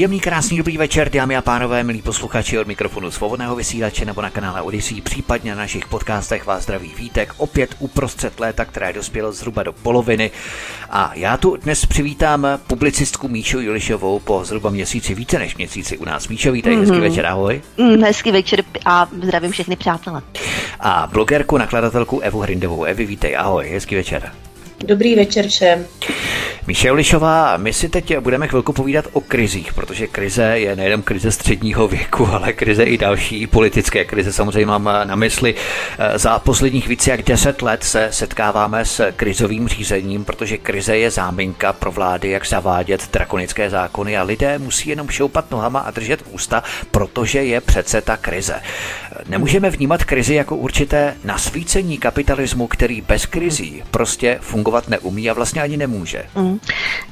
Příjemný, krásný, dobrý večer, dámy a pánové, milí posluchači od mikrofonu svobodného vysílače nebo na kanále Odyssey, případně na našich podcastech vás zdraví Vítek, opět uprostřed léta, které dospělo zhruba do poloviny. A já tu dnes přivítám publicistku Míšu Julišovou po zhruba měsíci, více než měsíci u nás. Míšo, vítej, mm-hmm. hezký večer, ahoj. Mm, hezký večer a zdravím všechny přátelé. A blogerku, nakladatelku Evu Hrindovou. Evi, vítej, ahoj, hezký večer. Dobrý večer všem. Míše Lišová, my si teď budeme chvilku povídat o krizích, protože krize je nejen krize středního věku, ale krize i další, politické krize samozřejmě mám na mysli. Za posledních více jak deset let se setkáváme s krizovým řízením, protože krize je záminka pro vlády, jak zavádět drakonické zákony a lidé musí jenom šoupat nohama a držet ústa, protože je přece ta krize. Nemůžeme vnímat krizi jako určité nasvícení kapitalismu, který bez krizí prostě fungovat neumí a vlastně ani nemůže. Mm.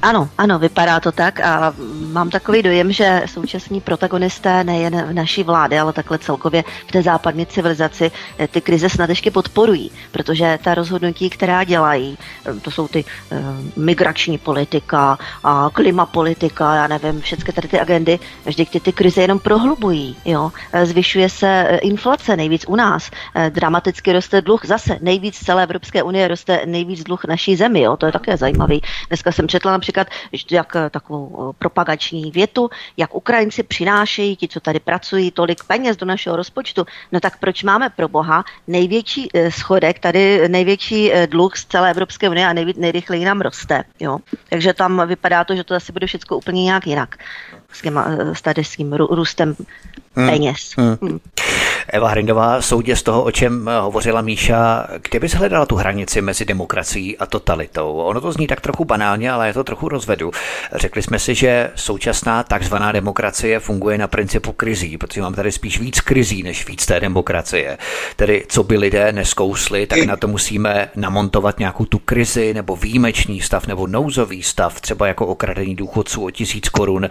Ano, ano, vypadá to tak a mám takový dojem, že současní protagonisté nejen v naší vlády, ale takhle celkově v té západní civilizaci eh, ty krize snad ještě podporují, protože ta rozhodnutí, která dělají, eh, to jsou ty uh, migrační politika a klimapolitika, já nevím, všechny tady ty agendy, vždyť ty, ty krize jenom prohlubují, jo. Zvyšuje se inflace nejvíc u nás, dramaticky roste dluh, zase nejvíc celé Evropské unie roste nejvíc dluh naší zemi, jo, to je také zajímavý. Dneska jsem četla například jak eh, takovou eh, propagační větu, jak Ukrajinci přinášejí, ti, co tady pracují, tolik peněz do našeho rozpočtu. No tak proč máme pro boha největší eh, schodek, tady největší dluh z celé Evropské unie a nejrychleji nám roste. Jo? Takže tam vypadá to, že to asi bude všechno úplně nějak jinak s, těma, s tady s tím růstem hmm. peněz. Hmm. Hmm. Eva Hrindová, soudě z toho, o čem hovořila Míša, kde bys hledala tu hranici mezi demokracií a totalitou? Ono to zní tak trochu banálně, ale je to trochu rozvedu. Řekli jsme si, že současná takzvaná demokracie funguje na principu krizí, protože mám tady spíš víc krizí než víc té demokracie. Tedy co by lidé neskousli, tak na to musíme namontovat nějakou tu krizi nebo výjimečný stav nebo nouzový stav, třeba jako okradení důchodců o tisíc korun,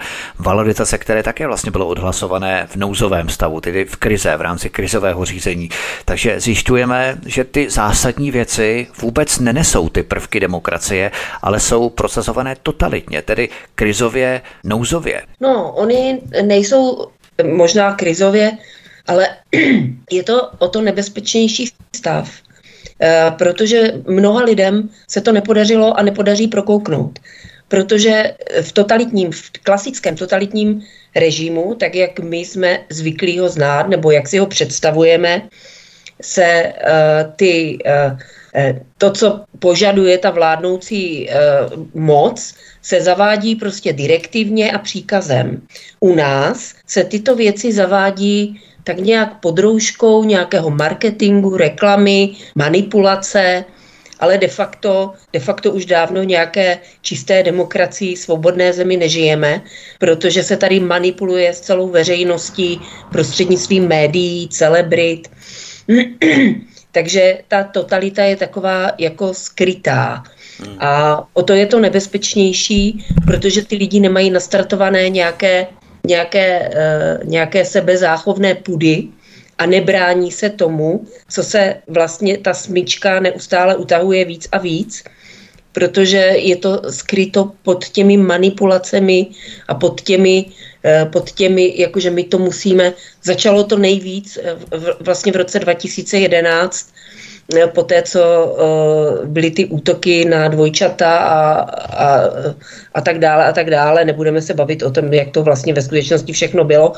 valorizace, které také vlastně bylo odhlasované v nouzovém stavu, tedy v krize, v rámci krizového řízení. Takže zjišťujeme, že ty zásadní věci vůbec nenesou ty prvky demokracie, ale jsou prosazované totalitně, tedy krizově, nouzově. No, oni nejsou možná krizově, ale je to o to nebezpečnější stav, eh, protože mnoha lidem se to nepodařilo a nepodaří prokouknout. Protože v totalitním, v klasickém totalitním režimu, tak jak my jsme zvyklí ho znát, nebo jak si ho představujeme, se uh, ty, uh, to, co požaduje ta vládnoucí uh, moc, se zavádí prostě direktivně a příkazem. U nás se tyto věci zavádí tak nějak pod rouškou nějakého marketingu, reklamy, manipulace, ale de facto, de facto už dávno nějaké čisté demokracii, svobodné zemi nežijeme, protože se tady manipuluje s celou veřejností prostřednictvím médií, celebrit. Takže ta totalita je taková jako skrytá. Hmm. A o to je to nebezpečnější, protože ty lidi nemají nastartované nějaké, nějaké, uh, nějaké sebezáchovné pudy, a nebrání se tomu, co se vlastně ta smyčka neustále utahuje víc a víc, protože je to skryto pod těmi manipulacemi a pod těmi, eh, pod těmi, jakože my to musíme, začalo to nejvíc eh, vlastně v roce 2011, eh, po té, co byly ty útoky na dvojčata a, a, a tak dále a tak dále. Nebudeme se bavit o tom, jak to vlastně ve skutečnosti všechno bylo.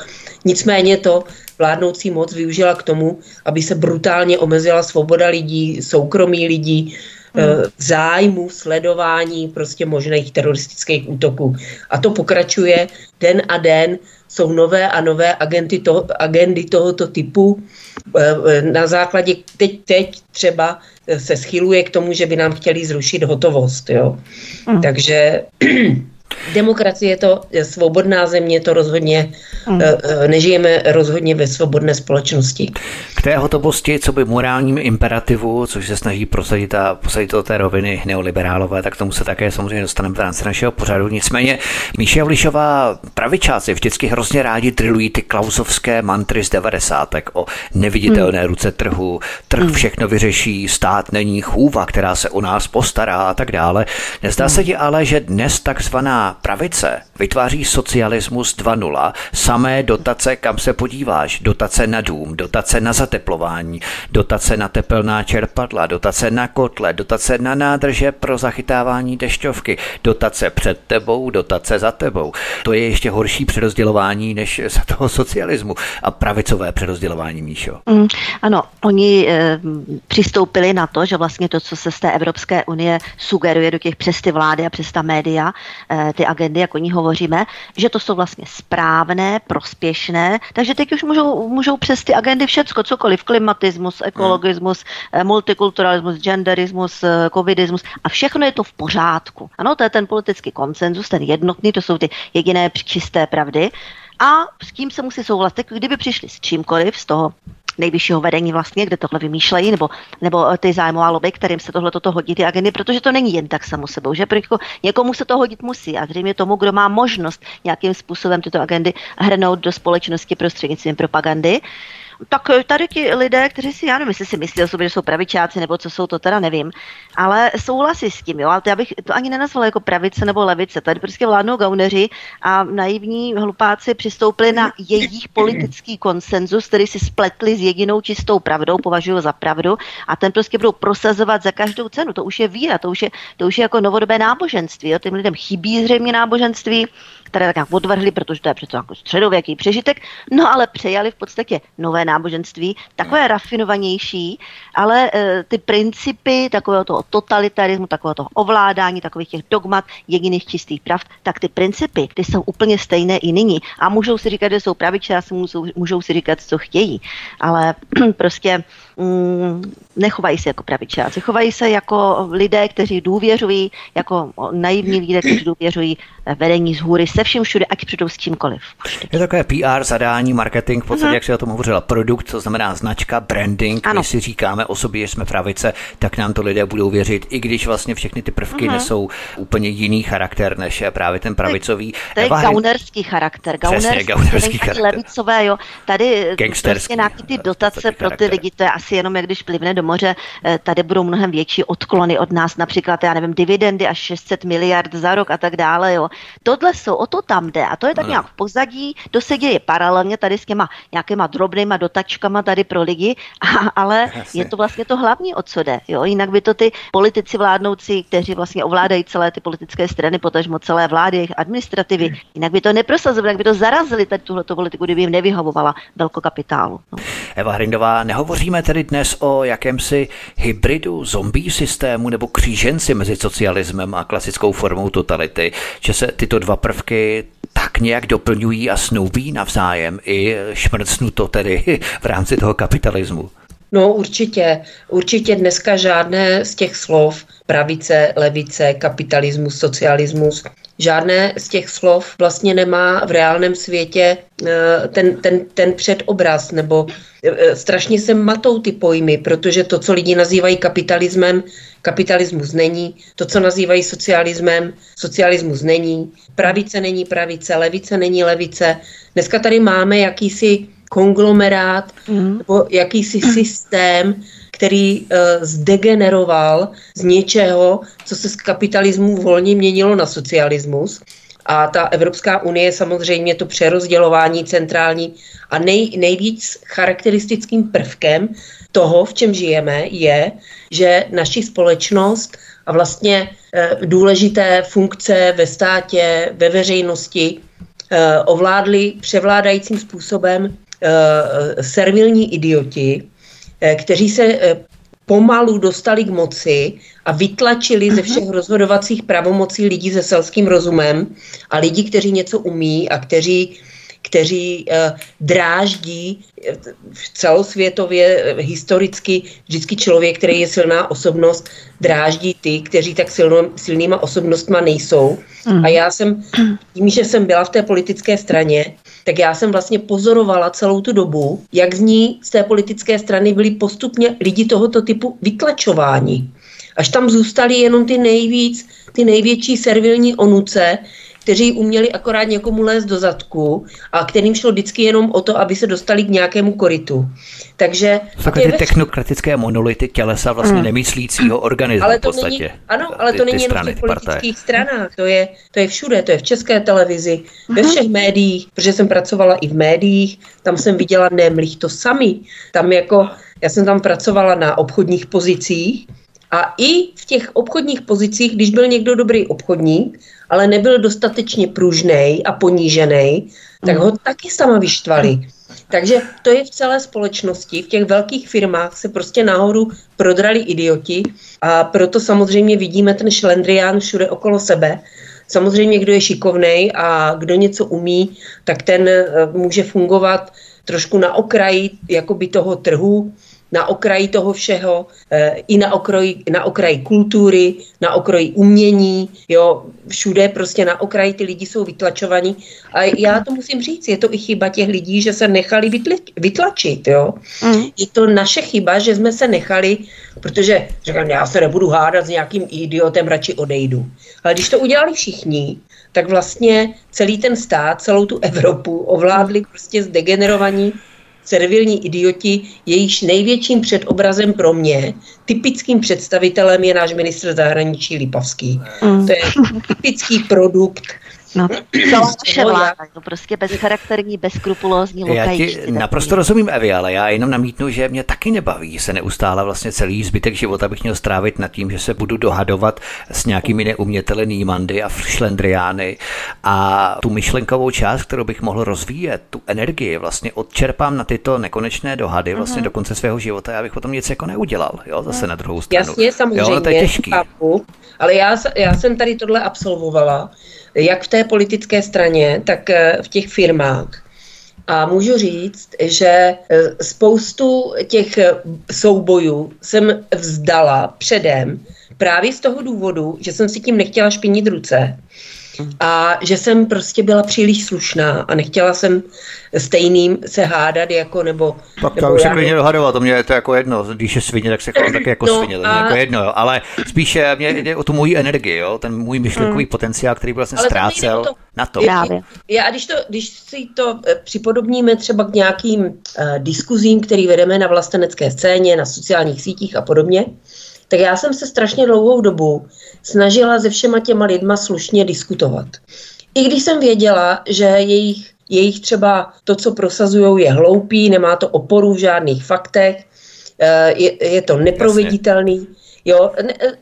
Nicméně to vládnoucí moc využila k tomu, aby se brutálně omezila svoboda lidí, soukromí lidí, v zájmu sledování prostě možných teroristických útoků. A to pokračuje den a den, jsou nové a nové agenty toho, agendy tohoto typu. Na základě teď, teď třeba se schyluje k tomu, že by nám chtěli zrušit hotovost. Jo? Mm. Takže Demokracie je to je svobodná země, to rozhodně mm. nežijeme rozhodně ve svobodné společnosti. K té hotovosti, co by morálním imperativu, což se snaží prosadit a posadit do té roviny neoliberálové, tak tomu se také samozřejmě dostaneme v rámci našeho pořadu. Nicméně Míše Javlišová pravičáci vždycky hrozně rádi trilují ty klausovské mantry z 90. o neviditelné mm. ruce trhu, trh mm. všechno vyřeší, stát není chůva, která se o nás postará a tak dále. Nezdá mm. se ti ale, že dnes takzvaná pravice vytváří socialismus 2.0, samé dotace, kam se podíváš, dotace na dům, dotace na zateplování, dotace na tepelná čerpadla, dotace na kotle, dotace na nádrže pro zachytávání dešťovky, dotace před tebou, dotace za tebou. To je ještě horší přerozdělování než za toho socialismu a pravicové přerozdělování, Míšo. Mm, ano, oni e, přistoupili na to, že vlastně to, co se z té Evropské unie sugeruje do těch přes ty vlády a přes ta média, e, ty agendy, jak o ní hovoříme, že to jsou vlastně správné, prospěšné, takže teď už můžou, můžou přes ty agendy všecko, cokoliv, klimatismus, ekologismus, hmm. multikulturalismus, genderismus, eh, covidismus a všechno je to v pořádku. Ano, to je ten politický konsenzus, ten jednotný, to jsou ty jediné čisté pravdy a s tím se musí souhlasit. Kdyby přišli s čímkoliv z toho nejvyššího vedení vlastně, kde tohle vymýšlejí, nebo, nebo ty zájmová lobby, kterým se tohle toto hodí, ty agendy, protože to není jen tak samo sebou, že? Jako někomu se to hodit musí a zřejmě tomu, kdo má možnost nějakým způsobem tyto agendy hrnout do společnosti prostřednictvím propagandy, tak eh, tady ti lidé, kteří si, já nevím, jestli si myslí o sobě, že jsou pravičáci, nebo co jsou, to teda nevím, ale souhlasí s tím, jo, ale to já bych to ani nenazvala jako pravice nebo levice, tady prostě vládnou gauneři a naivní hlupáci přistoupili na jejich politický konsenzus, který si spletli s jedinou čistou pravdou, považují za pravdu a ten prostě budou prosazovat za každou cenu, to už je víra, to už je, to už je jako novodobé náboženství, jo, těm lidem chybí zřejmě náboženství, které tak nějak odvrhli, protože to je přece jako středověký přežitek, no ale přejali v podstatě nové náboženství, takové rafinovanější, ale e, ty principy takového toho totalitarismu, takového toho ovládání, takových těch dogmat, jediných čistých pravd, tak ty principy, ty jsou úplně stejné i nyní. A můžou si říkat, že jsou pravičáci, můžou, můžou si říkat, co chtějí, ale prostě mm, nechovají se jako pravičáci, chovají se jako lidé, kteří důvěřují, jako naivní lidé, kteří důvěřují vedení z hůry vším všude, ať přijdou s čímkoliv. Je takové PR, zadání, marketing, v podstatě, uh-huh. jak si o tom hovořila, produkt, to znamená značka, branding. Ano. Když si říkáme o sobě, že jsme pravice, tak nám to lidé budou věřit, i když vlastně všechny ty prvky uh-huh. nesou úplně jiný charakter než právě ten pravicový. To je gaunerský charakter. Gaunerský, Přesně, gaunerský charakter. Levicové, jo. Tady prostě nějaký ty dotace pro ty lidi, to je asi jenom, jak když plivne do moře, eh, tady budou mnohem větší odklony od nás, například, já nevím, dividendy až 600 miliard za rok a tak dále, jo. Tohle jsou, o to tam jde a to je tak nějak v pozadí, to se děje paralelně tady s těma nějakýma drobnýma dotačkama tady pro lidi, a, ale Jasně. je to vlastně to hlavní, o co jde, jo. Jinak by to ty politici vládnoucí, kteří vlastně ovládají celé ty politické strany, potažmo celé vlády, jejich administrativy, hmm. jinak by to neprosazovali, jinak by to zarazili tady tuhleto politiku, kdyby jim nevyhovovala velkokapitálu. No. Eva Hrindová, nehovoříme tedy dnes o jakémsi hybridu zombie systému nebo kříženci mezi socialismem a klasickou formou totality, že se tyto dva prvky tak nějak doplňují a snoubí navzájem i šmrcnu to tedy v rámci toho kapitalismu. No určitě, určitě dneska žádné z těch slov pravice, levice, kapitalismus, socialismus, žádné z těch slov vlastně nemá v reálném světě eh, ten, ten, ten předobraz, nebo eh, strašně se matou ty pojmy, protože to, co lidi nazývají kapitalismem, kapitalismus není, to, co nazývají socialismem, socialismus není, pravice není pravice, levice není levice. Dneska tady máme jakýsi konglomerát mm. nebo jakýsi systém, který uh, zdegeneroval z něčeho, co se z kapitalismu volně měnilo na socialismus. A ta Evropská unie samozřejmě to přerozdělování centrální a nej, nejvíc charakteristickým prvkem toho, v čem žijeme, je, že naši společnost a vlastně e, důležité funkce ve státě, ve veřejnosti e, ovládli převládajícím způsobem servilní idioti, Eh, kteří se eh, pomalu dostali k moci a vytlačili ze všech rozhodovacích pravomocí lidí se selským rozumem a lidi, kteří něco umí a kteří kteří uh, dráždí eh, celosvětově, uh, historicky, vždycky člověk, který je silná osobnost, dráždí ty, kteří tak silno, silnýma osobnostma nejsou. Mm. A já jsem, tím, že jsem byla v té politické straně, tak já jsem vlastně pozorovala celou tu dobu, jak z ní z té politické strany byli postupně lidi tohoto typu vytlačováni. Až tam zůstali jenom ty nejvíc, ty největší servilní onuce, kteří uměli akorát někomu lézt do zadku a kterým šlo vždycky jenom o to, aby se dostali k nějakému koritu. Takže takové ty technokratické monolity tělesa vlastně mm. nemyslícího organismu ale to v podstatě. Není, ano, ale ty, to není jenom v těch politických stranách, to je, to je všude, to je v české televizi, mm. ve mhm. všech médiích, protože jsem pracovala i v médiích, tam jsem viděla nemlich to sami. Tam jako, já jsem tam pracovala na obchodních pozicích a i v těch obchodních pozicích, když byl někdo dobrý obchodník, ale nebyl dostatečně pružný a ponížený, tak ho taky sama vyštvali. Takže to je v celé společnosti, v těch velkých firmách se prostě nahoru prodrali idioti a proto samozřejmě vidíme ten šlendrián všude okolo sebe. Samozřejmě, kdo je šikovný a kdo něco umí, tak ten eh, může fungovat trošku na okraji jakoby toho trhu, na okraji toho všeho, eh, i na okraji, na okraji kultury, na okraji umění, jo, všude prostě na okraji ty lidi jsou vytlačovaní. A já to musím říct, je to i chyba těch lidí, že se nechali vytlačit, jo. Mm. Je to naše chyba, že jsme se nechali, protože říkám, já se nebudu hádat s nějakým idiotem, radši odejdu. Ale když to udělali všichni, tak vlastně celý ten stát, celou tu Evropu ovládli prostě zdegenerovaní servilní idioti, jejichž největším předobrazem pro mě, typickým představitelem je náš ministr zahraničí Lipavský. Mm. To je typický produkt No, celá naše vláda, to prostě bezcharakterní, bezkrupulózní lokajíčci. Já ti naprosto rozumím, Evi, ale já jenom namítnu, že mě taky nebaví se neustále vlastně celý zbytek života bych měl strávit nad tím, že se budu dohadovat s nějakými neuměteli Nýmandy a šlendriány a tu myšlenkovou část, kterou bych mohl rozvíjet, tu energii vlastně odčerpám na tyto nekonečné dohady vlastně uh-huh. do konce svého života, já bych potom nic jako neudělal, jo, zase uh-huh. na druhou stranu. Jasně, samozřejmě, jo, to je těžký. Chápu, ale já, já jsem tady tohle absolvovala jak v té politické straně, tak eh, v těch firmách. A můžu říct, že eh, spoustu těch eh, soubojů jsem vzdala předem právě z toho důvodu, že jsem si tím nechtěla špinit ruce a že jsem prostě byla příliš slušná a nechtěla jsem stejným se hádat jako nebo... Tak to už se klidně dohadovat, to mě je to jako jedno, když je svině, tak se chovám taky jako no svině, to mě a... jako jedno, jo. ale spíše mě jde o tu moji energii, jo, ten můj myšlenkový hmm. potenciál, který vlastně ale ztrácel to na to. Já, já když, to, když si to eh, připodobníme třeba k nějakým uh, diskuzím, který vedeme na vlastenecké scéně, na sociálních sítích a podobně, tak já jsem se strašně dlouhou dobu snažila se všema těma lidma slušně diskutovat. I když jsem věděla, že jejich, jejich třeba to, co prosazují, je hloupý, nemá to oporu v žádných faktech, eh, je, je to neproveditelný. Jo,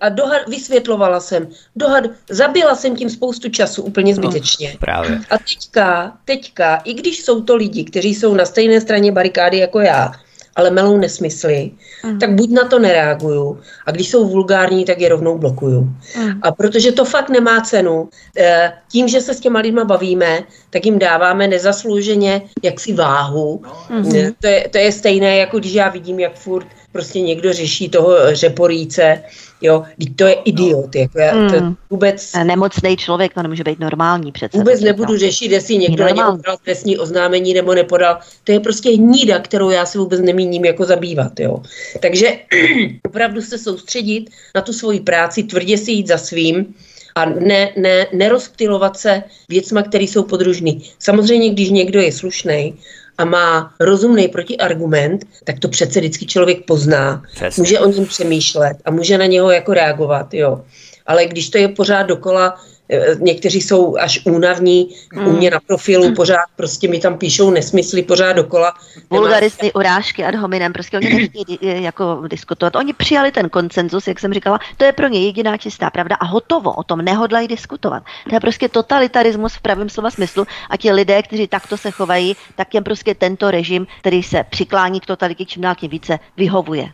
a dohad, vysvětlovala jsem, dohad, zabila jsem tím spoustu času úplně no, zbytečně. No, právě. A teďka, teďka, i když jsou to lidi, kteří jsou na stejné straně barikády jako já, ale melou nesmysly, mm. tak buď na to nereaguju a když jsou vulgární, tak je rovnou blokuju. Mm. A protože to fakt nemá cenu, eh, tím, že se s těma lidma bavíme, tak jim dáváme nezaslouženě jaksi váhu. Mm. To, je, to je stejné, jako když já vidím, jak furt prostě někdo řeší toho řeporíce, jo, to je idiot, jako já, to mm. vůbec... Nemocný člověk, to nemůže být normální přece. Vůbec nebudu řešit, jestli někdo na něho podal trestní oznámení nebo nepodal, to je prostě hnída, kterou já se vůbec nemíním jako zabývat, jo. Takže opravdu se soustředit na tu svoji práci, tvrdě si jít za svým, a ne, ne, nerozptilovat se věcma, které jsou podružný. Samozřejmě, když někdo je slušný a má rozumný protiargument, tak to přece vždycky člověk pozná. Přesně. Může o něm přemýšlet a může na něho jako reagovat, jo. Ale když to je pořád dokola někteří jsou až únavní, mm. u mě na profilu hmm. pořád prostě mi tam píšou nesmysly pořád dokola. Vulgaristy, urážky ad hominem, prostě oni nechtějí eh, jako diskutovat. Oni přijali ten koncenzus, jak jsem říkala, to je pro ně jediná čistá pravda a hotovo, o tom nehodlají diskutovat. To je prostě totalitarismus v pravém slova smyslu a ti lidé, kteří takto se chovají, tak těm prostě tento režim, který se přiklání k totalitě čím dál tím více, vyhovuje.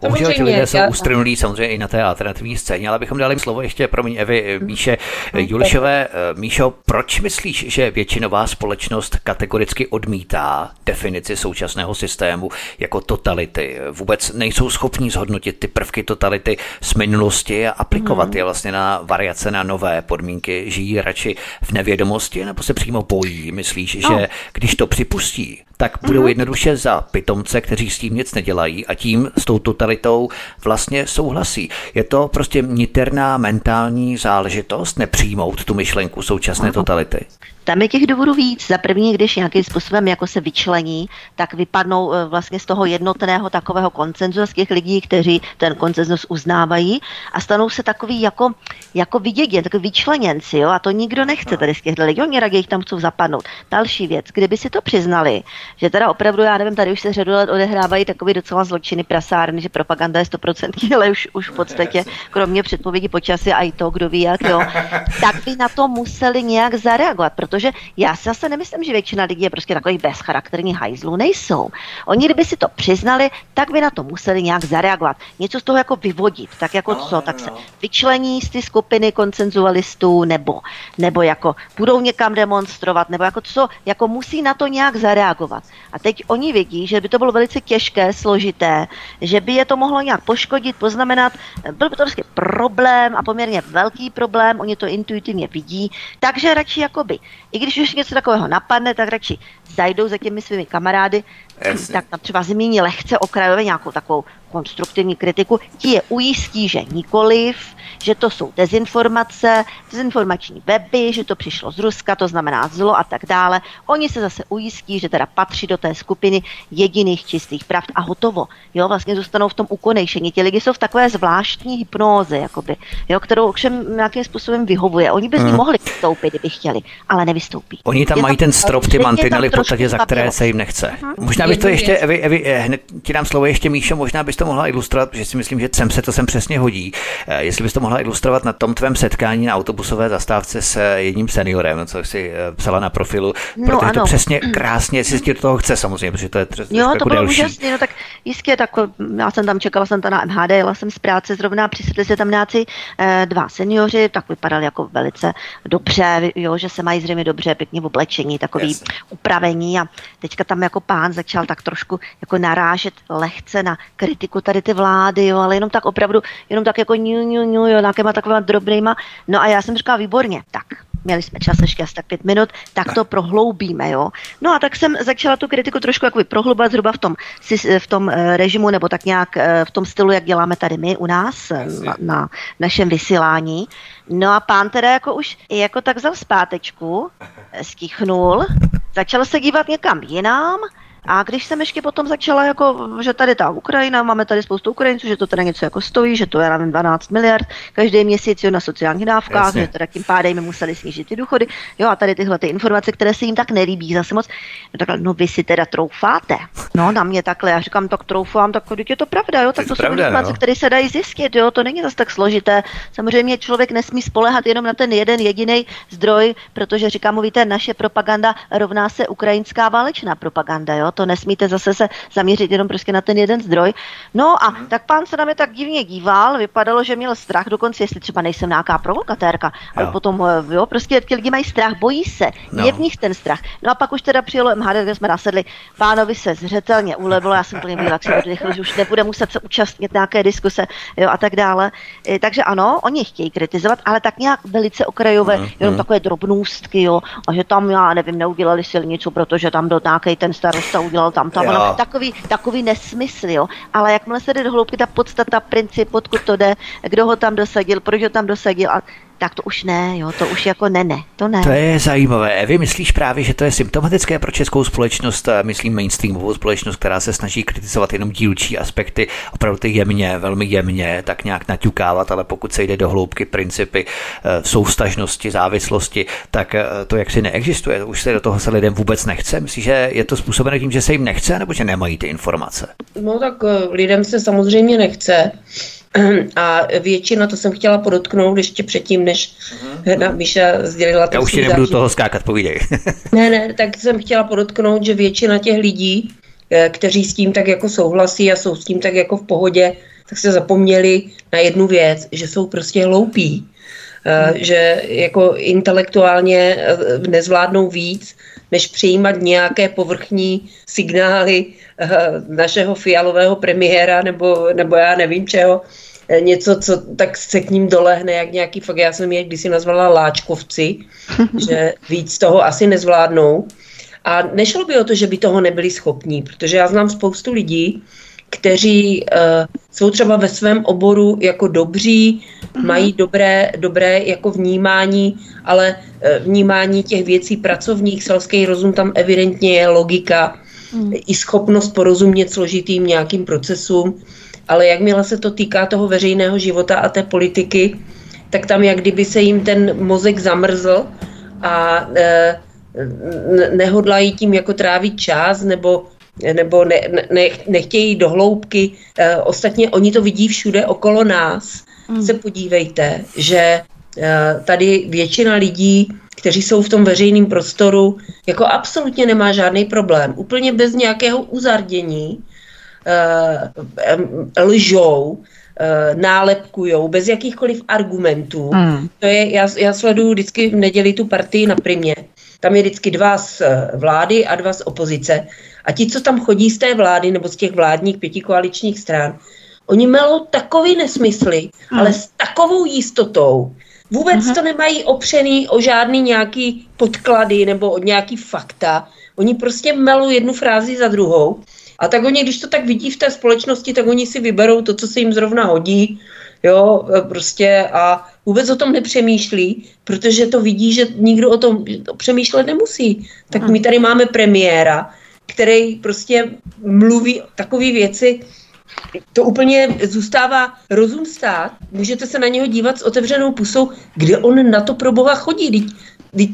Bohužel ti lidé jsou ustrnulí samozřejmě i na té alternativní scéně, ale bychom dali slovo ještě, pro mě Evi, Míše Julišové. Míšo, proč myslíš, že většinová společnost kategoricky odmítá definici současného systému jako totality? Vůbec nejsou schopní zhodnotit ty prvky totality z minulosti a aplikovat hmm. je vlastně na variace na nové podmínky. Žijí radši v nevědomosti nebo se přímo bojí? Myslíš, no. že když to připustí, tak budou mm-hmm. jednoduše za pitomce, kteří s tím nic nedělají a tím s tou totalitou vlastně souhlasí. Je to prostě niterná mentální záležitost nepřijmout tu myšlenku současné totality? Tam je těch důvodů víc. Za první, když nějakým způsobem jako se vyčlení, tak vypadnou eh, vlastně z toho jednotného takového koncenzu z těch lidí, kteří ten koncenzus uznávají a stanou se takový jako, jako viděděn, takový vyčleněnci, jo? a to nikdo nechce tady z těch lidí, oni raději jich tam chcou zapadnout. Další věc, kdyby si to přiznali, že teda opravdu, já nevím, tady už se řadu let odehrávají takový docela zločiny prasárny, že propaganda je 100%, ale už, už v podstatě, kromě předpovědi počasí a i to, kdo ví jak, jo, tak by na to museli nějak zareagovat, protože já si zase nemyslím, že většina lidí je prostě takových bezcharakterní hajzlů, nejsou. Oni, kdyby si to přiznali, tak by na to museli nějak zareagovat. Něco z toho jako vyvodit, tak jako no, co, no, tak se no. vyčlení z ty skupiny koncenzualistů, nebo, nebo jako budou někam demonstrovat, nebo jako co, jako musí na to nějak zareagovat. A teď oni vidí, že by to bylo velice těžké, složité, že by je to mohlo nějak poškodit, poznamenat, byl by to prostě problém a poměrně velký problém, oni to intuitivně vidí, takže radši jakoby, i když už něco takového napadne, tak radši zajdou za těmi svými kamarády, Jasně. tak tam třeba zmíní lehce okrajově nějakou takovou konstruktivní kritiku, ti je ujistí, že nikoliv, že to jsou dezinformace, dezinformační weby, že to přišlo z Ruska, to znamená zlo a tak dále. Oni se zase ujistí, že teda patří do té skupiny jediných čistých pravd a hotovo. Jo, vlastně zůstanou v tom ukonejšení. Ti lidi jsou v takové zvláštní hypnóze, jakoby, jo, kterou všem nějakým způsobem vyhovuje. Oni by z ní mm. mohli vystoupit, kdyby chtěli, ale nevystoupí. Oni tam je mají ten strop, ty mantinely, v podstatě, za které se jim nechce. Uh-huh. Možná bych to ještě, Evi, Evi, hned ti dám slovo ještě Míšo, možná bys to mohla ilustrovat, protože si myslím, že sem se to sem přesně hodí. Eh, jestli bys to mohla ilustrovat na tom tvém setkání na autobusové zastávce s jedním seniorem, co jsi eh, psala na profilu, no, protože ano. to přesně krásně, jestli ti do toho chce samozřejmě, protože to je Jo, to jako bylo úžasné, no tak jistě, tak já jsem tam čekala, jsem tam na MHD, jela jsem z práce, zrovna přisedli se tam nějací eh, dva seniori, tak vypadali jako velice dobře, jo, že se mají zřejmě dobře, pěkně v oblečení, takový Jasně. upravení a teďka tam jako pán začal tak trošku jako narážet lehce na kritiku tady ty vlády, jo, ale jenom tak opravdu, jenom tak jako ňu, ňu, ňu, jo, nějakýma takovýma drobnýma. No a já jsem říkala, výborně, tak měli jsme čas ještě asi tak pět minut, tak to prohloubíme, jo. No a tak jsem začala tu kritiku trošku jako prohlubovat zhruba v tom, v tom eh, režimu, nebo tak nějak eh, v tom stylu, jak děláme tady my u nás eh, na, na našem vysílání. No a pán teda jako už jako tak vzal zpátečku, stichnul, začal se dívat někam jinam, a když jsem ještě potom začala, jako, že tady ta Ukrajina, máme tady spoustu Ukrajinců, že to teda něco jako stojí, že to je, nevím, 12 miliard každý měsíc jo, na sociálních dávkách, Jasně. že teda tím pádem museli snížit ty důchody. Jo, a tady tyhle ty informace, které se jim tak nelíbí zase moc. No, takhle, no vy si teda troufáte. No, na mě takhle, já říkám, tak troufám, tak je to pravda, jo, tak to, to pravda, jsou informace, no. které se dají zjistit, jo, to není zase tak složité. Samozřejmě člověk nesmí spolehat jenom na ten jeden jediný zdroj, protože říkám, víte, naše propaganda rovná se ukrajinská válečná propaganda, jo, to nesmíte zase se zaměřit jenom prostě na ten jeden zdroj. No a mm. tak pán se na mě tak divně díval, vypadalo, že měl strach, dokonce jestli třeba nejsem nějaká provokatérka, ale potom, eh, jo, prostě ti lidi mají strach, bojí se, no. je v nich ten strach. No a pak už teda přijelo MHD, kde jsme nasedli, pánovi se zřetelně ulevilo, já jsem plně byla, jak se oddychl, že už nebude muset se účastnit nějaké diskuse, jo, a tak dále. Takže ano, oni chtějí kritizovat, ale tak nějak velice okrajové, mm, jenom mm. takové drobnůstky, jo, a že tam, já nevím, neudělali silnicu, protože tam byl nějaký ten starosta udělal tam, tam, ono, takový, takový nesmysl, jo. Ale jakmile se jde do hloubky, ta podstata, princip, odkud to jde, kdo ho tam dosadil, proč ho tam dosadil a tak to už ne, jo, to už jako ne, ne, to ne. To je zajímavé. Vy myslíš právě, že to je symptomatické pro českou společnost, myslím mainstreamovou společnost, která se snaží kritizovat jenom dílčí aspekty, opravdu ty jemně, velmi jemně, tak nějak naťukávat, ale pokud se jde do hloubky principy eh, soustažnosti, závislosti, tak eh, to jaksi neexistuje. Už se do toho se lidem vůbec nechce. Myslíš, že je to způsobeno tím, že se jim nechce, nebo že nemají ty informace? No tak eh, lidem se samozřejmě nechce. A většina, to jsem chtěla podotknout ještě předtím, než uh-huh. Míša sdělila. Já už ti nebudu toho skákat, povídej. ne, ne, tak jsem chtěla podotknout, že většina těch lidí eh, kteří s tím tak jako souhlasí a jsou s tím tak jako v pohodě, tak se zapomněli na jednu věc, že jsou prostě hloupí. Hmm. Že jako intelektuálně nezvládnou víc, než přijímat nějaké povrchní signály našeho fialového premiéra nebo, nebo já nevím čeho, Eh, něco, co tak se k ním dolehne, jak nějaký, fakt já jsem je kdysi nazvala láčkovci, že víc toho asi nezvládnou. A nešlo by o to, že by toho nebyli schopní, protože já znám spoustu lidí, kteří uh, jsou třeba ve svém oboru jako dobří, uh-huh. mají dobré, dobré jako vnímání, ale uh, vnímání těch věcí pracovních, selský rozum tam evidentně je logika, uh-huh. i schopnost porozumět složitým nějakým procesům ale jakmile se to týká toho veřejného života a té politiky, tak tam jak kdyby se jim ten mozek zamrzl a e, nehodlají tím jako trávit čas nebo nebo ne, ne, nechtějí do hloubky. E, ostatně oni to vidí všude okolo nás. Mm. Se podívejte, že e, tady většina lidí, kteří jsou v tom veřejném prostoru, jako absolutně nemá žádný problém. Úplně bez nějakého uzardění uh, lžou, nálepkujou bez jakýchkoliv argumentů. Mm. To je, já, já sleduju vždycky v neděli tu partii na primě. Tam je vždycky dva z eh, vlády a dva z opozice. A ti, co tam chodí z té vlády nebo z těch vládních pětikoaličních stran, oni melou takový nesmysly, mm. ale s takovou jistotou. Vůbec mm-hmm. to nemají opřený o žádný nějaký podklady nebo o nějaký fakta. Oni prostě melou jednu frázi za druhou a tak oni, když to tak vidí v té společnosti, tak oni si vyberou to, co se jim zrovna hodí, jo, prostě a vůbec o tom nepřemýšlí, protože to vidí, že nikdo o tom přemýšlet nemusí. Tak my tady máme premiéra, který prostě mluví takové věci, to úplně zůstává rozum stát. Můžete se na něho dívat s otevřenou pusou, kde on na to pro boha chodí.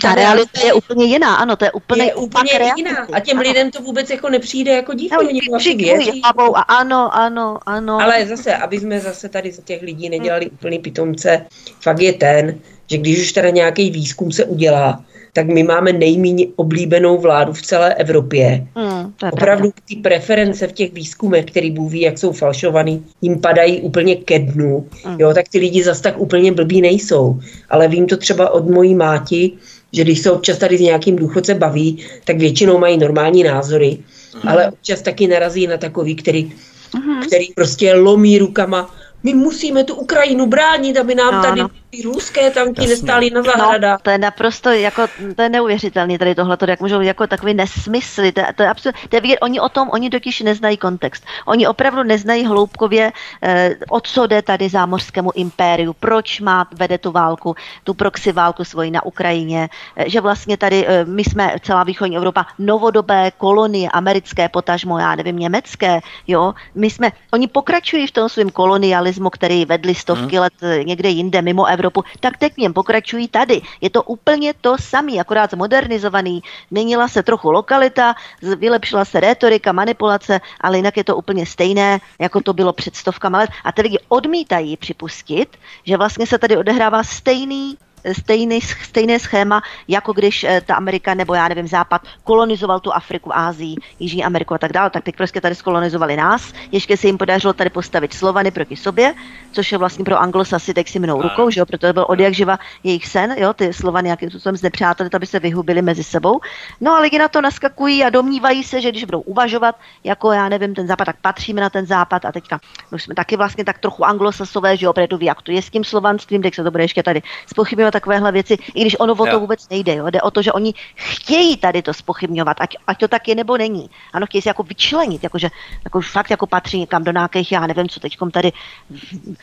Ta realita je úplně jiná, ano, to je úplně, je úplně jiná. A těm ano. lidem to vůbec jako nepřijde jako dívku, no, oni vlastně věří. Hlavou a ano, ano, ano. Ale zase, aby jsme zase tady z těch lidí nedělali hmm. úplný pitomce, fakt je ten, že když už teda nějaký výzkum se udělá, tak my máme nejméně oblíbenou vládu v celé Evropě. Hmm, Opravdu ty preference v těch výzkumech, který Bůh ví, jak jsou falšovaný, jim padají úplně ke dnu. Hmm. Jo, tak ty lidi zas tak úplně blbí nejsou. Ale vím to třeba od mojí máti, že když se občas tady s nějakým důchodce baví, tak většinou mají normální názory, hmm. ale občas taky narazí na takový, který, hmm. který prostě lomí rukama my musíme tu Ukrajinu bránit, aby nám no, tady no. Ty ruské tanky nestály na zahradách. No, to je naprosto, jako, to je neuvěřitelné tady tohle, jak můžou jako takový nesmysly, to, to je absolut, to je vidět, oni o tom, oni totiž neznají kontext. Oni opravdu neznají hloubkově, eh, o co jde tady zámořskému impériu, proč má, vede tu válku, tu proxy válku svoji na Ukrajině, eh, že vlastně tady eh, my jsme, celá východní Evropa, novodobé kolonie, americké, potažmo, já nevím, německé, jo, my jsme, oni pokračují v tom svém kolonialismu, který vedli stovky hmm. let eh, někde jinde mimo Evropu, tak teď něm pokračují tady. Je to úplně to samé, akorát zmodernizovaný. Měnila se trochu lokalita, vylepšila se retorika, manipulace, ale jinak je to úplně stejné, jako to bylo před stovkama let. A ty lidi odmítají připustit, že vlastně se tady odehrává stejný stejný, stejné schéma, jako když eh, ta Amerika nebo já nevím, Západ kolonizoval tu Afriku, Ázii, Jižní Ameriku a tak dále, tak teď prostě tady skolonizovali nás. Ještě se jim podařilo tady postavit Slovany proti sobě, což je vlastně pro Anglosasy tak si mnou rukou, že jo, protože byl od jak živa jejich sen, jo, ty Slovany nějakým způsobem znepřáteli, aby se vyhubili mezi sebou. No a lidi na to naskakují a domnívají se, že když budou uvažovat, jako já nevím, ten západ, tak patříme na ten západ a teďka my jsme taky vlastně tak trochu anglosasové, že jo, opravdu ví, jak to je s tím slovanstvím, tak se to bude ještě tady spochybňovat takovéhle věci, i když ono o to vůbec nejde. Jo? Jde o to, že oni chtějí tady to spochybňovat, ať, ať to tak je nebo není. Ano, chtějí se jako vyčlenit, jakože jako fakt jako patří někam do nějakých, já nevím, co teď tady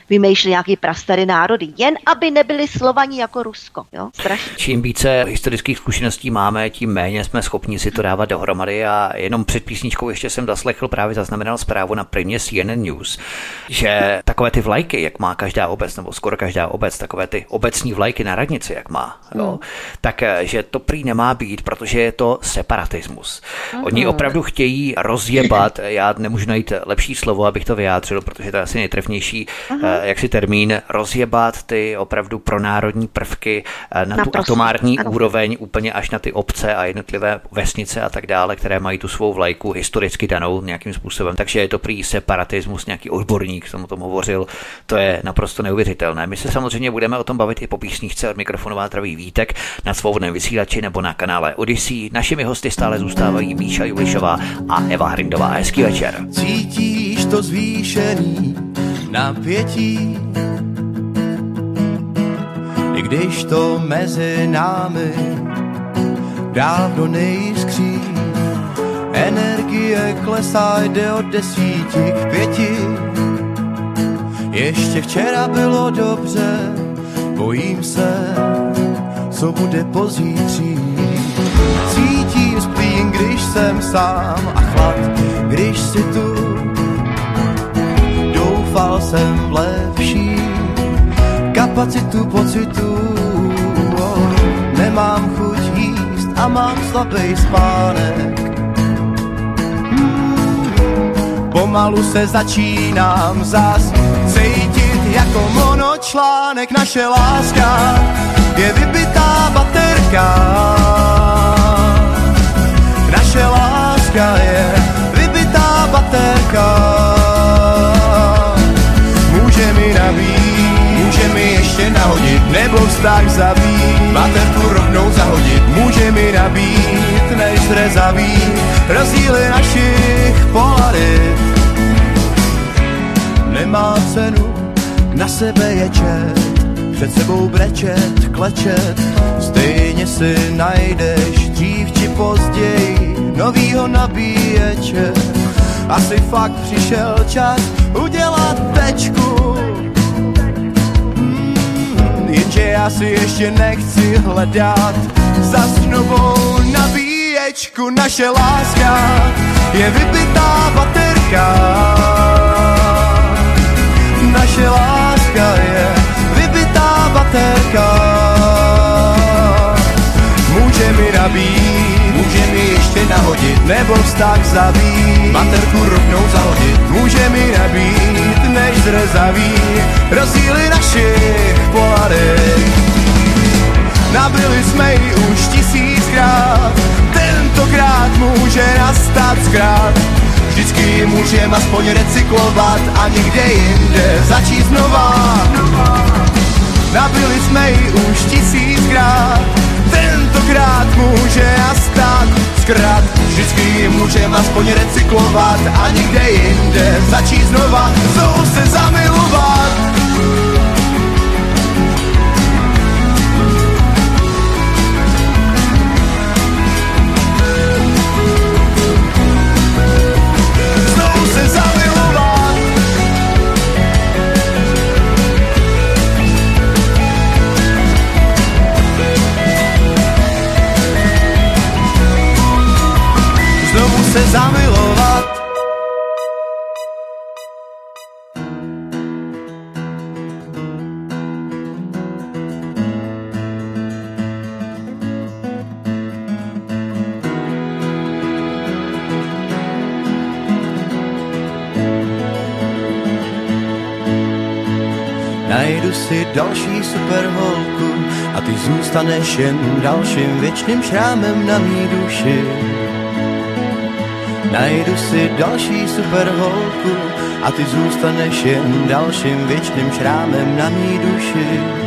vymýšlí nějaký prastary národy, jen aby nebyli slovaní jako Rusko. Jo? Strašně. Čím více historických zkušeností máme, tím méně jsme schopni si to dávat dohromady a jenom před písničkou ještě jsem zaslechl právě zaznamenal zprávu na primě CNN News, že takové ty vlajky, jak má každá obec, nebo skoro každá obec, takové ty obecní vlajky na radnici, jak má, jo, no. tak eh, že to prý nemá být, protože je to separatismus. Aha. Oni opravdu chtějí rozjebat, já nemůžu najít lepší slovo, abych to vyjádřil, protože to je asi nejtrefnější, Aha. jak si termín, rozjebat ty opravdu pronárodní prvky na Naprosto. tu atomární ano. úroveň, úplně až na ty obce a jednotlivé vesnice a tak dále, které mají tu svou vlajku historicky danou nějakým způsobem. Takže je to prý separatismus, nějaký odborník jsem o tom hovořil, to je naprosto neuvěřitelné. My se samozřejmě budeme o tom bavit i po písničce od mikrofonová travý Vítek na svobodném vysílači nebo na kanále Odyssey. Našimi hosty stále zůstávají Míša Julišová a Eva Hrindová. Hezký večer. Cítíš to zvýšený napětí, i když to mezi námi dávno nejskří. Energie klesá, jde od desíti k pěti. Ještě včera bylo dobře, bojím se, co bude pozítří. Cítím splín, když jsem sám a chlad, když si tu. Doufal jsem v lepší kapacitu pocitu. Nemám chuť jíst a mám slabý spánek Pomalu se začínám zas cítit jako monočlánek. Naše láska je vybitá baterka. Naše láska je vybitá baterka. Může mi nabít, může mi ještě nahodit, nebo vztah zabít. Baterku rovnou zahodit, může mi nabít, než zrezaví rozdíly našich polarit nemá cenu na sebe ječet, před sebou brečet, klečet, stejně si najdeš dřív či později novýho nabíječe. Asi fakt přišel čas udělat tečku, hmm, jenže já si ještě nechci hledat zas novou nabíječku. Naše láska je vybitá baterka naše láska je vybitá baterka. Může mi nabít, může mi ještě nahodit, nebo vztah zabít, baterku rovnou zahodit. Může mi nabít, než zrezaví, rozdíly našich polarit. Nabili jsme ji už tisíckrát, tentokrát může nastat zkrát Vždycky můžeme aspoň recyklovat a někde jinde začít znova. Nabili jsme ji už tisíckrát, tentokrát může nastat zkrát. Vždycky můžeme aspoň recyklovat a někde jinde začít znova, znovu se zamilovat. Se zamilovat. Najdu si další super holku a ty zůstaneš jen dalším věčným šrámem na mý duši. Najdu si další super holku a ty zůstaneš jen dalším věčným šrámem na mý duši.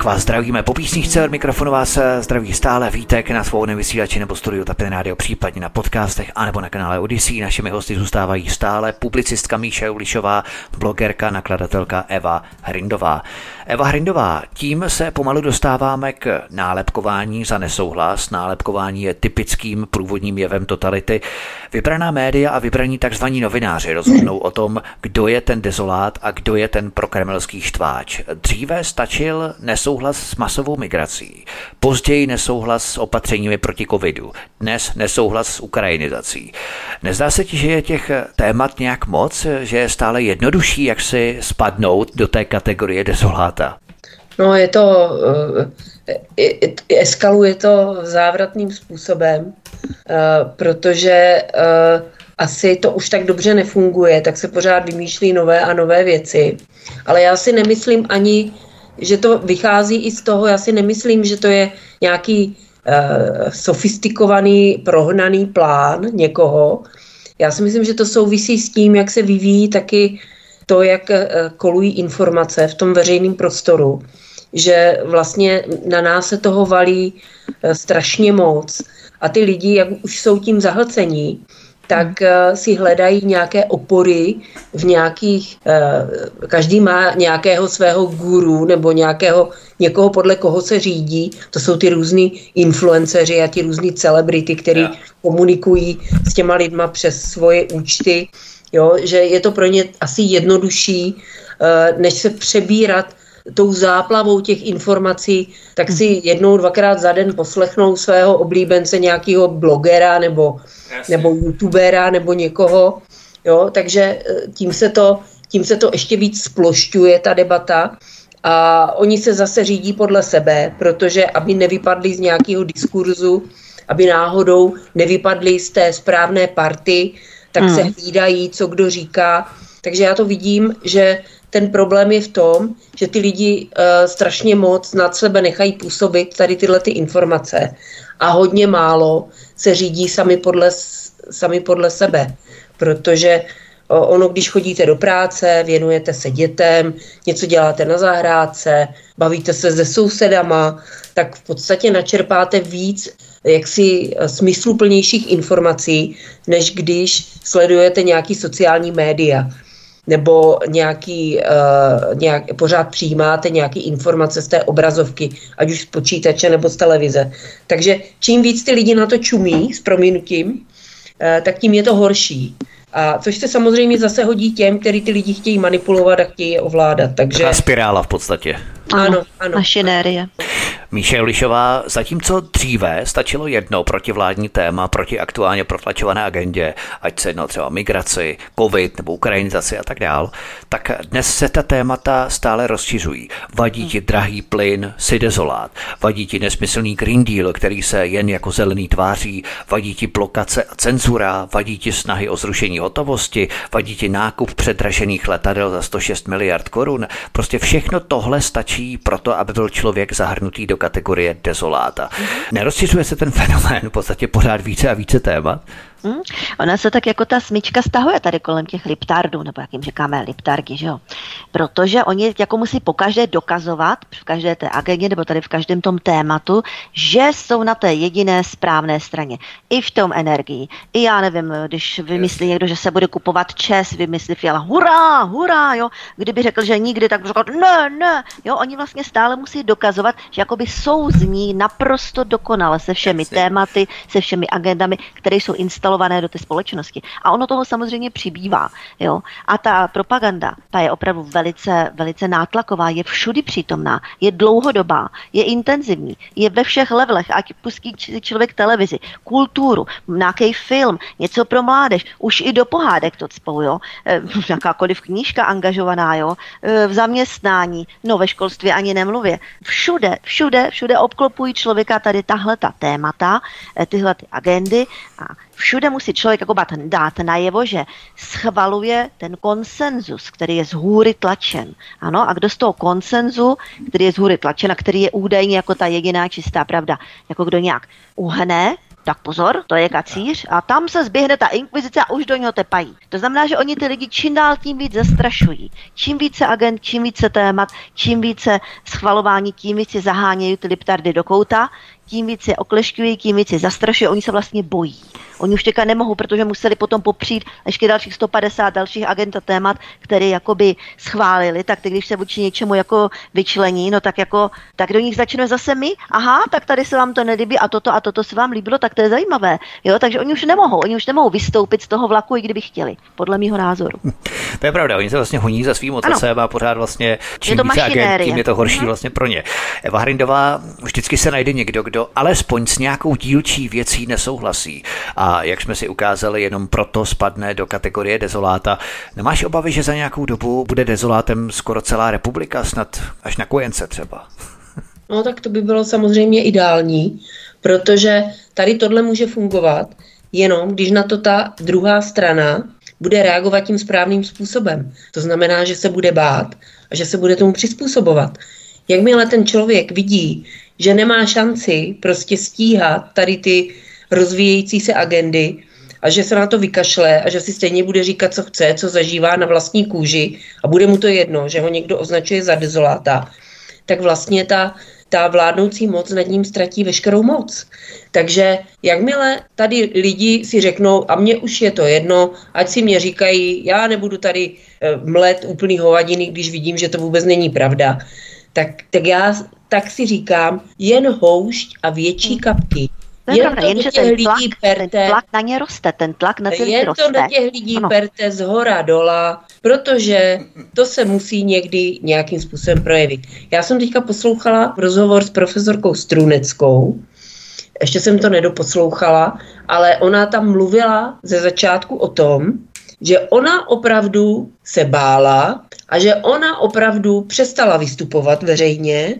Tak vás zdravíme po písničce od mikrofonu vás zdraví stále Vítek na svou vysílači nebo studiu Tapin Radio, případně na podcastech anebo na kanále Odyssey. Našimi hosty zůstávají stále publicistka Míša Julišová, blogerka, nakladatelka Eva Hrindová. Eva Hrindová, tím se pomalu dostáváme k nálepkování za nesouhlas. Nálepkování je typickým průvodním jevem totality. Vybraná média a vybraní tzv. novináři rozhodnou o tom, kdo je ten dezolát a kdo je ten prokremelský štváč. Dříve stačil nesouhlas nesouhlas s masovou migrací, později nesouhlas s opatřeními proti covidu, dnes nesouhlas s ukrajinizací. Nezdá se ti, že je těch témat nějak moc, že je stále jednodušší, jak si spadnout do té kategorie dezoláta? No, je to, eh, eskaluje to závratným způsobem, eh, protože eh, asi to už tak dobře nefunguje, tak se pořád vymýšlí nové a nové věci. Ale já si nemyslím ani, že to vychází i z toho, já si nemyslím, že to je nějaký uh, sofistikovaný, prohnaný plán někoho. Já si myslím, že to souvisí s tím, jak se vyvíjí taky to, jak uh, kolují informace v tom veřejném prostoru, že vlastně na nás se toho valí uh, strašně moc. A ty lidi, jak už jsou tím zahlcení, tak uh, si hledají nějaké opory v nějakých, uh, každý má nějakého svého guru nebo nějakého, někoho podle koho se řídí. To jsou ty různí influenceři a ti různí celebrity, kteří yeah. komunikují s těma lidma přes svoje účty. Jo, že je to pro ně asi jednodušší, uh, než se přebírat tou záplavou těch informací, tak si jednou, dvakrát za den poslechnou svého oblíbence nějakého blogera nebo, nebo youtubera nebo někoho. Jo? Takže eh, tím se, to, tím se to ještě víc splošťuje, ta debata. A oni se zase řídí podle sebe, protože aby nevypadli z nějakého diskurzu, aby náhodou nevypadli z té správné party, tak hmm. se hlídají, co kdo říká. Takže já to vidím, že ten problém je v tom, že ty lidi uh, strašně moc nad sebe nechají působit tady tyhle ty informace. A hodně málo se řídí sami podle, sami podle sebe, protože uh, ono, když chodíte do práce, věnujete se dětem, něco děláte na zahrádce, bavíte se se sousedama, tak v podstatě načerpáte víc jaksi eh, smysluplnějších informací, než když sledujete nějaký sociální média nebo nějaký, uh, nějak, pořád přijímáte nějaké informace z té obrazovky, ať už z počítače nebo z televize. Takže čím víc ty lidi na to čumí s prominutím, uh, tak tím je to horší. A což se samozřejmě zase hodí těm, kteří ty lidi chtějí manipulovat a chtějí je ovládat. Takže... Ta spirála v podstatě. Ano, ano. Mašinérie. Míše Lišová, zatímco dříve stačilo jedno protivládní téma proti aktuálně protlačované agendě, ať se jedno třeba migraci, covid nebo ukrajinizaci a tak dál, tak dnes se ta témata stále rozšiřují. Vadí ti drahý plyn, si dezolát, vadí ti nesmyslný Green Deal, který se jen jako zelený tváří, vadí ti blokace a cenzura, vadí ti snahy o zrušení hotovosti, vadí ti nákup předražených letadel za 106 miliard korun. Prostě všechno tohle stačí proto, aby byl člověk zahrnutý do kategorie dezoláta. Nerozšiřuje se ten fenomén v podstatě pořád více a více témat? Hmm? Ona se tak jako ta smyčka stahuje tady kolem těch liptardů, nebo jak jim říkáme, liptargy, že jo? Protože oni jako musí pokaždé dokazovat v každé té agendě nebo tady v každém tom tématu, že jsou na té jediné správné straně. I v tom energii. I já nevím, když vymyslí někdo, že se bude kupovat čes, vymyslí Fiala, hurá, hurá, jo? Kdyby řekl, že nikdy, tak řekl, ne, ne, jo? Oni vlastně stále musí dokazovat, že jakoby souzní naprosto dokonale se všemi tématy, se všemi agendami, které jsou instalované instalované do té společnosti. A ono toho samozřejmě přibývá. Jo? A ta propaganda, ta je opravdu velice, velice nátlaková, je všudy přítomná, je dlouhodobá, je intenzivní, je ve všech levelech, ať pustí člověk televizi, kulturu, nějaký film, něco pro mládež, už i do pohádek to cpou, jo? E, jakákoliv knížka angažovaná, jo? E, v zaměstnání, no ve školství ani nemluvě. Všude, všude, všude obklopují člověka tady tahle ta témata, e, tyhle ty agendy a všude musí člověk jako dát najevo, že schvaluje ten konsenzus, který je z hůry tlačen. Ano, a kdo z toho konsenzu, který je z hůry tlačen a který je údajně jako ta jediná čistá pravda, jako kdo nějak uhne, tak pozor, to je kacíř a tam se zběhne ta inkvizice a už do něho tepají. To znamená, že oni ty lidi čím dál tím víc zastrašují. Čím více agent, čím více témat, čím více schvalování, tím více zahánějí ty liptardy do kouta, tím víc je oklešťují, tím víc je zastrašují, oni se vlastně bojí. Oni už teďka nemohou, protože museli potom popřít ještě dalších 150 dalších agent a témat, které jakoby schválili, tak ty, když se vůči něčemu jako vyčlení, no tak jako, tak do nich začneme zase my, aha, tak tady se vám to nelíbí a toto a toto se vám líbilo, tak to je zajímavé. Jo, takže oni už nemohou, oni už nemohou vystoupit z toho vlaku, i kdyby chtěli, podle mého názoru. To je pravda, oni se vlastně honí za svým otcem a pořád vlastně čím je to více agent, tím je to horší vlastně pro ně. Eva Hrindová, vždycky se najde někdo, kdo alespoň s nějakou dílčí věcí nesouhlasí. A jak jsme si ukázali, jenom proto spadne do kategorie dezoláta. Nemáš obavy, že za nějakou dobu bude dezolátem skoro celá republika, snad až na kojence třeba? No tak to by bylo samozřejmě ideální, protože tady tohle může fungovat jenom, když na to ta druhá strana bude reagovat tím správným způsobem. To znamená, že se bude bát a že se bude tomu přizpůsobovat. Jakmile ten člověk vidí, že nemá šanci prostě stíhat tady ty rozvíjející se agendy a že se na to vykašle a že si stejně bude říkat, co chce, co zažívá na vlastní kůži a bude mu to jedno, že ho někdo označuje za dezoláta, tak vlastně ta, ta vládnoucí moc nad ním ztratí veškerou moc. Takže jakmile tady lidi si řeknou, a mně už je to jedno, ať si mě říkají, já nebudu tady eh, mlet úplný hovadiny, když vidím, že to vůbec není pravda, tak, tak já tak si říkám, jen houšť a větší kapky to je pravda, jenže ten tlak, perte, ten tlak na ně roste, ten tlak na ty jen roste. to do těch lidí ano. perte z hora dola, protože to se musí někdy nějakým způsobem projevit. Já jsem teďka poslouchala rozhovor s profesorkou Struneckou, ještě jsem to nedoposlouchala, ale ona tam mluvila ze začátku o tom, že ona opravdu se bála a že ona opravdu přestala vystupovat veřejně,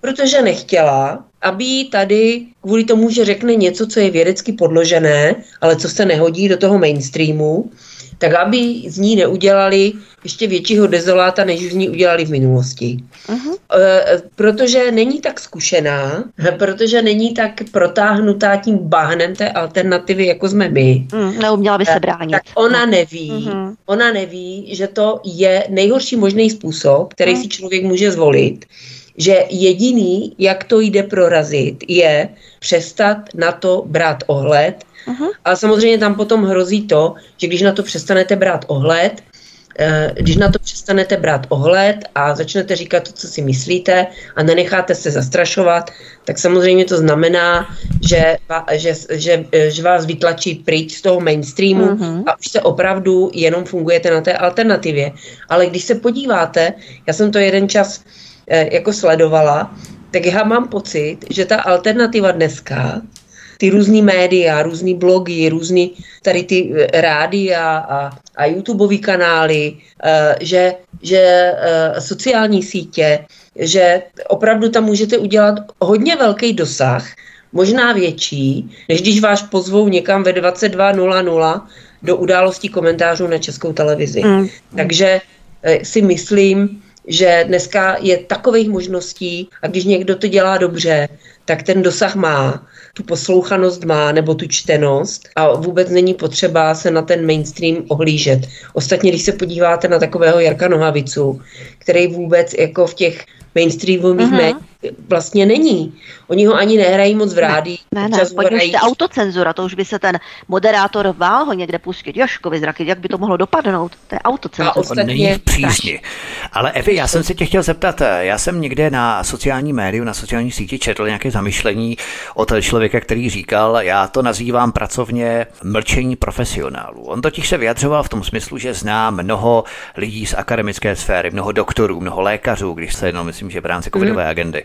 protože nechtěla, aby jí tady kvůli tomu, že řekne něco, co je vědecky podložené, ale co se nehodí do toho mainstreamu, tak aby z ní neudělali ještě většího dezoláta, než z ní udělali v minulosti. Uh-huh. E, protože není tak zkušená, protože není tak protáhnutá tím bahnem té alternativy, jako jsme my. Mm, neuměla by se e, bránit. Tak ona neví, uh-huh. ona neví, že to je nejhorší možný způsob, který uh-huh. si člověk může zvolit, že jediný, jak to jde prorazit, je přestat na to brát ohled. Uh-huh. A samozřejmě tam potom hrozí to, že když na to přestanete brát ohled, eh, když na to přestanete brát ohled a začnete říkat to, co si myslíte a nenecháte se zastrašovat, tak samozřejmě to znamená, že, že, že, že vás vytlačí pryč z toho mainstreamu uh-huh. a už se opravdu jenom fungujete na té alternativě. Ale když se podíváte, já jsem to jeden čas Eh, jako sledovala, tak já mám pocit, že ta alternativa dneska, ty různý média, různý blogy, různý tady ty eh, rádia a, a YouTubeové kanály, uh, že, že uh, sociální sítě, že opravdu tam můžete udělat hodně velký dosah, možná větší, než když vás pozvou někam ve 22.00 do událostí komentářů na českou televizi. Mm. Takže si myslím, že dneska je takových možností a když někdo to dělá dobře, tak ten dosah má, tu poslouchanost má nebo tu čtenost a vůbec není potřeba se na ten mainstream ohlížet. Ostatně, když se podíváte na takového Jarka Nohavicu, který vůbec jako v těch mainstreamových uh-huh. médiích vlastně není. Oni ho ani nehrají moc v rádi. Ne, ne, ne hrají... autocenzura, to už by se ten moderátor vál ho někde pustit. Joškovi zraky, jak by to mohlo dopadnout? To je autocenzura. A ostatně... Není v přísni. Ale Evi, já jsem se tě chtěl zeptat, já jsem někde na sociální médiu, na sociální síti četl nějaké zamyšlení od člověka, který říkal, já to nazývám pracovně mlčení profesionálů. On totiž se vyjadřoval v tom smyslu, že zná mnoho lidí z akademické sféry, mnoho doktorů, mnoho lékařů, když se jenom myslím, že v rámci covidové mm. agendy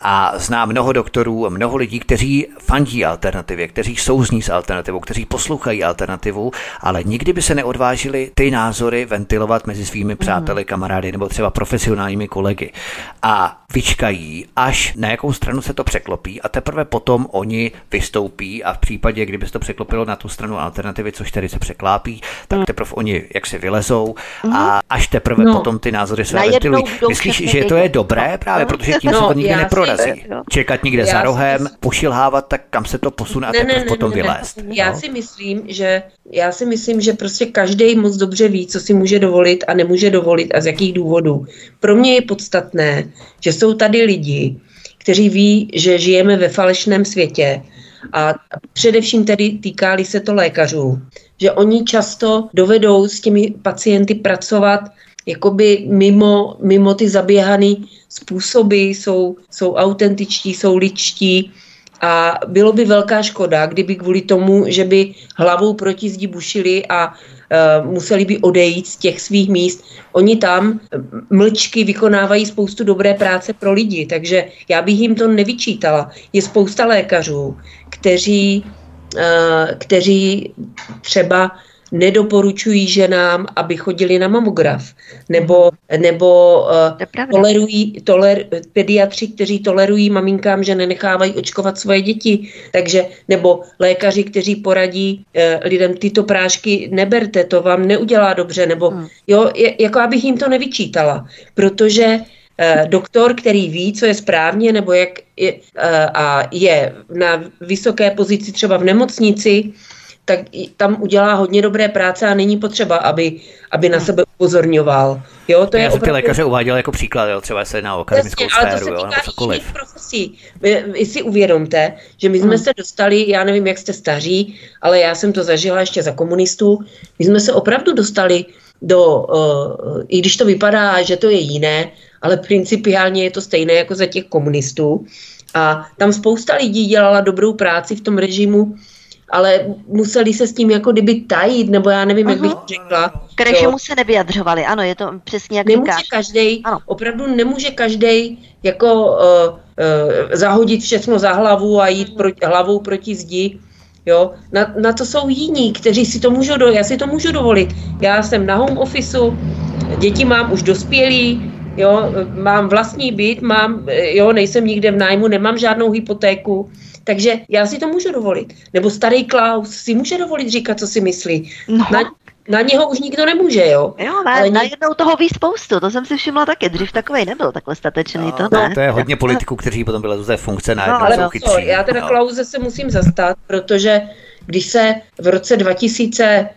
a zná mnoho doktorů, mnoho lidí, kteří fandí alternativě, kteří souzní s alternativou, kteří poslouchají alternativu, ale nikdy by se neodvážili ty názory ventilovat mezi svými mhm. přáteli, kamarády nebo třeba profesionálními kolegy. A vyčkají, až na jakou stranu se to překlopí a teprve potom oni vystoupí a v případě, kdyby se to překlopilo na tu stranu alternativy, což tady se překlápí, tak mhm. teprve oni jak si vylezou a mhm. až teprve no. potom ty názory se ventilují. Myslíš, že to je dobré právě, protože tím no, se to nikdy neprorazí. Čekat někde já za rohem, myslím... pošilhávat, tak kam se to posune a ne, teprve ne, potom ne, vylézt. Ne. Já si myslím, že já si myslím, že prostě každý moc dobře ví, co si může dovolit a nemůže dovolit a z jakých důvodů. Pro mě je podstatné, že jsou tady lidi, kteří ví, že žijeme ve falešném světě a především tedy týkáli se to lékařů, že oni často dovedou s těmi pacienty pracovat jakoby mimo, mimo ty zaběhané způsoby, jsou, jsou autentičtí, jsou ličtí a bylo by velká škoda, kdyby kvůli tomu, že by hlavou proti zdi bušili a uh, museli by odejít z těch svých míst. Oni tam mlčky vykonávají spoustu dobré práce pro lidi, takže já bych jim to nevyčítala. Je spousta lékařů, kteří, uh, kteří třeba nedoporučují ženám, aby chodili na mamograf, nebo, nebo uh, tolerují, toler, pediatři, kteří tolerují maminkám, že nenechávají očkovat svoje děti, takže, nebo lékaři, kteří poradí uh, lidem, tyto prášky neberte, to vám neudělá dobře, nebo hmm. jo, je, jako abych jim to nevyčítala, protože uh, doktor, který ví, co je správně, nebo jak je, a je na vysoké pozici třeba v nemocnici, tak tam udělá hodně dobré práce a není potřeba, aby, aby na sebe upozorňoval. Jo, to Já je opravdu... ty lékaře uváděl jako příklad, jo, třeba se na akademickou Jasně, sféru, ale to se týká jo, cokoliv. profesí. Vy, vy si uvědomte, že my jsme hmm. se dostali, já nevím, jak jste staří, ale já jsem to zažila ještě za komunistů, my jsme se opravdu dostali do, uh, i když to vypadá, že to je jiné, ale principiálně je to stejné jako za těch komunistů. A tam spousta lidí dělala dobrou práci v tom režimu, ale museli se s tím jako kdyby tajit, nebo já nevím, Aha. jak bych to řekla. K režimu se nevyjadřovali, ano, je to přesně jak nemůže ano. opravdu nemůže každý jako uh, uh, zahodit všechno za hlavu a jít proti, hlavou proti zdi. Jo? Na, na to jsou jiní, kteří si to můžou do, já si to můžu dovolit. Já jsem na home officeu, děti mám už dospělí, jo, mám vlastní byt, mám, jo, nejsem nikde v nájmu, nemám žádnou hypotéku, takže já si to můžu dovolit. Nebo starý Klaus si může dovolit říkat, co si myslí. No. Na, na něho už nikdo nemůže, jo. Jo, ne, Ale najednou toho ví spoustu, to jsem si všimla taky, dřív takový nebyl takhle statečný, no, to ne. No, to je hodně politiků, kteří potom byli z té funkce na no, ale co, já teda no. Klauze se musím zastat, protože když se v roce 2000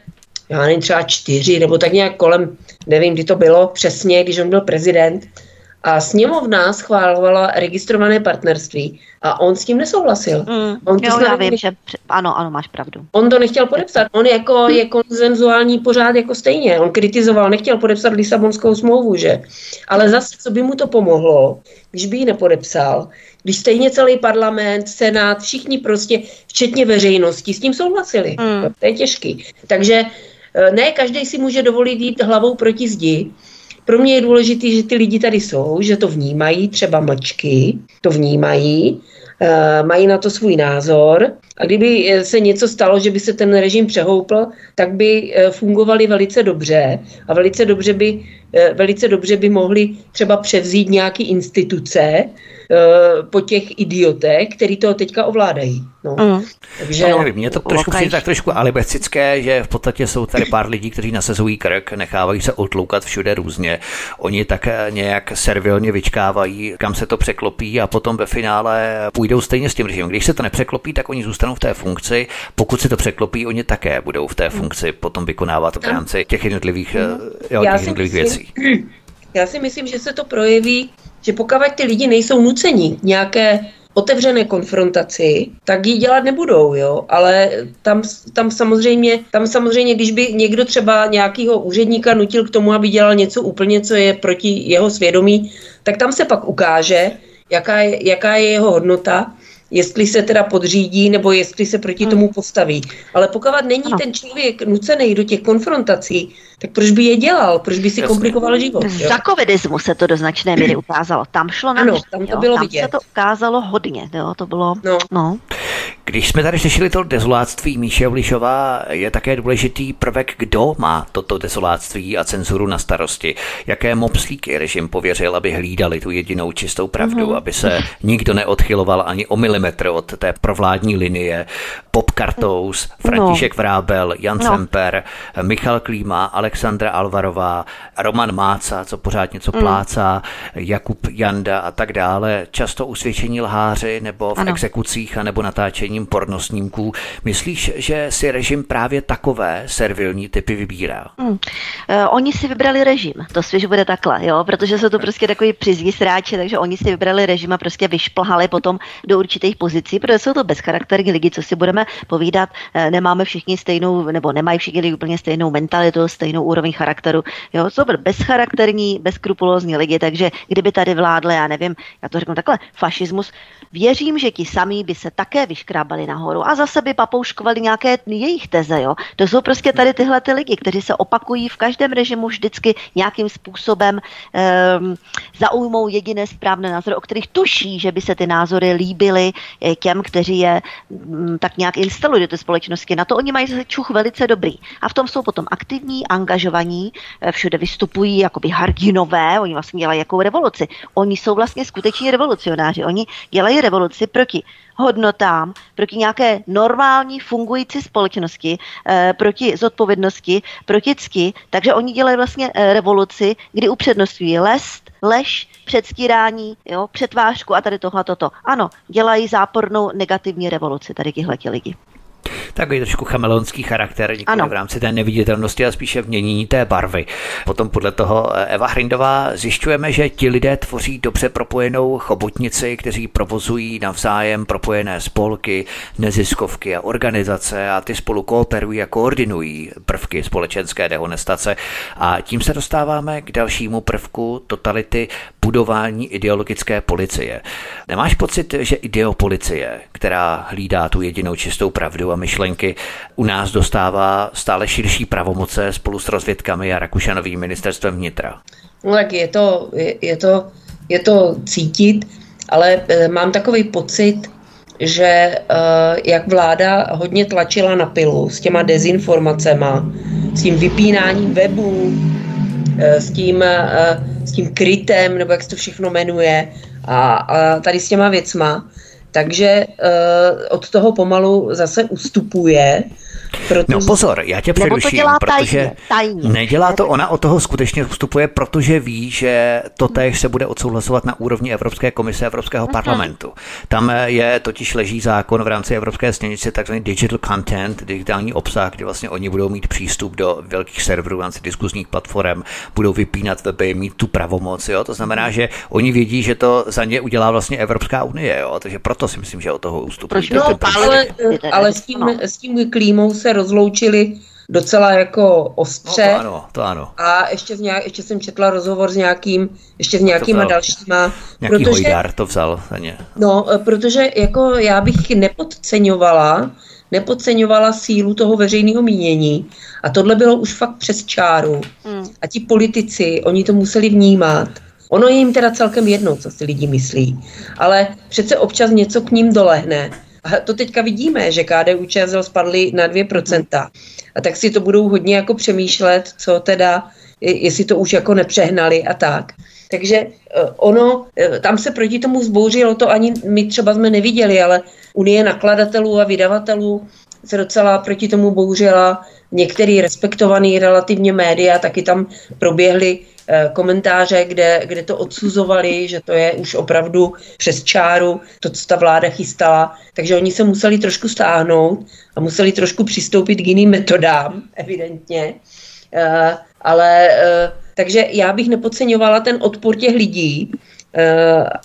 já nevím, třeba čtyři, nebo tak nějak kolem, nevím, kdy to bylo přesně, když on byl prezident, a sněmovna schválovala registrované partnerství a on s tím nesouhlasil. Mm, on jo, já vím, že ano, ano, máš pravdu. On to nechtěl podepsat. On jako je konzenzuální pořád jako stejně. On kritizoval, nechtěl podepsat Lisabonskou smlouvu, že? Ale zase, co by mu to pomohlo, když by ji nepodepsal, když stejně celý parlament, senát, všichni prostě, včetně veřejnosti, s tím souhlasili. Mm. To je těžký. Takže ne každý si může dovolit jít hlavou proti zdi, pro mě je důležité, že ty lidi tady jsou, že to vnímají, třeba mlčky, to vnímají, eh, mají na to svůj názor. A kdyby eh, se něco stalo, že by se ten režim přehoupl, tak by eh, fungovali velice dobře. A velice dobře by, velice dobře by mohli třeba převzít nějaké instituce, Eh, po těch idiotech, který to teďka ovládají. No. Mm. Takže... No, nevím, mě to trošku přijde tak trošku alibecické, že v podstatě jsou tady pár lidí, kteří nasazují krk, nechávají se otloukat všude různě. Oni tak nějak servilně vyčkávají, kam se to překlopí a potom ve finále půjdou stejně s tím režimem. Když se to nepřeklopí, tak oni zůstanou v té funkci. Pokud se to překlopí, oni také budou v té mm. funkci potom vykonávat v rámci těch jednotlivých, mm. jo, těch jednotlivých myslím, věcí. Já si myslím, že se to projeví že pokud ty lidi nejsou nuceni nějaké otevřené konfrontaci, tak ji dělat nebudou, jo, ale tam, tam samozřejmě, tam samozřejmě, když by někdo třeba nějakého úředníka nutil k tomu, aby dělal něco úplně, co je proti jeho svědomí, tak tam se pak ukáže, jaká je, jaká je jeho hodnota jestli se teda podřídí nebo jestli se proti hmm. tomu postaví. Ale pokud není ano. ten člověk nucený do těch konfrontací, tak proč by je dělal? Proč by si Jasně. komplikoval život? Jo? Za covidismu se to do značné míry ukázalo. Tam šlo na ano, tam to jo? bylo tam vidět. se to ukázalo hodně. Jo? To bylo, no. no. Když jsme tady slyšeli to dezoláctví Míše Vlišová, je také důležitý prvek, kdo má toto dezoláctví a cenzuru na starosti. Jaké mopslíky režim pověřil, aby hlídali tu jedinou čistou pravdu, mm-hmm. aby se nikdo neodchyloval ani o milimetr od té provládní linie. Pop Kartous, František no. Vrábel, Jan no. Semper, Michal Klíma, Alexandra Alvarová, Roman Máca, co pořád něco mm. plácá, Jakub Janda a tak dále. Často usvědčení lháři nebo v ano. exekucích a nebo natáčení vydáváním pornosnímků. Myslíš, že si režim právě takové servilní typy vybírá? Hmm. Uh, oni si vybrali režim, to svěž bude takhle, jo, protože jsou to prostě takový přizví sráče, takže oni si vybrali režim a prostě vyšplhali potom do určitých pozicí, protože jsou to bezcharakterní lidi, co si budeme povídat, eh, nemáme všichni stejnou, nebo nemají všichni úplně stejnou mentalitu, stejnou úroveň charakteru, jo, jsou bezcharakterní, bezkrupulózní lidi, takže kdyby tady vládli, já nevím, já to řeknu takhle, fašismus, věřím, že ti sami by se také vyškrábali nahoru a zase by papouškovali nějaké jejich teze, jo. To jsou prostě tady tyhle ty lidi, kteří se opakují v každém režimu vždycky nějakým způsobem um, zaujmou jediné správné názory, o kterých tuší, že by se ty názory líbily eh, těm, kteří je um, tak nějak instalují do té společnosti. Na to oni mají čuch velice dobrý. A v tom jsou potom aktivní, angažovaní, eh, všude vystupují jakoby hardinové, oni vlastně dělají jakou revoluci. Oni jsou vlastně skuteční revolucionáři. Oni dělají revoluci proti hodnotám, proti nějaké normální fungující společnosti, eh, proti zodpovědnosti, proti cti. Takže oni dělají vlastně eh, revoluci, kdy upřednostňují lest, lež, předstírání, jo, přetvářku a tady tohle toto. Ano, dělají zápornou negativní revoluci tady tihle lidi takový trošku chameleonský charakter, nikoli v rámci té neviditelnosti a spíše v té barvy. Potom podle toho eh, Eva Hrindová zjišťujeme, že ti lidé tvoří dobře propojenou chobotnici, kteří provozují navzájem propojené spolky, neziskovky a organizace a ty spolu kooperují a koordinují prvky společenské dehonestace a tím se dostáváme k dalšímu prvku totality budování ideologické policie. Nemáš pocit, že ideopolicie, která hlídá tu jedinou čistou pravdu a myšlenky, u nás dostává stále širší pravomoce spolu s rozvědkami a Rakušanovým ministerstvem vnitra? No tak je to, je, je to, je to cítit, ale e, mám takový pocit, že e, jak vláda hodně tlačila na pilu s těma dezinformacema, s tím vypínáním webů, e, s tím, s tím krytem, nebo jak se to všechno jmenuje, a, a tady s těma věcma, takže uh, od toho pomalu zase ustupuje Protože... No pozor, já tě přeruším, to dělá protože tajně, nedělá to, ona od toho skutečně vstupuje, protože ví, že to též se bude odsouhlasovat na úrovni Evropské komise Evropského uh-huh. parlamentu. Tam je totiž leží zákon v rámci Evropské směrnice takzvaný digital content, digitální obsah, kdy vlastně oni budou mít přístup do velkých serverů v rámci diskuzních platform, budou vypínat weby, mít tu pravomoc, jo? to znamená, že oni vědí, že to za ně udělá vlastně Evropská unie, jo? takže proto si myslím, že od toho ustupují. No, ale, ale s tím, s tím klímou se rozloučili docela jako ostře. No, to ano, to ano. A ještě, z nějak, ještě jsem četla rozhovor s nějakým, ještě s nějakýma dalšíma. Nějaký protože, hojdár to vzal. Ně. No, protože jako já bych nepodceňovala, nepodceňovala sílu toho veřejného mínění a tohle bylo už fakt přes čáru. Hmm. A ti politici, oni to museli vnímat. Ono je jim teda celkem jedno, co si lidi myslí, ale přece občas něco k ním dolehne a to teďka vidíme, že KDU ČSL spadly na 2%. A tak si to budou hodně jako přemýšlet, co teda, jestli to už jako nepřehnali a tak. Takže eh, ono, eh, tam se proti tomu zbouřilo, to ani my třeba jsme neviděli, ale Unie nakladatelů a vydavatelů se docela proti tomu bouřila. Některý respektovaný relativně média taky tam proběhly komentáře, kde, kde to odsuzovali, že to je už opravdu přes čáru, to, co ta vláda chystala. Takže oni se museli trošku stáhnout a museli trošku přistoupit k jiným metodám, evidentně. Uh, ale uh, takže já bych nepodceňovala ten odpor těch lidí, Eh,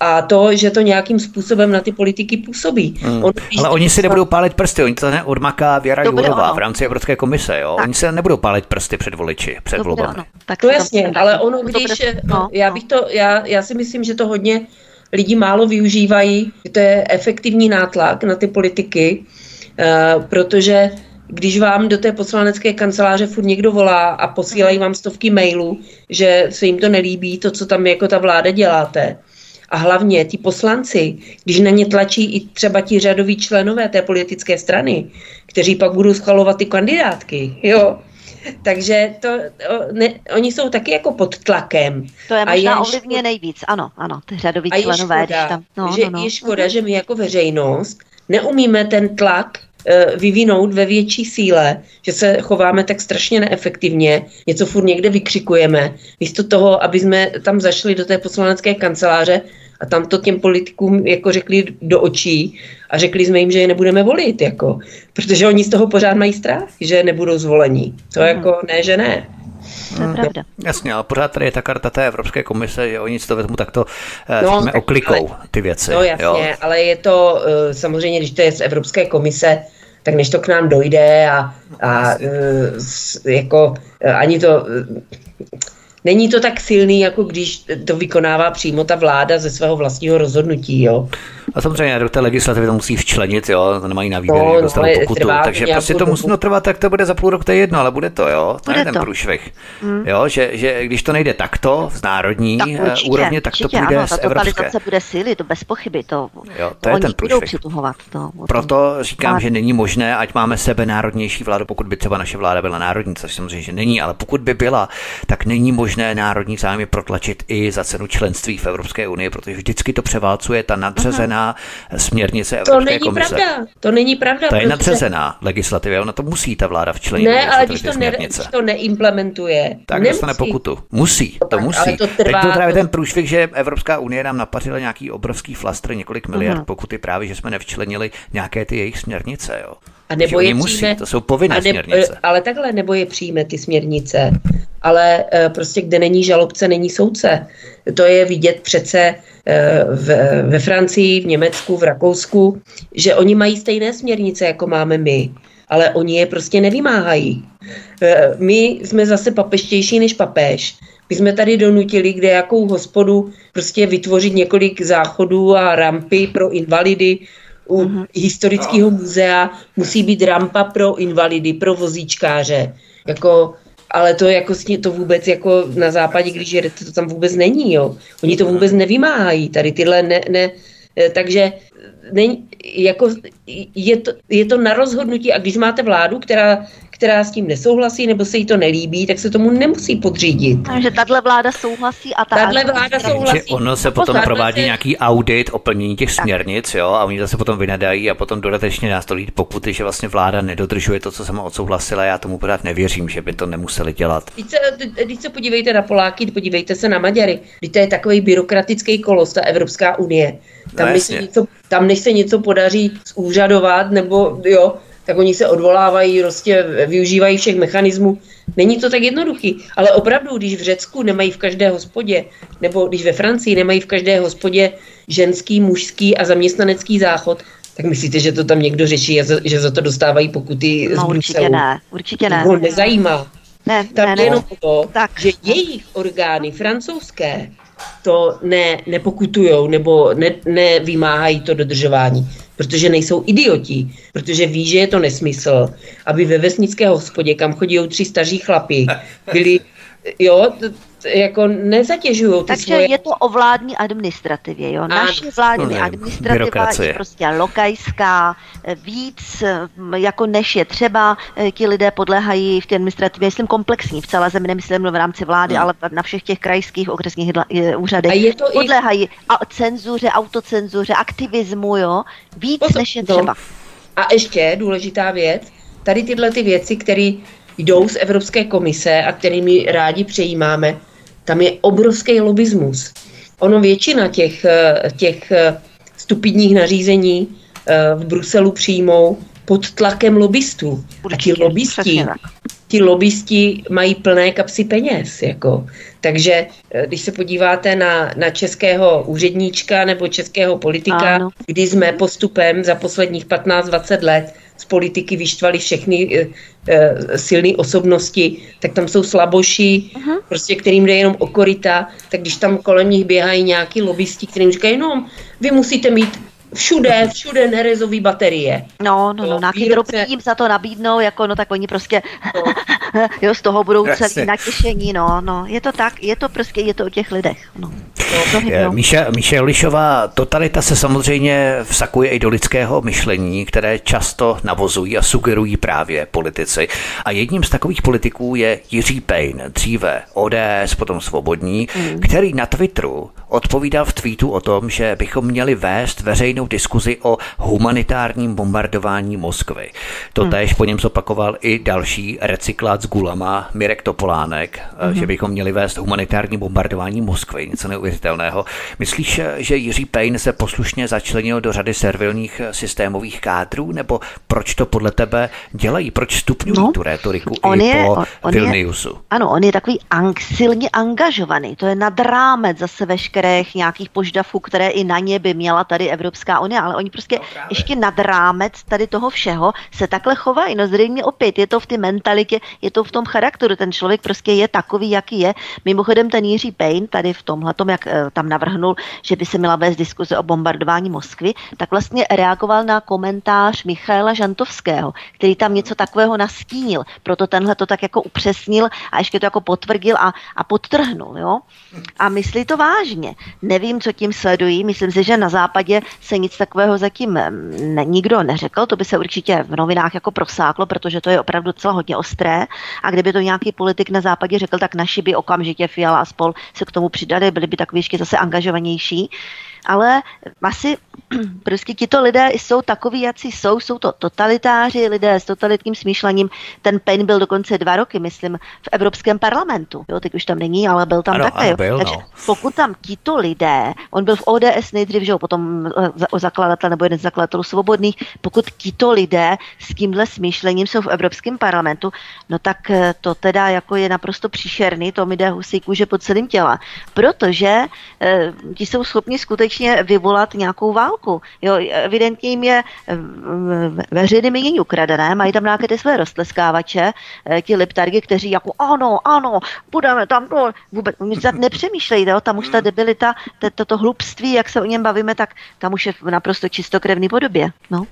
a to, že to nějakým způsobem na ty politiky působí. Hmm. On, Ale oni si nebudou pálit prsty, oni to neodmaká Věra Jourová v rámci Evropské komise, jo? Tak. Oni se nebudou pálit prsty před voliči, před Dobře, volbami. Ano. Tak to jasně, ale ono, když, no, já bych to, já, já si myslím, že to hodně lidi málo využívají, to je efektivní nátlak na ty politiky, uh, protože když vám do té poslanecké kanceláře furt někdo volá a posílají vám stovky mailů, že se jim to nelíbí, to, co tam jako ta vláda děláte, a hlavně ti poslanci, když na ně tlačí i třeba ti řadoví členové té politické strany, kteří pak budou schvalovat ty kandidátky, jo, takže to, ne, oni jsou taky jako pod tlakem. To je možná ovlivně nejvíc, ano, ano, ty řadoví členové. Je škoda, tam, no, že, no, no. je škoda, že my jako veřejnost neumíme ten tlak vyvinout ve větší síle, že se chováme tak strašně neefektivně, něco furt někde vykřikujeme, místo toho, aby jsme tam zašli do té poslanecké kanceláře a tam to těm politikům jako řekli do očí a řekli jsme jim, že je nebudeme volit, jako, protože oni z toho pořád mají strach, že nebudou zvolení. To hmm. jako ne, že ne. To je pravda. Jasně, ale pořád tady je ta karta té Evropské komise, že oni si to vezmu takto eh, no, řekněme, oklikou ale, ty věci. No jasně, jo. ale je to eh, samozřejmě, když to je z Evropské komise, tak než to k nám dojde a, a uh, jako ani to není to tak silný, jako když to vykonává přímo ta vláda ze svého vlastního rozhodnutí, jo. A samozřejmě do té legislativy to musí včlenit, jo, to nemají na výběr, no, no, pokutu, takže prostě to musí no, trvat, tak to bude za půl rok, to je jedno, ale bude to, jo, to bude je ten to. průšvih. Hmm. Jo, že, že když to nejde takto, z národní tak eh, určitě, úrovně, tak určitě, to půjde ano, z evropské. Ta bude síly, to bez pochyby, to, jo, to je ten průšvih. To, Proto říkám, že není možné, ať máme sebe národnější vládu, pokud by třeba naše vláda byla národní, což samozřejmě, že není, ale pokud by byla, tak není možné národní zájmy protlačit i za cenu členství v Evropské unii, protože vždycky to převálcuje ta nadřazená směrnice Evropské to není komise. Pravda. To není pravda. To je nadřazená legislativa, ona to musí ta vláda včlenit. Ne, ale když to, ne, když to neimplementuje, tak nemusí. dostane pokutu. Musí, to musí. Ale to trvá, Teď to právě ten průšvih, že Evropská unie nám napařila nějaký obrovský flastr, několik miliard uh-huh. pokuty právě, že jsme nevčlenili nějaké ty jejich směrnice. Jo. A nebo je musí, přijme, to jsou povinné ne, směrnice. Ale takhle, nebo je přijme ty směrnice. Ale uh, prostě kde není žalobce, není soudce. To je vidět přece uh, v, ve Francii, v Německu, v Rakousku, že oni mají stejné směrnice, jako máme my, ale oni je prostě nevymáhají. My jsme zase papeštější než papež. My jsme tady donutili kde jakou hospodu prostě vytvořit několik záchodů a rampy pro invalidy, u uh-huh. historického muzea musí být rampa pro invalidy, pro vozíčkáře. Jako, ale to jako to vůbec jako na západě, když jedete, to tam vůbec není, jo. Oni to vůbec nevymáhají, tady tyhle ne, ne eh, takže ne, jako je, to, je to na rozhodnutí a když máte vládu, která která s tím nesouhlasí nebo se jí to nelíbí, tak se tomu nemusí podřídit. Takže tahle vláda souhlasí a ta tahle vláda souhlasí. Takže ono se potom provádí se... nějaký audit o plnění těch směrnic, jo, a oni zase potom vynadají a potom dodatečně nastolí pokuty, že vlastně vláda nedodržuje to, co sama odsouhlasila. Já tomu pořád nevěřím, že by to nemuseli dělat. Když se, když se podívejte na Poláky, podívejte se na Maďary. Když to je takový byrokratický kolos, ta Evropská unie. Tam, no, než se něco, tam než se něco podaří zúřadovat, nebo jo, tak oni se odvolávají, prostě využívají všech mechanismů. Není to tak jednoduchý, ale opravdu, když v Řecku nemají v každé hospodě, nebo když ve Francii nemají v každé hospodě ženský, mužský a zaměstnanecký záchod, tak myslíte, že to tam někdo řeší a že za to dostávají pokuty no, z Bruselu? Určitě ne, určitě ne. To nezajímá. Ne, tam ne, ne, jenom to, tak. že jejich orgány francouzské to ne, nepokutujou nebo ne, nevymáhají to dodržování protože nejsou idioti, protože ví, že je to nesmysl, aby ve vesnické hospodě, kam chodí tři staří chlapi, byli, jo, jako nezatěžují ty Takže svoje... je to o vládní administrativě, jo. Naše vládní no, administrativa byrokracie. je prostě lokajská, víc jako než je třeba, eh, ti lidé podléhají v té administrativě, myslím komplexní, v celé zemi, nemyslím v rámci vlády, no. ale na všech těch krajských okresních úřadech a je to podléhají i... cenzuře, autocenzuře, aktivismu, jo, víc to, než je třeba. No. A ještě důležitá věc, tady tyhle ty věci, které jdou z Evropské komise a kterými rádi přejímáme, tam je obrovský lobismus. Ono většina těch, eh, těch eh, stupidních nařízení eh, v Bruselu přijmou pod tlakem lobbystů. a ti lobbysti, ti lobbysti mají plné kapsy peněz. Jako. Takže když se podíváte na, na českého úředníčka nebo českého politika, ano. kdy jsme postupem za posledních 15-20 let z politiky vyštvali všechny e, e, silné osobnosti, tak tam jsou slaboši, uh-huh. prostě kterým jde jenom o korita, tak když tam kolem nich běhají nějaký lobbysti, kterým říkají, no, vy musíte mít všude, všude nerezové baterie. No, no, no, nějaký výrobce... jim za to nabídnou, jako no tak oni prostě no. jo, z toho budou Jasně. celý natěšení, no, no, je to tak, je to prostě, je to o těch lidech, no. no. Míša, Míša Jolišová, totalita se samozřejmě vsakuje i do lidského myšlení, které často navozují a sugerují právě politici. A jedním z takových politiků je Jiří Payne, dříve ODS, potom Svobodní, mm. který na Twitteru odpovídal v tweetu o tom, že bychom měli vést veřejnou v diskuzi o humanitárním bombardování Moskvy. To hmm. též po něm zopakoval i další recyklát s gulama Mirek Topolánek, hmm. že bychom měli vést humanitární bombardování Moskvy, něco neuvěřitelného. Myslíš, že Jiří Pejn se poslušně začlenil do řady servilních systémových kádrů, nebo proč to podle tebe dělají? Proč stupňují no, tu rétoriku on i je, po on, on Vilniusu? Je, ano, on je takový ang, silně angažovaný. To je nad rámec zase veškerých nějakých poždavků, které i na ně by měla tady Evropská unie, ale oni prostě no, ještě nad rámec tady toho všeho se takhle chovají. No zřejmě opět je to v té mentalitě, je to v tom charakteru. Ten člověk prostě je takový, jaký je. Mimochodem ten Jiří Payne tady v tomhle, jak eh, tam navrhnul, že by se měla vést diskuze o bombardování Moskvy, tak vlastně reagoval na komentář Michaela Žantovského, který tam něco takového nastínil. Proto tenhle to tak jako upřesnil a ještě to jako potvrdil a, a podtrhnul. Jo? A myslí to vážně. Nevím, co tím sledují. Myslím si, že na západě se nic takového zatím ne, nikdo neřekl. To by se určitě v novinách jako prosáklo, protože to je opravdu docela hodně ostré. A kdyby to nějaký politik na západě řekl, tak naši by okamžitě Fiala a spol se k tomu přidali, byli by takový ještě zase angažovanější ale asi prostě tito lidé jsou takoví, jací jsou, jsou to totalitáři, lidé s totalitním smýšlením. Ten Pen byl dokonce dva roky, myslím, v Evropském parlamentu. Jo, teď už tam není, ale byl tam ano, také. Ano, byl, Takže no. pokud tam tito lidé, on byl v ODS nejdřív, že jo, potom eh, o zakladatel nebo jeden z zakladatelů svobodných, pokud tito lidé s tímhle smýšlením jsou v Evropském parlamentu, no tak eh, to teda jako je naprosto příšerný, to mi jde husí kůže po celém těle. Protože eh, ti jsou schopni skutečně skutečně vyvolat nějakou válku. Jo, evidentně jim je veřejné mínění ukradené, mají tam nějaké ty své roztleskávače, eh, ti liptargy, kteří jako ano, ano, budeme tam, no, vůbec, nepřemýšlejí, jo, tam už ta debilita, toto hlubství, jak se o něm bavíme, tak tam už je v naprosto čistokrevné podobě. No.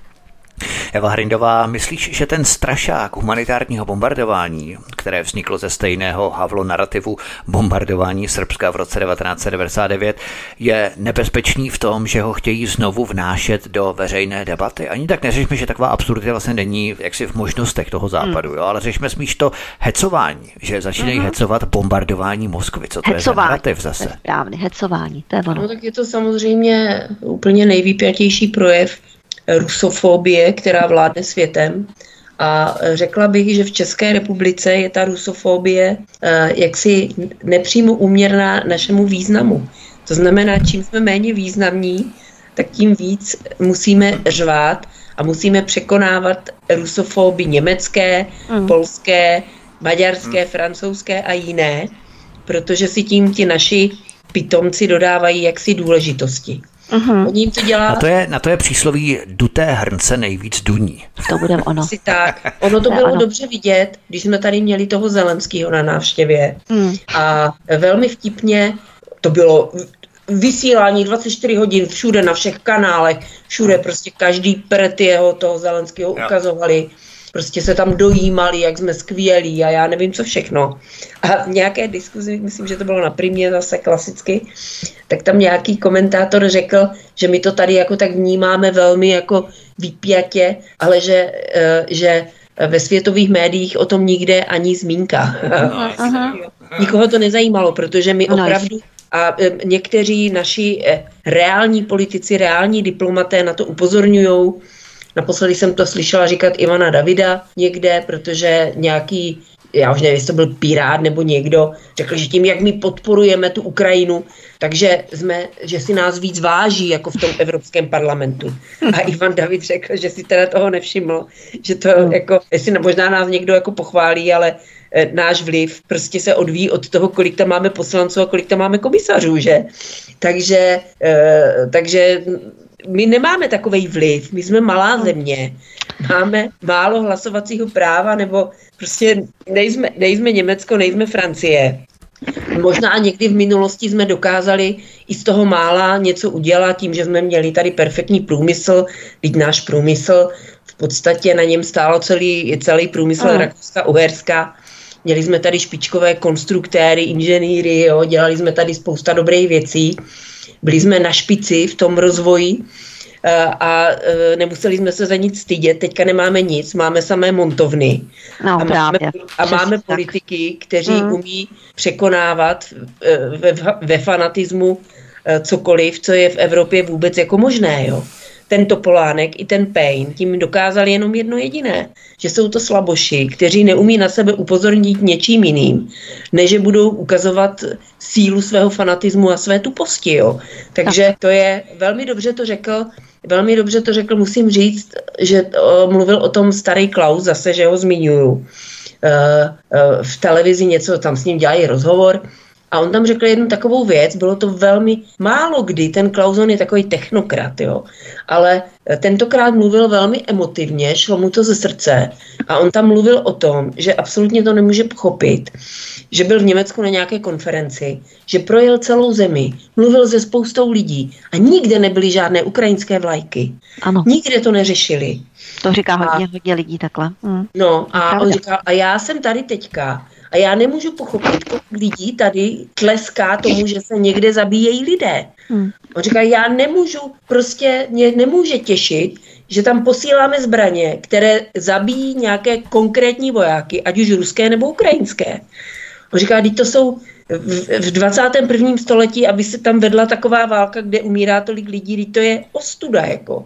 Eva Hrindová, myslíš, že ten strašák humanitárního bombardování, které vzniklo ze stejného Havlo narrativu bombardování Srbska v roce 1999, je nebezpečný v tom, že ho chtějí znovu vnášet do veřejné debaty? Ani tak neřešme, že taková absurdita vlastně není jaksi v možnostech toho západu, hmm. jo? ale řešme spíš to hecování, že začínají hmm. hecovat bombardování Moskvy. Co to hecování. je za narrativ zase? Správně, hecování, to je ono. No tak je to samozřejmě úplně nejvýpjatější projev rusofobie, která vládne světem. A řekla bych, že v České republice je ta rusofobie eh, jaksi nepřímo uměrná našemu významu. To znamená, čím jsme méně významní, tak tím víc musíme řvát a musíme překonávat rusofoby německé, mm. polské, maďarské, mm. francouzské a jiné, protože si tím ti naši pitomci dodávají jaksi důležitosti. Uh-huh. Oni jim to dělá... Na to, je, na to je přísloví duté hrnce nejvíc duní. To bude ono. Asi tak. Ono to bylo ano. dobře vidět, když jsme tady měli toho Zelenského na návštěvě. Hmm. A velmi vtipně to bylo vysílání 24 hodin všude na všech kanálech, všude prostě každý pret jeho toho Zelenského ukazovali prostě se tam dojímali, jak jsme skvělí a já nevím, co všechno. A v nějaké diskuzi, myslím, že to bylo na primě zase klasicky, tak tam nějaký komentátor řekl, že my to tady jako tak vnímáme velmi jako vypjatě, ale že, uh, že ve světových médiích o tom nikde ani zmínka. No, Nikoho to nezajímalo, protože my opravdu a e, někteří naši e, reální politici, reální diplomaté na to upozorňují, Naposledy jsem to slyšela říkat Ivana Davida někde, protože nějaký já už nevím, jestli to byl Pirát nebo někdo, řekl, že tím, jak my podporujeme tu Ukrajinu, takže jsme, že si nás víc váží, jako v tom Evropském parlamentu. A Ivan David řekl, že si teda toho nevšiml, že to hmm. jako, jestli možná nás někdo jako pochválí, ale e, náš vliv prostě se odvíjí od toho, kolik tam máme poslanců a kolik tam máme komisařů, že? Takže, e, takže my nemáme takový vliv, my jsme malá země, máme málo hlasovacího práva, nebo prostě nejsme, nejsme Německo, nejsme Francie. Možná někdy v minulosti jsme dokázali i z toho mála něco udělat tím, že jsme měli tady perfektní průmysl, teď náš průmysl v podstatě na něm stálo celý, celý průmysl uh. Rakouska, Uherska. Měli jsme tady špičkové konstruktéry, inženýry, jo, dělali jsme tady spousta dobrých věcí byli jsme na špici v tom rozvoji eh, a eh, nemuseli jsme se za nic stydět. Teďka nemáme nic, máme samé montovny. No, a máme, a máme politiky, kteří hmm. umí překonávat eh, ve, ve fanatismu cokoliv, co je v Evropě vůbec jako možné. Jo. Ten Topolánek i ten Payne tím dokázali jenom jedno jediné, že jsou to slaboši, kteří neumí na sebe upozornit něčím jiným, než že budou ukazovat sílu svého fanatismu a své tuposti. Jo. Takže to je, velmi dobře to řekl, velmi dobře to řekl, musím říct, že o, mluvil o tom starý Klaus, zase, že ho zmiňuju. E, e, v televizi něco, tam s ním dělají rozhovor, a on tam řekl jednu takovou věc, bylo to velmi málo kdy, ten Klauzon je takový technokrat, jo, ale tentokrát mluvil velmi emotivně, šlo mu to ze srdce a on tam mluvil o tom, že absolutně to nemůže pochopit, že byl v Německu na nějaké konferenci, že projel celou zemi, mluvil se spoustou lidí a nikde nebyly žádné ukrajinské vlajky. Ano. Nikde to neřešili. To říká hodně, hodně lidí takhle. Hmm. No a on říkal, a já jsem tady teďka a já nemůžu pochopit, kolik lidí tady tleská tomu, že se někde zabíjejí lidé. Hmm. On říká, já nemůžu, prostě mě nemůže těšit, že tam posíláme zbraně, které zabíjí nějaké konkrétní vojáky, ať už ruské nebo ukrajinské. On říká, teď to jsou v 21. století, aby se tam vedla taková válka, kde umírá tolik lidí, teď to je ostuda. Jako.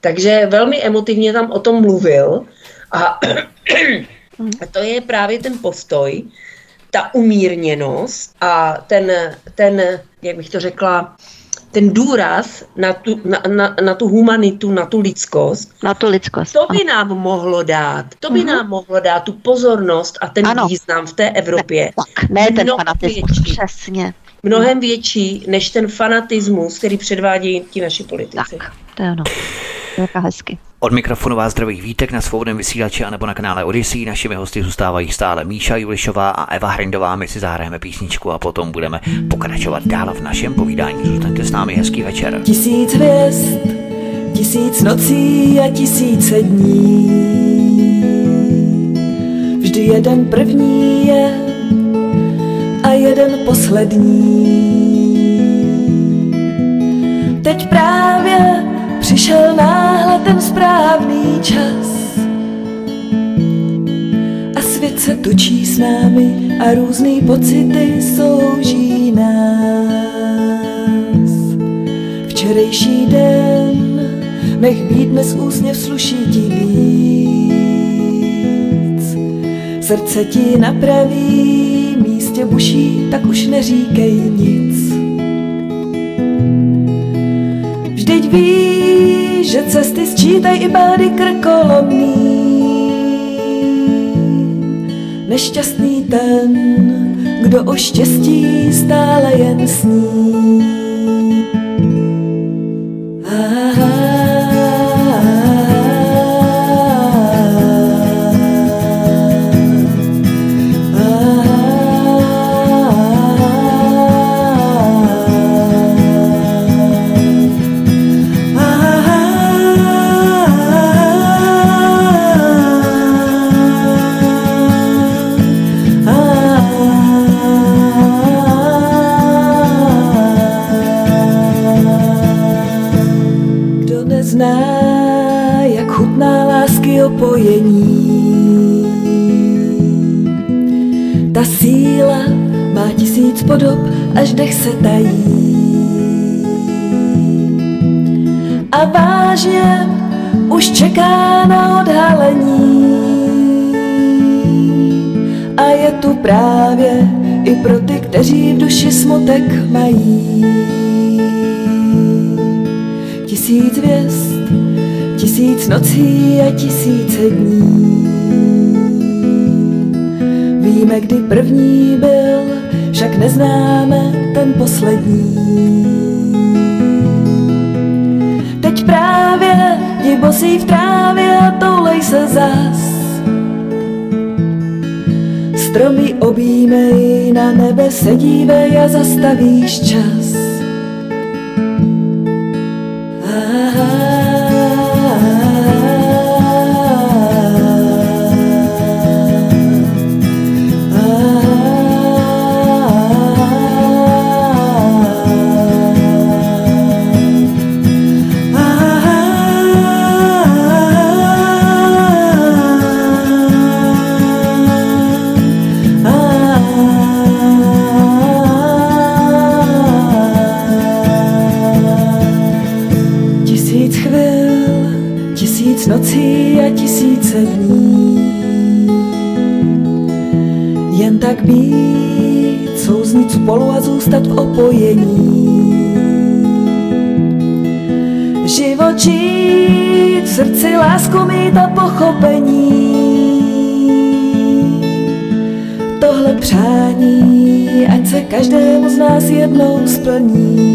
Takže velmi emotivně tam o tom mluvil a a to je právě ten postoj, ta umírněnost a ten, ten jak bych to řekla, ten důraz na tu, na, na, na tu humanitu, na tu lidskost. Na tu lidskost. To by nám mohlo dát, to by uh-huh. nám mohlo dát tu pozornost a ten ano. význam v té Evropě. Ne, tak, ne ten fanatismus, větší, přesně. Mnohem větší, než ten fanatismus, který předvádějí ti naši politici. Tak, to je ono. Jaká hezky. Od mikrofonu vás zdraví Vítek na svobodném vysílači a nebo na kanále Odyssey. Našimi hosty zůstávají stále Míša Julišová a Eva Hrindová. My si zahrajeme písničku a potom budeme pokračovat dál v našem povídání. Zůstaňte s námi, hezký večer. Tisíc hvězd, tisíc nocí a tisíce dní. Vždy jeden první je a jeden poslední. Teď právě přišel náhle ten správný čas. A svět se točí s námi a různý pocity souží nás. Včerejší den, nech být dnes úsměv sluší ti víc. Srdce ti napraví, místě buší, tak už neříkej nic. Vždyť víš, že cesty sčítaj i bády krkolomný. Nešťastný ten, kdo o štěstí stále jen sní. Podob, až dech se tají. A vážně už čeká na odhalení. A je tu právě i pro ty, kteří v duši smutek mají. Tisíc nocí a tisíce dní. Víme, kdy první byl však neznáme ten poslední. Teď právě ti bosí v trávě a toulej se zas. Stromy objímej, na nebe se dívej a zastavíš čas. Z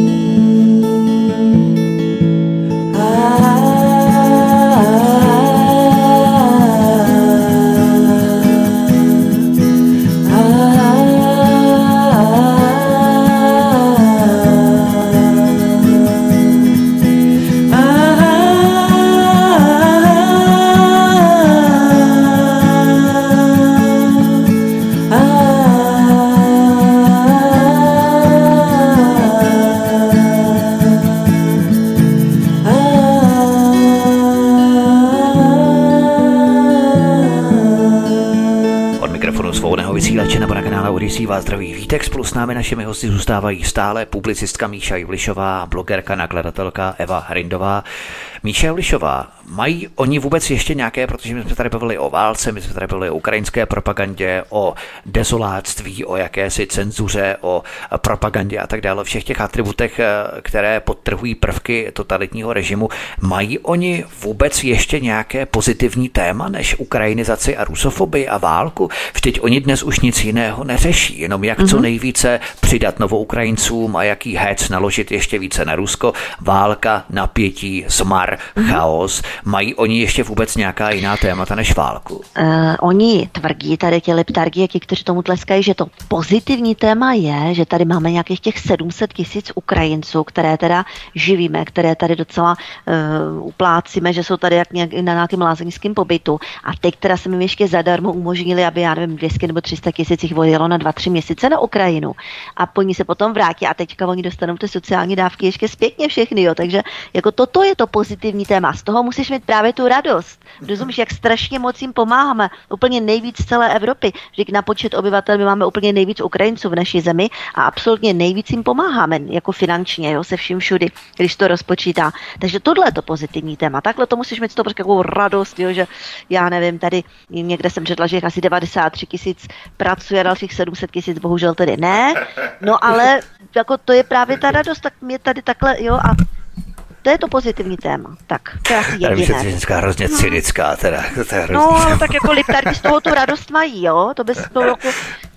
s námi našimi hosty zůstávají stále publicistka Míša Jivlišová, blogerka, nakladatelka Eva Hrindová. Míša Jivlišová, Mají oni vůbec ještě nějaké, protože my jsme tady bavili o válce, my jsme tady bavili o ukrajinské propagandě, o dezoláctví, o jakési cenzuře, o propagandě a tak dále, všech těch atributech, eh, které podtrhují prvky totalitního režimu. Mají oni vůbec ještě nějaké pozitivní téma než ukrajinizaci a rusofobii a válku? Vždyť oni dnes už nic jiného neřeší, jenom jak mm-hmm. co mhm. nejvíce přidat novou Ukrajincům a jaký hec naložit ještě více na Rusko. Válka, napětí, zmar, mm-hmm. chaos. Mají oni ještě vůbec nějaká jiná témata než válku? Uh, oni tvrdí, tady ti leptargiky, kteří tomu tleskají, že to pozitivní téma je, že tady máme nějakých těch 700 tisíc Ukrajinců, které teda živíme, které tady docela uh, uplácíme, že jsou tady jak nějak, na nějakém lázeňském pobytu. A teď teda se mi ještě zadarmo umožnili, aby já nevím, 200 nebo 300 tisíc jich vojelo na 2-3 měsíce na Ukrajinu. A po ní se potom vrátí a teďka oni dostanou ty sociální dávky ještě zpětně všechny. Jo. Takže jako toto je to pozitivní téma. Z toho musíš mít právě tu radost. Rozumíš, jak strašně moc jim pomáháme. Úplně nejvíc celé Evropy. Vždyť na počet obyvatel my máme úplně nejvíc Ukrajinců v naší zemi a absolutně nejvíc jim pomáháme, jako finančně, jo, se vším všudy, když to rozpočítá. Takže tohle je to pozitivní téma. Takhle to musíš mít z toho prostě takovou radost, jo, že já nevím, tady někde jsem četla, že jich asi 93 tisíc pracuje, dalších 700 tisíc bohužel tedy ne. No ale jako to je právě ta radost, tak mě tady takhle, jo, a to je to pozitivní téma. Tak, to je asi jediné. Já myslím, že hrozně no. cynická, teda. To je no, téma. tak jako liptarky z toho tu radost mají, jo. To bys to jako,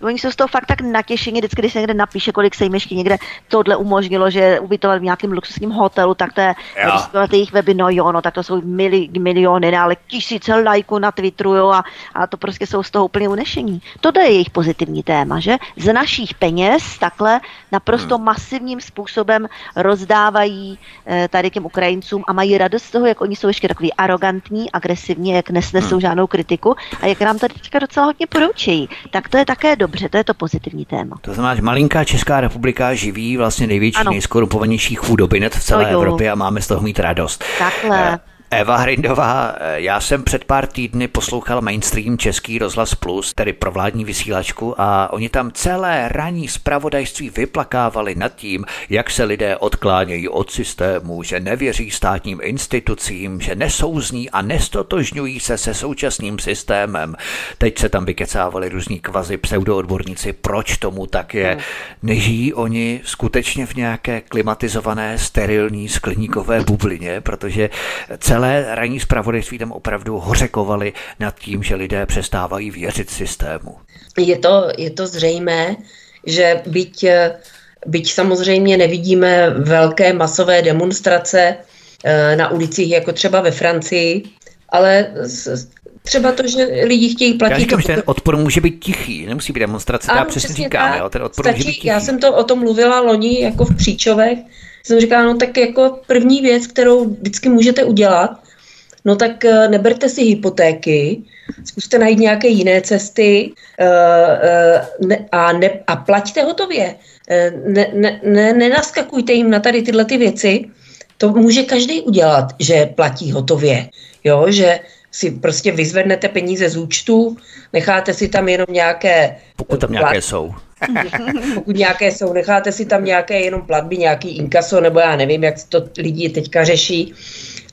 oni jsou z toho fakt tak natěšení, vždycky, když se někde napíše, kolik se jim ještě někde tohle umožnilo, že ubytoval v nějakém luxusním hotelu, tak to je, když na jejich weby, no jo, no, tak to jsou mili, miliony, ne, ale tisíce lajků na Twitteru, jo, a, a to prostě jsou z toho úplně unešení. To je jejich pozitivní téma, že z našich peněz takhle naprosto hmm. masivním způsobem rozdávají eh, tady těm Ukrajincům a mají radost z toho, jak oni jsou ještě takový arrogantní, agresivní, jak nesnesou hmm. žádnou kritiku a jak nám tady teďka docela hodně poroučejí. Tak to je také dobře, to je to pozitivní téma. To znamená, že malinká Česká republika živí vlastně největší, nejskorupovanější chudobinet v celé Evropě a máme z toho mít radost. Takhle. Eva Hrindová, já jsem před pár týdny poslouchal mainstream Český rozhlas Plus, tedy provládní vysílačku a oni tam celé ranní zpravodajství vyplakávali nad tím, jak se lidé odklánějí od systému, že nevěří státním institucím, že nesouzní a nestotožňují se se současným systémem. Teď se tam vykecávali různí kvazy pseudoodborníci, proč tomu tak je. Hmm. Nežijí oni skutečně v nějaké klimatizované, sterilní skleníkové bublině, protože celé celé ranní zpravodajství tam opravdu hořekovali nad tím, že lidé přestávají věřit systému. Je to, je to zřejmé, že byť, byť samozřejmě nevidíme velké masové demonstrace eh, na ulicích, jako třeba ve Francii, ale třeba to, že lidi chtějí platit. Já říkám, že ten odpor může být tichý, nemusí být demonstrace, ano, přesně říkáme, jo, ten odpor stačí, může být tichý. Já jsem to o tom mluvila loni jako v Příčovech, jsem říkala, no tak jako první věc, kterou vždycky můžete udělat, no tak eh, neberte si hypotéky, zkuste najít nějaké jiné cesty uh, uh, a, ne, a plaťte hotově. Ne, ne, ne, nenaskakujte jim na tady tyhle ty věci. To může každý udělat, že platí hotově. Jo, že si prostě vyzvednete peníze z účtu, necháte si tam jenom nějaké... Pokud tam nějaké plat... jsou. Pokud nějaké jsou, necháte si tam nějaké jenom platby, nějaký inkaso, nebo já nevím, jak to lidi teďka řeší.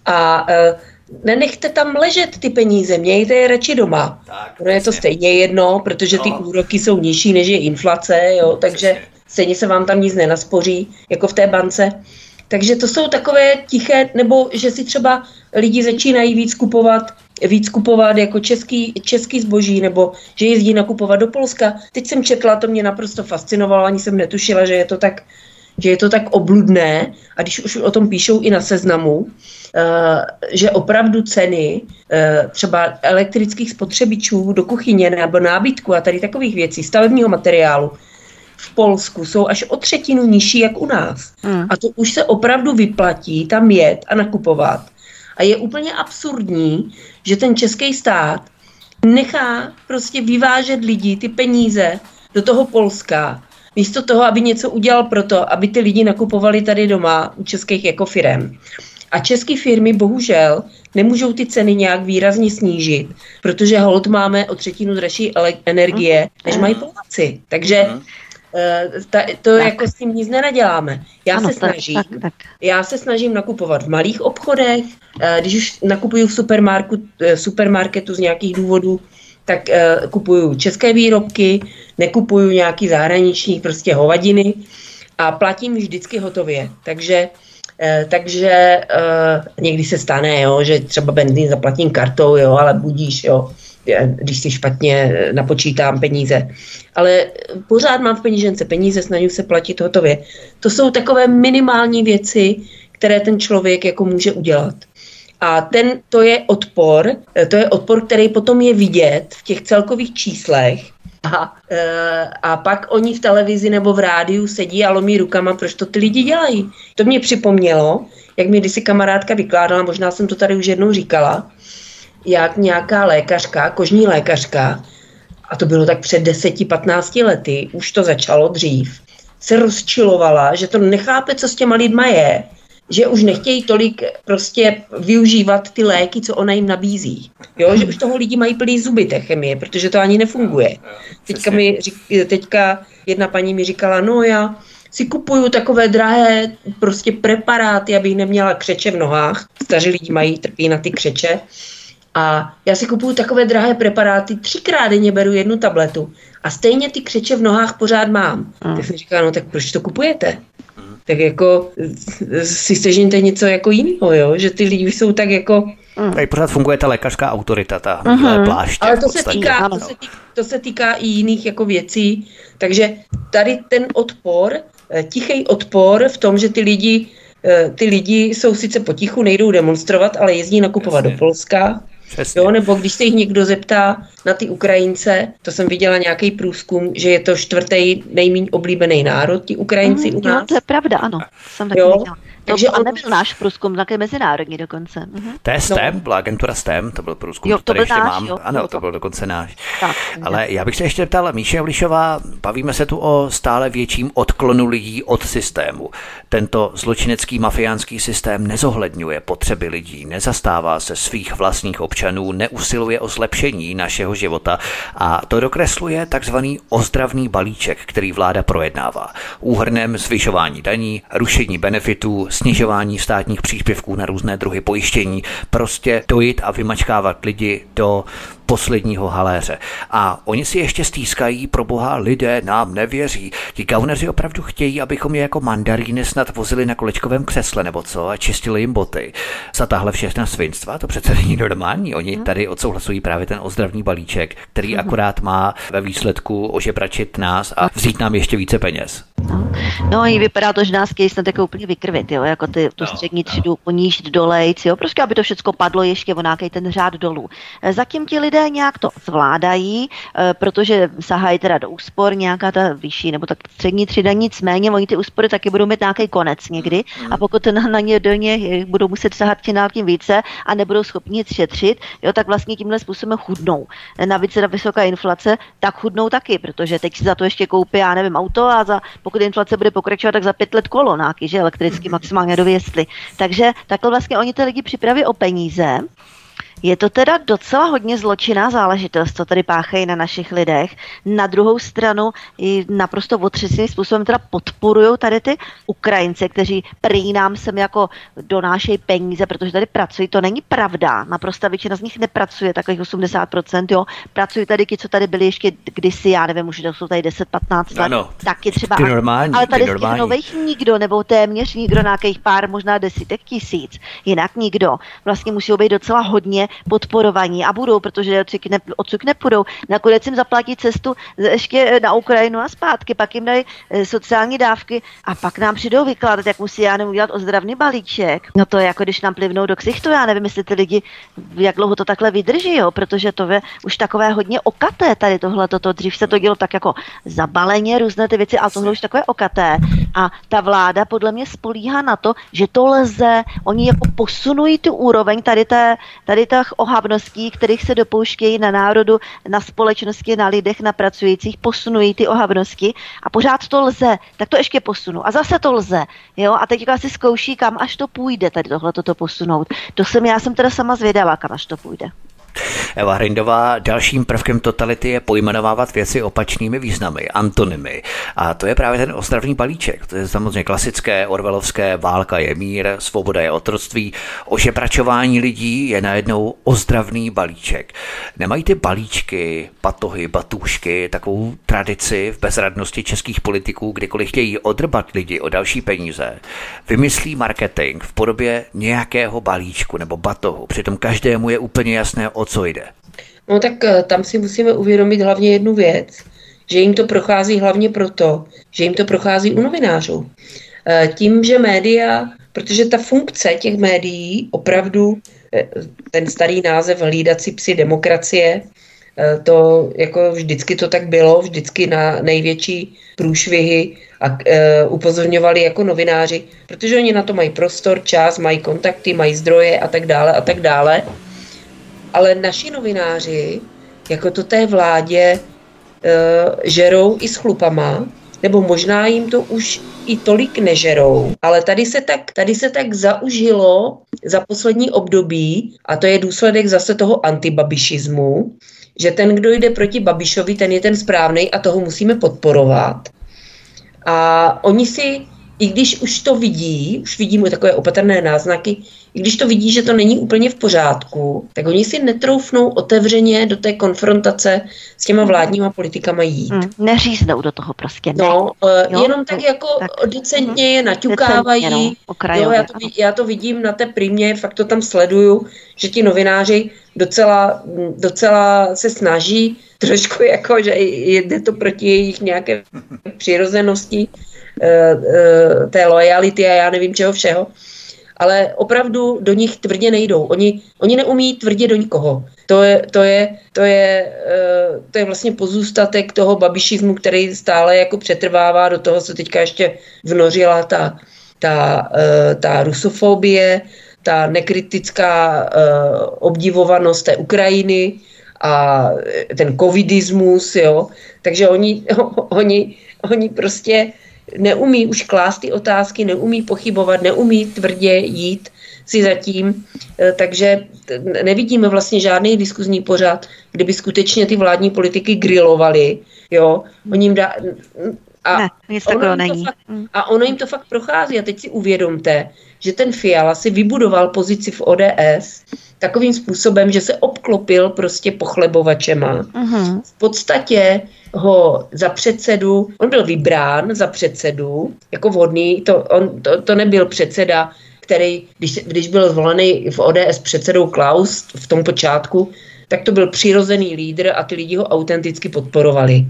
A uh, nenechte tam ležet ty peníze, mějte je radši doma. Tak, no je to stejně jedno, protože ty No. úroky jsou nižší, než je inflace, jo, takže Přesně. stejně se vám tam nic nenaspoří, jako v té bance. Takže to jsou takové tiché, nebo že si třeba lidi začínají víc kupovat, víc kupovat jako český, český zboží, nebo že jezdí nakupovat do Polska. Teď jsem četla, to mě naprosto fascinovalo, ani jsem netušila, že je to tak, že je to tak obludné. A když už o tom píšou i na seznamu, eh, že opravdu ceny eh, třeba elektrických spotřebičů do kuchyně nebo nábytku a tady takových věcí, stavebního materiálu, v Polsku jsou až o třetinu nižší jak u nás. Hmm. A to už se opravdu vyplatí tam jet a nakupovat. A je úplně absurdní, že ten český stát nechá prostě vyvážet lidi, ty peníze do toho Polska, místo toho, aby něco udělal pro to, aby ty lidi nakupovali tady doma u českých jako firem. A české firmy bohužel nemůžou ty ceny nějak výrazně snížit, protože hold máme o třetinu dražší energie, než mají Poláci. Takže eh, ta, to Tak. jako s tím nic nenaděláme. Já ano, se tak, snažím, tak, tak. já se snažím nakupovat v malých obchodech, eh, když už nakupuju v supermarketu, eh, supermarketu z nějakých důvodů, tak eh, kupuju české výrobky, nekupuju nějaký zahraniční prostě hovadiny a platím vždycky hotově. Takže eh, takže eh, někdy se stane, jo, že třeba benzín zaplatím kartou, jo, ale budíš, jo, eh, když si špatně eh, napočítám peníze. Ale pořád mám v penížence peníze, snažím se platit hotově. To jsou takové minimální věci, které ten člověk jako může udělat. A ten, to je odpor, eh, to je odpor, který potom je vidět v těch celkových číslech. A, eh, a pak oni v televizi nebo v rádiu sedí a lomí rukama, proč to ty lidi dělají. To mě připomnělo, jak mi kdysi kamarádka vykládala, možná jsem to tady už jednou říkala, jak nějaká lékařka, kožní lékařka, a to bylo tak před 10-15 lety, už to začalo dřív, se rozčilovala, že to nechápe, co s těma lidma je, že už nechtějí tolik prostě využívat ty léky, co ona jim nabízí. Jo, že už toho lidi mají plný zuby té chemie, protože to ani nefunguje. Teďka, mi, řík- teďka jedna paní mi říkala, no já si kupuju takové drahé prostě preparáty, abych neměla křeče v nohách. Staří lidi mají, trpí na ty křeče. A já si kupuju takové drahé preparáty, třikrát denně beru jednu tabletu a stejně ty křeče v nohách pořád mám. Mm. Tak jsem říkala, no tak proč to kupujete? Tak jako si sežněte něco jako jiného, jo? že ty lidi jsou tak jako... Tady pořád funguje ta lékařská autorita, ta Mhm. bílé pláště. Ale to se, týká, to, se týká, to se týká i jiných jako věcí, takže tady ten odpor, eh, tichý odpor v tom, že ty lidi, eh, ty lidi jsou sice potichu, nejdou demonstrovat, ale jezdí nakupovat Jasně. do Polska, Přesně. Jo, nebo když se jich někdo zeptá na ty Ukrajince, to jsem viděla nějaký průzkum, že je to čtvrtý nejméně oblíbený národ, ti Ukrajinci u Mhm, nás. Jo, to je pravda, ano. Jsem taky Jo, viděla. To, takže a on- nebyl náš průzkum, také mezinárodní dokonce. Mhm. To je No. STEM, byla agentura STEM, to byl průzkum, Jo, to to tady byl ještě náš, mám. jo, ano, to to. byl dokonce náš. Tak, Ale já bych se ještě ptal, Míše Javlišová, bavíme se tu o stále větším odklonu lidí od systému. Tento zločinecký mafiánský systém nezohledňuje potřeby lidí, nezastává se svých vlastních občanů, neusiluje o zlepšení našeho života a to dokresluje takzvaný ozdravný balíček, který vláda projednává. Úhrnem zvyšování daní, rušení benefitů, snižování státních příspěvků na různé druhy pojištění, prostě dojít a vymačkávat lidi do posledního haléře. A oni si ještě stýskají, pro boha lidé nám nevěří. Ti gauneři opravdu chtějí, abychom je jako mandaríny snad vozili na kolečkovém křesle nebo co a čistili jim boty. Za tahle všechna svinstva, to přece není normální. Oni tady odsouhlasují právě ten ozdravný balíček, který akorát má ve výsledku ožebračit nás a vzít nám ještě více peněz. No. no i vypadá to, že nás chtějí snad jako úplně vykrvit, jo, jako ty, tu střední třídu ponížit dolejc, jo, prostě aby to všechno padlo ještě o nějaký ten řád dolů. E, Zatím ti lidé nějak to zvládají, e, protože sahají teda do úspor, nějaká ta vyšší nebo tak střední třída, nicméně oni ty úspory taky budou mít nějaký konec někdy a pokud na, na ně do ně budou muset sahat tím dál tím více a nebudou schopni nic šetřit, jo, tak vlastně tímhle způsobem chudnou. Navíc teda vysoká inflace, tak chudnou taky, protože teď si za to ještě koupí, já nevím, auto a za, pokud inflace bude pokračovat, tak za pět let kolo nějaký, že elektricky maximálně dověstli. Takže takhle vlastně oni ty lidi připraví o peníze, Je to teda docela hodně zločinná záležitost, co tady páchají na našich lidech. Na druhou stranu i naprosto otřesným způsobem teda podporují tady ty Ukrajince, kteří prý nám sem jako donášejí peníze, protože tady pracují. To není pravda. Naprosto většina z nich nepracuje, takových 80%, jo. Pracují tady ti, co tady byli ještě kdysi, já nevím, už jsou tady 10-15 let. Ano, taky třeba. ty normální, ale tady ty z těch nových nikdo, nebo téměř nikdo, nějakých pár, možná desítek tisíc. Jinak nikdo. Vlastně musí být docela hodně podporovaní a budou, protože odsud, ne, odsud nepůjdou. Nakonec jim zaplatí cestu ještě na Ukrajinu a zpátky, pak jim dají eh, sociální dávky a pak nám přijdou vykládat, jak musí, já udělat ozdravný balíček. No to je jako když nám plivnou do ksichtu, já nevím, jestli ty lidi, jak dlouho to takhle vydrží, jo, protože to je už takové hodně okaté tady tohle, toto. Dřív se to dělo tak jako zabaleně, různé ty věci, ale tohle už takové okaté. A ta vláda podle mě spolíhá na to, že to lze, oni jako posunují tu úroveň tady, té, tady těch ohavností, kterých se dopouštějí na národu, na společnosti, na lidech, na pracujících, posunují ty ohavnosti a pořád to lze, tak to ještě posunu. A zase to lze, jo, a teď si zkouší, kam až to půjde, tady tohle to posunout. To jsem, já jsem teda sama zvědavá, kam až to půjde. Eva Hrindová, dalším prvkem totality je pojmenovávat věci opačnými významy, antonymy. A to je právě ten ozdravný balíček. To je samozřejmě klasické, orvelovské, válka je mír, svoboda je otroctví, ožebračování lidí je najednou ozdravný balíček. Nemají ty balíčky, patohy, batůšky takovou tradici v bezradnosti českých politiků, kdykoliv chtějí odrbat lidi o další peníze, vymyslí marketing v podobě nějakého balíčku nebo batohu. Přitom každému je úplně jasné, o co jde. No tak eh, tam si musíme uvědomit hlavně jednu věc, že jim to prochází hlavně proto, že jim to prochází u novinářů. Eh, tím, že média, protože ta funkce těch médií opravdu, eh, ten starý název hlídací psi demokracie, to jako vždycky to tak bylo, vždycky na největší průšvihy a upozorňovali jako novináři, protože oni na to mají prostor, čas, mají kontakty, mají zdroje a tak dále a tak dále ale naši novináři, jako to té vládě, e, žerou i s chlupama, nebo možná jim to už i tolik nežerou, ale tady se tak, tady se tak zaužilo za poslední období, a to je důsledek zase toho antibabišismu, že ten, kdo jde proti Babišovi, ten je ten správný a toho musíme podporovat. A oni si i když už to vidí, už vidíme takové opatrné náznaky, i když to vidí, že to není úplně v pořádku, tak oni si netroufnou otevřeně do té konfrontace s těma vládníma politikama jít. Mm, neříznou do toho prostě. Ne. No, jo, jenom tak jako tak. decentně je naťukávají. Decentně, no, jo, já, to, já to vidím na té primě, fakt to tam sleduju, že ti novináři docela, docela se snaží, trošku jako, že jde to proti jejich nějaké přirozenosti, Eh, eh, té lojality a já nevím čeho všeho, ale opravdu do nich tvrdě nejdou. Oni, oni neumí tvrdě do nikoho. To je, to je, to je, eh, to je vlastně pozůstatek toho babišismu, který stále jako přetrvává, do toho se teďka ještě vnořila ta, ta, ta rusofobie, ta nekritická obdivovanost té Ukrajiny a ten covidismus, jo. Takže oni, oni, oni prostě neumí už klást ty otázky, neumí pochybovat, neumí tvrdě jít si zatím, eh, takže nevidíme vlastně žádný diskuzní pořad, kdyby skutečně ty vládní politiky grilovali, jo, oni jim dá, a, ne, nic ono není. Fakt, mm. a ono jim to fakt prochází. A teď si uvědomte, že ten Fiala si vybudoval pozici v ODS takovým způsobem, že se obklopil prostě pochlebovačema. Uh-huh. V podstatě ho za předsedu, on byl vybrán za předsedu, jako vhodný, to, on, to, to nebyl předseda, který, když, když byl zvolený v ODS předsedou Klaus v tom počátku, tak to byl přirozený lídr a ty lidi ho autenticky podporovali,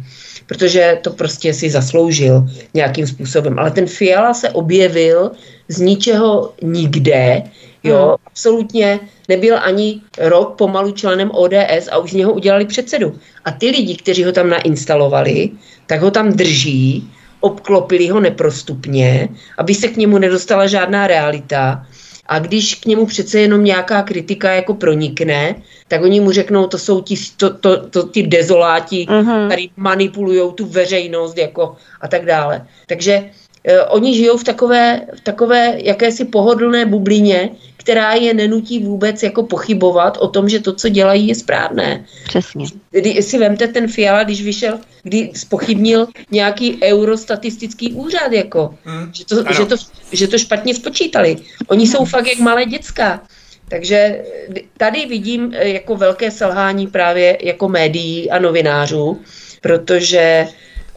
protože to prostě si zasloužil nějakým způsobem. Ale ten Fiala se objevil z ničeho nikde, jo, hmm. absolutně nebyl ani rok pomalu členem ODS a už z něho udělali předsedu. A ty lidi, kteří ho tam nainstalovali, tak ho tam drží, obklopili ho neprostupně, aby se k němu nedostala žádná realita. A když k němu přece jenom nějaká kritika jako pronikne, tak oni mu řeknou, to jsou ti, to, to, to, ti dezoláti, uh-huh. který manipulují tu veřejnost jako a tak dále. Takže oni žijou v takové, v takové jakési pohodlné bublině, která je nenutí vůbec jako pochybovat o tom, že to, co dělají, je správné. Přesně. Kdy si vemte ten Fiala, když vyšel, kdy spochybnil nějaký eurostatistický úřad, jako, hmm. že, to, že, to, že to špatně spočítali. Oni jsou fakt jak malé děcka. Takže tady vidím eh, jako velké selhání právě jako médií a novinářů, protože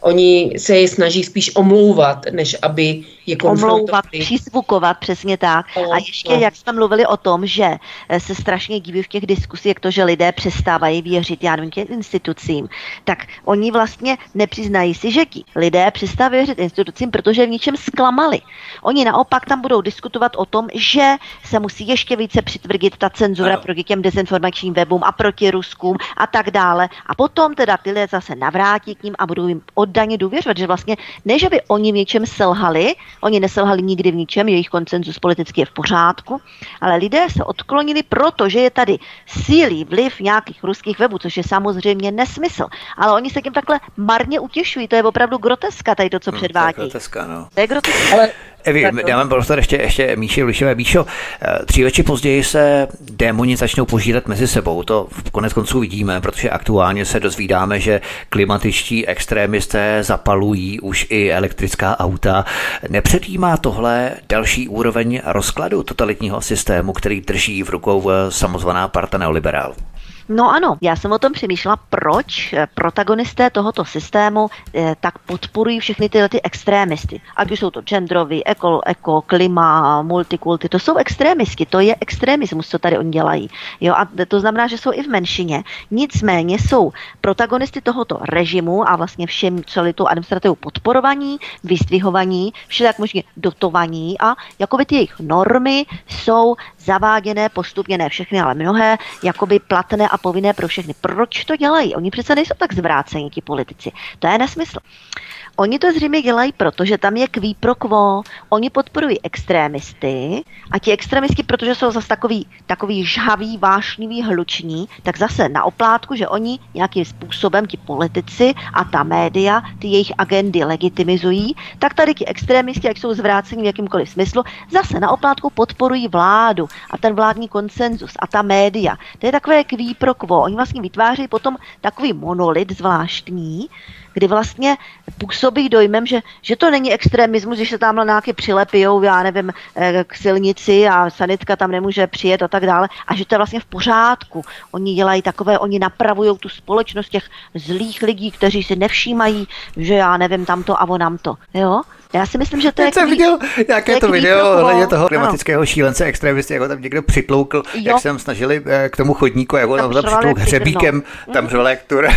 Oni se je snaží spíš omlouvat, než aby je Omlouvat, přizvukovat, přesně tak. No, a ještě, no. jak jsme mluvili o tom, že eh, se strašně díví v těch diskusích, jak to, že lidé přestávají věřit, já nevím, těm institucím, tak oni vlastně nepřiznají si, že ti lidé přestávají věřit institucím, protože v ničem zklamali. Oni naopak tam budou diskutovat o tom, že se musí ještě více přitvrdit ta cenzura ano. proti těm dezinformačním webům a proti Ruskům a tak dále. A potom teda ty lidé zase navrátí k ním a budou jim oddaně důvěřovat, že vlastně ne, že by oni v něčem selhali, Oni neselhali nikdy v ničem, jejich koncenzus politicky je v pořádku, ale lidé se odklonili, protože je tady sílý vliv nějakých ruských webů, což je samozřejmě nesmysl. Ale oni se tím takhle marně utěšují, to je opravdu groteska, tady to, co předvádí. Hmm, to je groteska, no. To je groteska. Ale Evi, dávám prostor ještě, ještě Míši Lišové. Míšo, eh, dříve či později se démoni začnou požírat mezi sebou. To v konec konců vidíme, protože aktuálně se dozvídáme, že klimatičtí extrémisté zapalují už i elektrická auta. Nepředjímá tohle další úroveň rozkladu totalitního systému, který drží v rukou eh, samozvaná parta neoliberálů? No ano, já jsem o tom přemýšlela, proč eh, protagonisté tohoto systému eh, tak podporují všechny tyhle ty extrémisty. Ať už jsou to genderoví, eko, eko, klima, multikulty, to jsou extrémisti, to je extremismus, co tady oni dělají. Jo, a to znamená, že jsou i v menšině. Nicméně jsou protagonisty tohoto režimu a vlastně všem celý tu administrativu podporovaní, vystvihovaní, vše tak možně dotovaní a jakoby ty jejich normy jsou zaváděné postupně, ne všechny, ale mnohé, jakoby platné a povinné pro všechny. Proč to dělají? Oni přece nejsou tak zvrácení, ti politici. To je nesmysl. Oni to zřejmě dělají, protože tam je kví pro quo. Oni podporují extrémisty a ti extrémisti, protože jsou zase takový, takový žhavý, vášnivý, hluční, tak zase na oplátku, že oni nějakým způsobem, ti politici a ta média, ty jejich agendy legitimizují, tak tady ti extrémisti, jak jsou zvráceni v jakýmkoliv smyslu, zase na oplátku podporují vládu a ten vládní konsenzus a ta média. To je takové kví pro quo. Oni vlastně vytváří potom takový monolit zvláštní, kdy vlastně působí dojmem, že, že to není extremismus, že se tam nějaký přilepijou, já nevím, eh, k silnici a sanitka tam nemůže přijet a tak dále, a že to je vlastně v pořádku. Oni dělají takové, oni napravují tu společnost těch zlých lidí, kteří si nevšímají, že já nevím, tamto a onam to. Jo? Já si myslím, že to je... jsem viděl nějaké to video ohledně toho klimatického ano. šílence extremisty, jako tam někdo přitloukl, jo. jak jsem snažili eh, k tomu chodníku, jako tam, tam přitlouk hřebíkem, no. tam řval jak tur.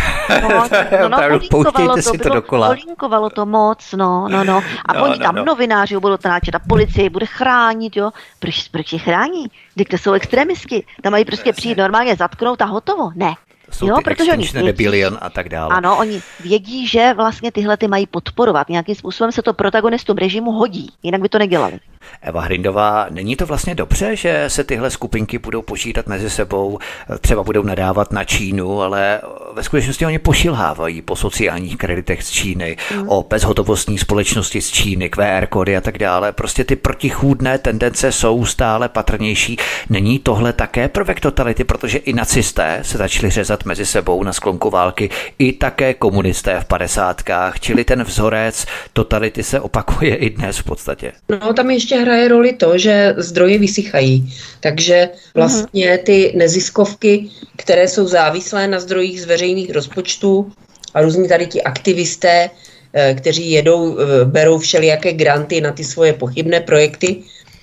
No, no, no, pouštějte si to dokola. Polinkovalo to moc, no, no, no. A no, oni no, tam no. novináři budou natáčet a policie bude chránit, jo. Proč, proč je chrání? Když to jsou extremisti. Tam mají prostě přijít normálně zatknout a hotovo. Ne, jsou jo, ty protože oni vědí, a tak dále. Ano, oni vědí, že vlastně tyhle ty mají podporovat. Nějakým způsobem se to protagonistům režimu hodí, jinak by to nedělali. Eva Hrindová, není to vlastně dobře, že se tyhle skupinky budou počítat mezi sebou, třeba budou nadávat na Čínu, ale ve skutečnosti oni pošilhávají po sociálních kreditech z Číny, mm. o bezhotovostní společnosti z Číny, QR kódy a tak dále. Prostě ty protichůdné tendence jsou stále patrnější. Není tohle také prvek totality, protože i nacisté se začali řezat mezi sebou na sklonku války, i také komunisté v padesátkách, čili ten vzorec totality se opakuje i dnes v podstatě. No tam ještě hraje roli to, že zdroje vysychají. Takže vlastně ty neziskovky, které jsou závislé na zdrojích z veřejných rozpočtů a různí tady ti aktivisté, eh, kteří jedou, eh, berou všelijaké granty na ty svoje pochybné projekty,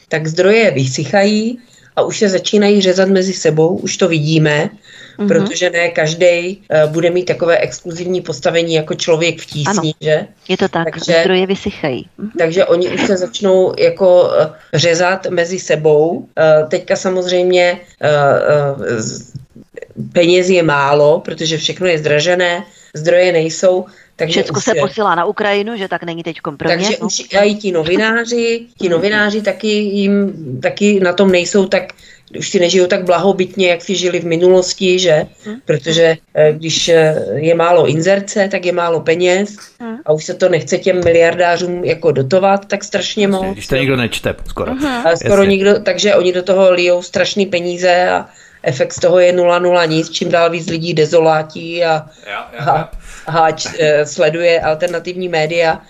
tak zdroje vysychají a už se začínají řezat mezi sebou, už to vidíme mm-hmm. protože ne každý uh, bude mít takové exkluzivní postavení jako člověk v tísni, ano, že? Je to tak, takže, zdroje vysychají. Mm-hmm. Takže oni už se začnou jako uh, řezat mezi sebou. Uh, teďka samozřejmě uh, uh, peněz je málo, protože všechno je zdražené, zdroje nejsou, takže Všechno se posílá na Ukrajinu, že tak není teď kompromis. Takže už i ti novináři, ti novináři taky jim taky na tom nejsou tak už si nežijou tak blahobytně, jak si žili v minulosti, že? Protože eh, když eh, je málo inzerce, tak je málo peněz a už se to nechce těm miliardářům jako dotovat tak strašně moc. Když to nikdo nečte skoro. A skoro Jasně. nikdo, takže oni do toho lijou strašný peníze a efekt z toho je 0,0 nic, čím dál víc lidí dezolátí a, a, a e, sleduje alternativní média.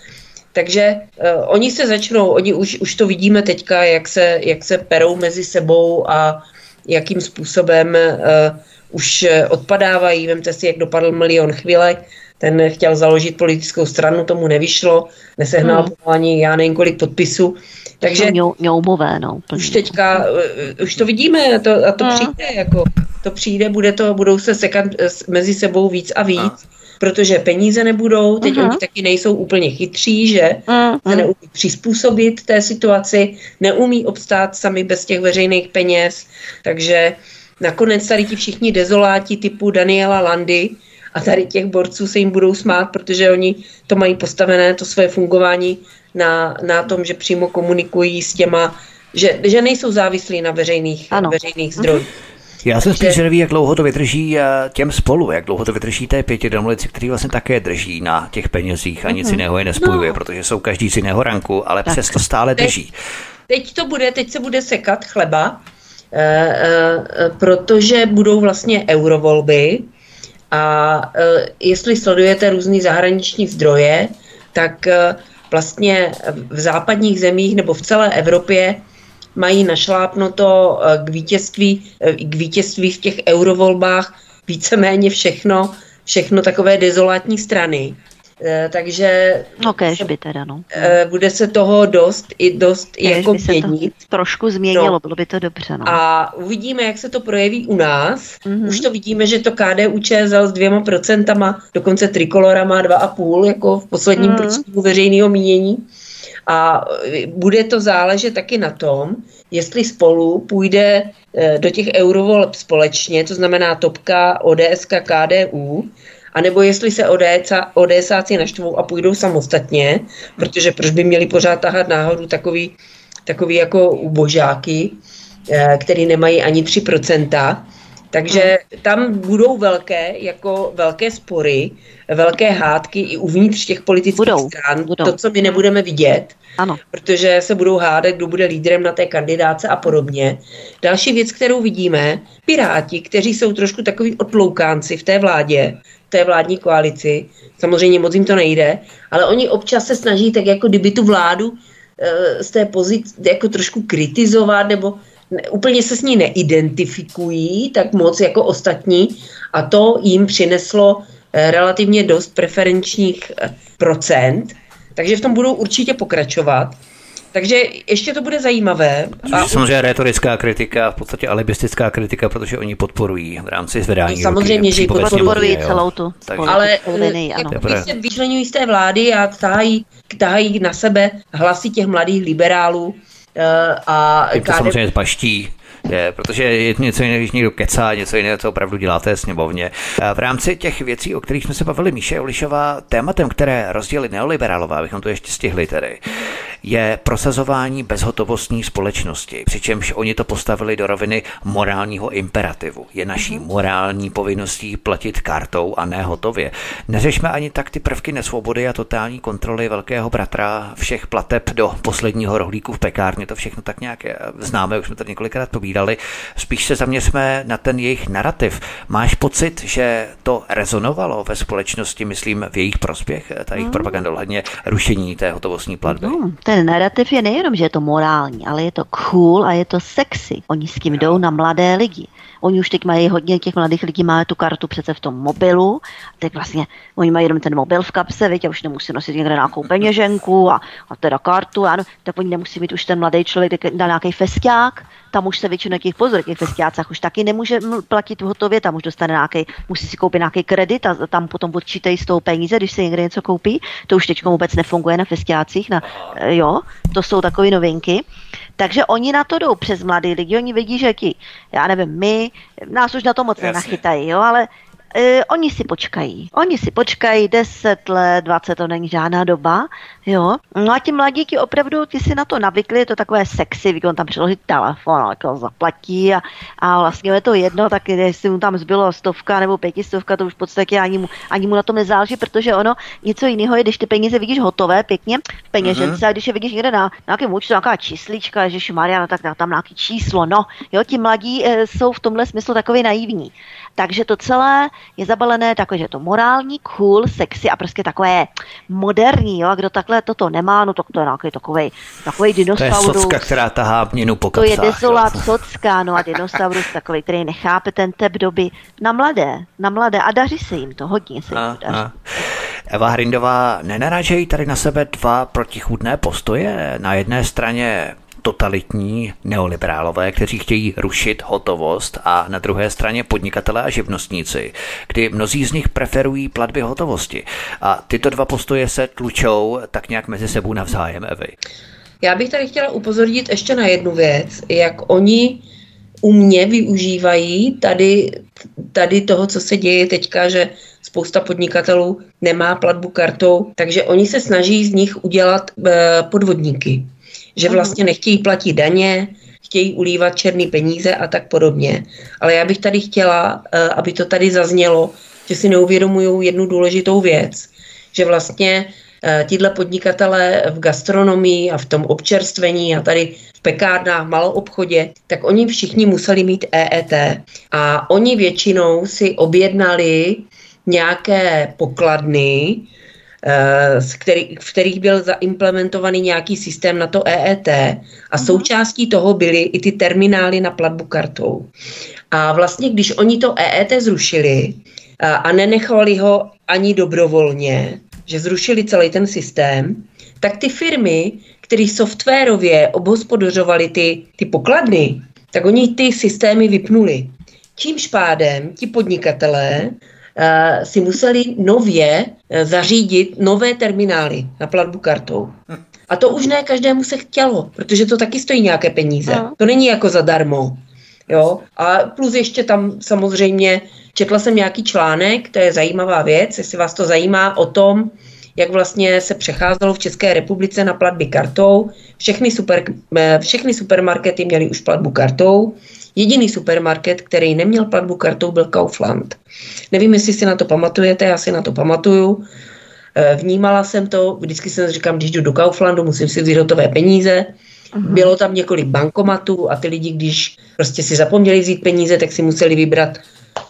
Takže uh, oni se začnou, oni už, už to vidíme teďka, jak se, jak se perou mezi sebou a jakým způsobem uh, už eh, odpadávají. Vemte si, jak dopadl milion chvílek, ten chtěl založit politickou stranu, tomu nevyšlo, nesehnal Hmm. hmm. ani já nevím kolik podpisů. Takže Takže ňoumové, no. Už teďka, uh, už to vidíme a to, a to Mm. přijde, jako, to přijde, bude to, budou se sekat eh, mezi sebou víc a víc, protože peníze nebudou, teď Aha. oni taky nejsou úplně chytří, že Mm, se mm. neumí přizpůsobit té situaci, neumí obstát sami bez těch veřejných peněz, takže nakonec tady ti všichni dezoláti typu Daniela Landy a tady těch borců se jim budou smát, protože oni to mají postavené, to své fungování na, na tom, že přímo komunikují s těma, že, že nejsou závislí na veřejných, Ano. veřejných zdrojích. Já jsem spíš zvědavý, jak dlouho to vydrží eh, těm spolu, jak dlouho to vydrží té pěti domlici, který vlastně také drží na těch penězích a nic jiného je nespojuje, No. protože jsou každý z jiného ranku, ale Tak. přesto stále Teď- drží. Teď to bude, teď se bude sekat chleba, eh, eh, protože budou vlastně eurovolby a eh, jestli sledujete různý zahraniční zdroje, tak vlastně v západních zemích nebo v celé Evropě mají našlápnuto eh, k vítězství, eh, k vítězství v těch eurovolbách víceméně všechno, všechno takové dezolátní strany. Eh, Takže No kež by teda, no. bude se toho dost i dost Kež jako by se to měnit. trošku změnilo, No. bylo by to dobře, no. A uvidíme, jak se to projeví u nás. Mhm. Mm-hmm. Už to vidíme, že to KDU ČSL s dvěma procentama, dokonce Trikolora má dva a půl, jako v posledním Mhm. mm-hmm. průzkumu veřejného mínění. A bude to záležet taky na tom, jestli spolu půjde e, do těch eurovoleb společně, to znamená Topka, ODS, KDU, anebo jestli se ODSáci naštvou a půjdou samostatně, protože proč by měli pořád tahat náhodou takový, takový jako ubožáky, eh, který nemají ani 3%. Takže tam budou velké, jako velké spory, velké hádky i uvnitř těch politických Budou, stran, budou. to, co my nebudeme vidět, Ano. protože se budou hádat, kdo bude lídrem na té kandidáce a podobně. Další věc, kterou vidíme, Piráti, kteří jsou trošku takový otloukánci v té vládě, v té vládní koalici, samozřejmě moc jim to nejde, ale oni občas se snaží tak jako kdyby tu vládu eh, z té pozice jako trošku kritizovat nebo ne, úplně se s ní neidentifikují tak moc jako ostatní a to jim přineslo eh, relativně dost preferenčních eh, procent, takže v tom budou určitě pokračovat. Takže ještě to bude zajímavé. Což je samozřejmě retorická kritika, v podstatě alibistická kritika, protože oni podporují v rámci zvedání samozřejmě, že podporují celou tu Takže- ale politickou linii, ano. Dobré. když se vyčlenují z té vlády a tahají, tahají na sebe hlasy těch mladých liberálů eh, a Jim to KDU samozřejmě zpaští. Je, protože je něco jiného, když někdo kecá, něco jiného, co opravdu děláte sněmovně. V rámci těch věcí, o kterých jsme se bavili, Míše Ulišová, tématem, které rozdělili neoliberálové, abychom to ještě stihli tedy, je prosazování bezhotovostní společnosti, přičemž oni to postavili do roviny morálního imperativu. Je naší morální povinností platit kartou a ne hotově. Neřešme ani tak ty prvky nesvobody a totální kontroly velkého bratra všech plateb do posledního rohlíku v pekárně, to všechno tak nějak eh, známe, už jsme tady několikrát povídali. Spíš se zaměřme na ten jejich narrativ. Máš pocit, že to rezonovalo ve společnosti, myslím, v jejich prospěch, ta jejich propaganda ohledně rušení té hotovostní platby? No, ten narrativ je nejenom, že je to morální, ale je to cool a je to sexy. Oni s tím jdou na mladé lidi. Oni už teď mají hodně těch mladých lidí, má tu kartu přece v tom mobilu. Tak vlastně oni mají jenom ten mobil v kapse, viď, a už nemusí nosit někde nějakou peněženku a, a teda kartu, ano, tak oni nemusí mít už ten mladý člověk na nějaký festiák, tam už se většinou těch pozor, těch festiácích už taky nemůže platit v hotově, tam už dostane nějaký, musí si koupit nějaký kredit a tam potom odčítají z toho peníze, když si někde něco koupí. To už teď vůbec nefunguje na festiácích, na, jo, to jsou takové novinky. Takže oni na to jdou přes mladý lidi, oni vidí, že ti, já nevím, my, nás už na to moc Jasně. nenachytají, jo, ale uh, oni si počkají. Oni si počkají 10 let, 20, to není žádná doba, jo. No a ti mladíky opravdu, ty si na to navykli, je to takové sexy, on tam přiloží telefon, jako zaplatí a, a vlastně je to jedno, tak jestli mu tam zbylo stovka nebo pětistovka, to už v podstatě ani mu, ani mu na tom nezáleží, protože ono něco jiného je, když ty peníze vidíš hotové, pěkně v peněžence, mm-hmm. a když je vidíš někde na, na nějakém účtu, nějaká číslička, že Mariana, tak tam nějaký číslo, no, jo, ti mladí e, jsou v tomhle smyslu takový naivní. Takže to celé je zabalené takové, že je to morální, cool, sexy a prostě takové moderní, jo, a kdo takhle toto nemá, no tak to je nějaký takový, takový dinosaurus. To je socka, která tahá měnu po kapsách, To je desolát socka, no a dinosaurus takový, který nechápe ten tep doby na mladé, na mladé a daří se jim to, hodně se jim to daří. Eva Hrindová, nenarážejí tady na sebe dva protichůdné postoje? Na jedné straně totalitní neoliberálové, kteří chtějí rušit hotovost a na druhé straně podnikatele a živnostníci, kdy mnozí z nich preferují platby hotovosti. A tyto dva postoje se tlučou tak nějak mezi sebou navzájem, Evy. Já bych tady chtěla upozornit ještě na jednu věc, jak oni u mě využívají tady, tady toho, co se děje teďka, že spousta podnikatelů nemá platbu kartou, takže oni se snaží z nich udělat e, podvodníky že vlastně nechtějí platit daně, chtějí ulívat černé peníze a tak podobně. Ale já bych tady chtěla, eh, aby to tady zaznělo, že si neuvědomují jednu důležitou věc, že vlastně eh, tíhle podnikatelé v gastronomii a v tom občerstvení a tady v pekárnách, v maloobchodě, tak oni všichni museli mít EET. A oni většinou si objednali nějaké pokladny, Eh, který, v kterých byl zaimplementovaný nějaký systém na to EET a mhm. součástí toho byly i ty terminály na platbu kartou. A vlastně, když oni to EET zrušili a, a nenechali ho ani dobrovolně, že zrušili celý ten systém, tak ty firmy, které softwarově obhospodařovaly ty, ty pokladny, tak oni ty systémy vypnuli. Čímž pádem ti podnikatelé Eh, si museli nově eh, zařídit nové terminály na platbu kartou. A to už ne každému se chtělo, protože to taky stojí nějaké peníze. To není jako zadarmo. Jo? A plus ještě tam samozřejmě četla jsem nějaký článek, to je zajímavá věc, jestli vás to zajímá o tom, jak vlastně se přecházelo v České republice na platby kartou. Všechny, super, eh, všechny supermarkety měly už platbu kartou. Jediný supermarket, který neměl platbu kartou, byl Kaufland. Nevím, jestli si na to pamatujete, já si na to pamatuju. Eh, vnímala jsem to, vždycky jsem říkám, když jdu do Kauflandu, musím si vzít hotové peníze. Uhum. Bylo tam několik bankomatů a ty lidi, když prostě si zapomněli vzít peníze, tak si museli vybrat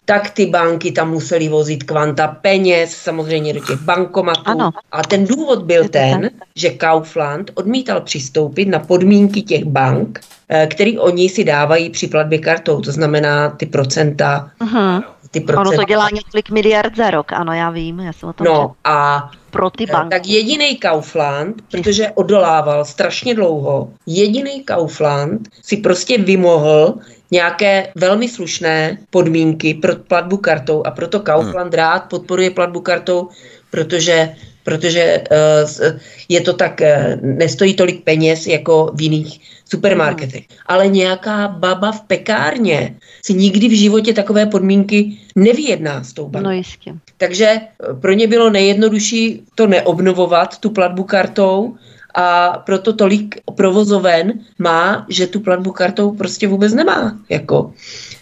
tak ty banky tam museli vozit kvanta peněz, samozřejmě do těch bankomatů. Ano. A ten důvod byl ten, že Kaufland odmítal přistoupit na podmínky těch bank, eh, který oni si dávají při platbě kartou, to znamená ty procenta. Uh-huh. Ty procenta. Ono to dělá několik miliard za rok, ano, já vím, já jsem o tom No a pro ty eh, banky. Tak jediný Kaufland, protože odolával strašně dlouho, jediný Kaufland si prostě vymohl nějaké velmi slušné podmínky pro platbu kartou a proto Kaufland hmm. rád podporuje platbu kartou, protože protože uh, je to tak, uh, nestojí tolik peněz jako v jiných supermarketech. Hmm. Ale nějaká baba v pekárně si nikdy v životě takové podmínky nevyjedná s tou bankou. No jistě. Takže pro ně bylo nejjednodušší to neobnovovat, tu platbu kartou, a proto tolik provozoven má, že tu platbu kartou prostě vůbec nemá. Jako.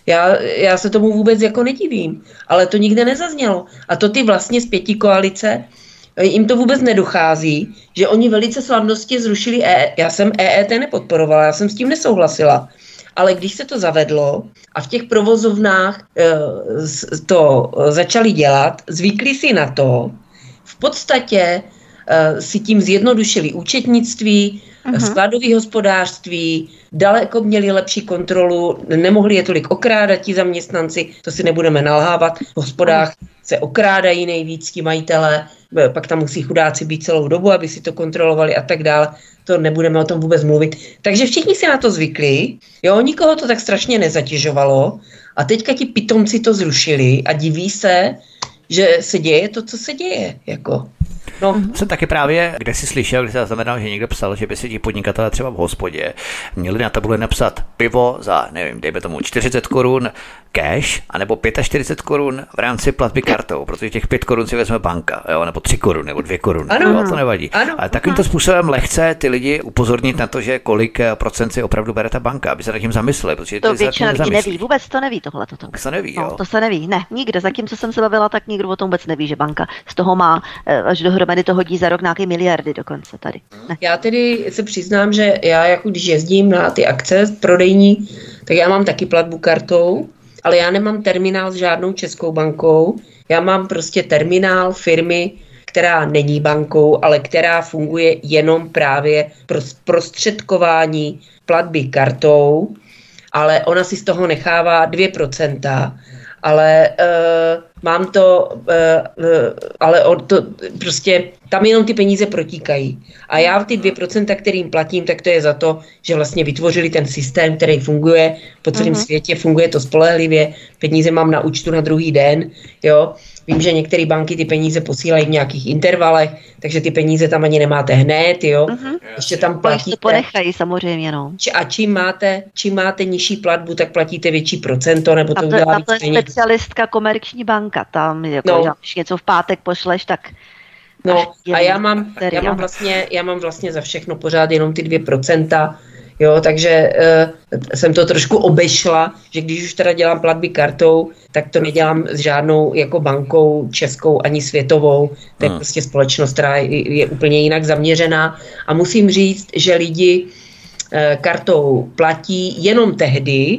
Já, já se tomu vůbec jako nedivím, ale to nikde nezaznělo. A to ty vlastně z pěti koalice, eh, jim to vůbec nedochází, že oni velice slavnosti zrušili EET. Já jsem EET nepodporovala, já jsem s tím nesouhlasila. Ale když se to zavedlo a v těch provozovnách e, to začali dělat, zvykli si na to, v podstatě Eh, si tím zjednodušili účetnictví, uh-huh. skladové hospodářství, daleko měli lepší kontrolu, nemohli je tolik okrádat ti zaměstnanci, to si nebudeme nalhávat, v hospodách se okrádají nejvíc ti majitele, eh, pak tam musí chudáci být celou dobu, aby si to kontrolovali a tak dále, to nebudeme o tom vůbec mluvit. Takže všichni si na to zvykli, jo, nikoho to tak strašně nezatěžovalo a teďka ti pitomci to zrušili a diví se, že se děje to, co se děje, jako. No. Jsem taky právě, kde si slyšel, když se zaznamenal, že někdo psal, že by si ti podnikatelé třeba v hospodě měli na tabuli napsat pivo za, nevím, dejme tomu 40 korun, cash, anebo 45 korun v rámci platby kartou, protože těch 5 korun si vezme banka, jo, nebo 3 korun, nebo 2 koruny. Ano, jo, to nevadí. Ano, Ale takovýmto způsobem lehce ty lidi upozornit na to, že kolik eh, procent si opravdu bere ta banka, aby se nad tím zamysleli. Protože to většina lidí neví, vůbec to neví tohle. To, to se neví, no, jo. to se neví, ne, nikdo. Zatím, co jsem se bavila, tak nikdo o tom vůbec neví, že banka z toho má eh, až dohromady to hodí za rok nějaké miliardy dokonce tady. Ne. Já tedy se přiznám, že já jako když jezdím na ty akce prodejní, tak já mám taky platbu kartou, ale já nemám terminál s žádnou českou bankou, já mám prostě terminál firmy, která není bankou, ale která funguje jenom právě pro prostředkování platby kartou, ale ona si z toho nechává 2%, ale uh, mám to, uh, uh, ale o to, prostě tam jenom ty peníze protíkají. A já ty 2%, kterým platím, tak to je za to, že vlastně vytvořili ten systém, který funguje po celém uh-huh. světě, funguje to spolehlivě, peníze mám na účtu na druhý den, jo. Vím, že některé banky ty peníze posílají v nějakých intervalech, takže ty peníze tam ani nemáte hned, jo. Uh-huh. Ještě tam platíte. To ponechají samozřejmě, no. A čím máte, čím máte nižší platbu, tak platíte větší procento, nebo to, to udělá víc to je specialistka komerční banka, tam jako, no. když něco v pátek pošleš, tak No a já mám, já mám, vlastně, já mám vlastně za všechno pořád jenom ty dvě procenta, Jo, takže uh, jsem to trošku obešla, že když už teda dělám platby kartou, tak to nedělám s žádnou jako bankou českou ani světovou. To je hmm. prostě společnost, která je, je úplně jinak zaměřená. A musím říct, že lidi uh, kartou platí jenom tehdy,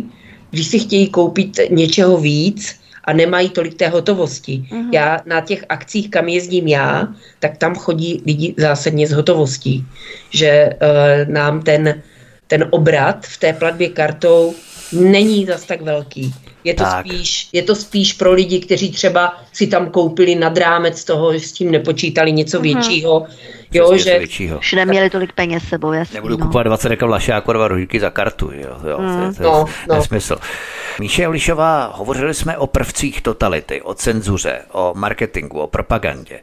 když si chtějí koupit něčeho víc, a nemají tolik té hotovosti. Mm-hmm. Já na těch akcích, kam jezdím já, tak tam chodí lidi zásadně s hotovostí. Že uh, nám ten ten obrat v té platbě kartou není zas tak velký. Je to, tak. spíš, je to spíš pro lidi, kteří třeba si tam koupili nad rámec toho, že s tím nepočítali něco mm-hmm. většího. Jo, že většího. Už neměli tolik peněz sebou, jasný, Nebudu no. kupovat 20 deka vlašáku a dva rohlíky za kartu, jo, jo mm. to, je, to je no, no. nesmysl. Míše Jolišová, hovořili jsme o prvcích totality, o cenzuře, o marketingu, o propagandě.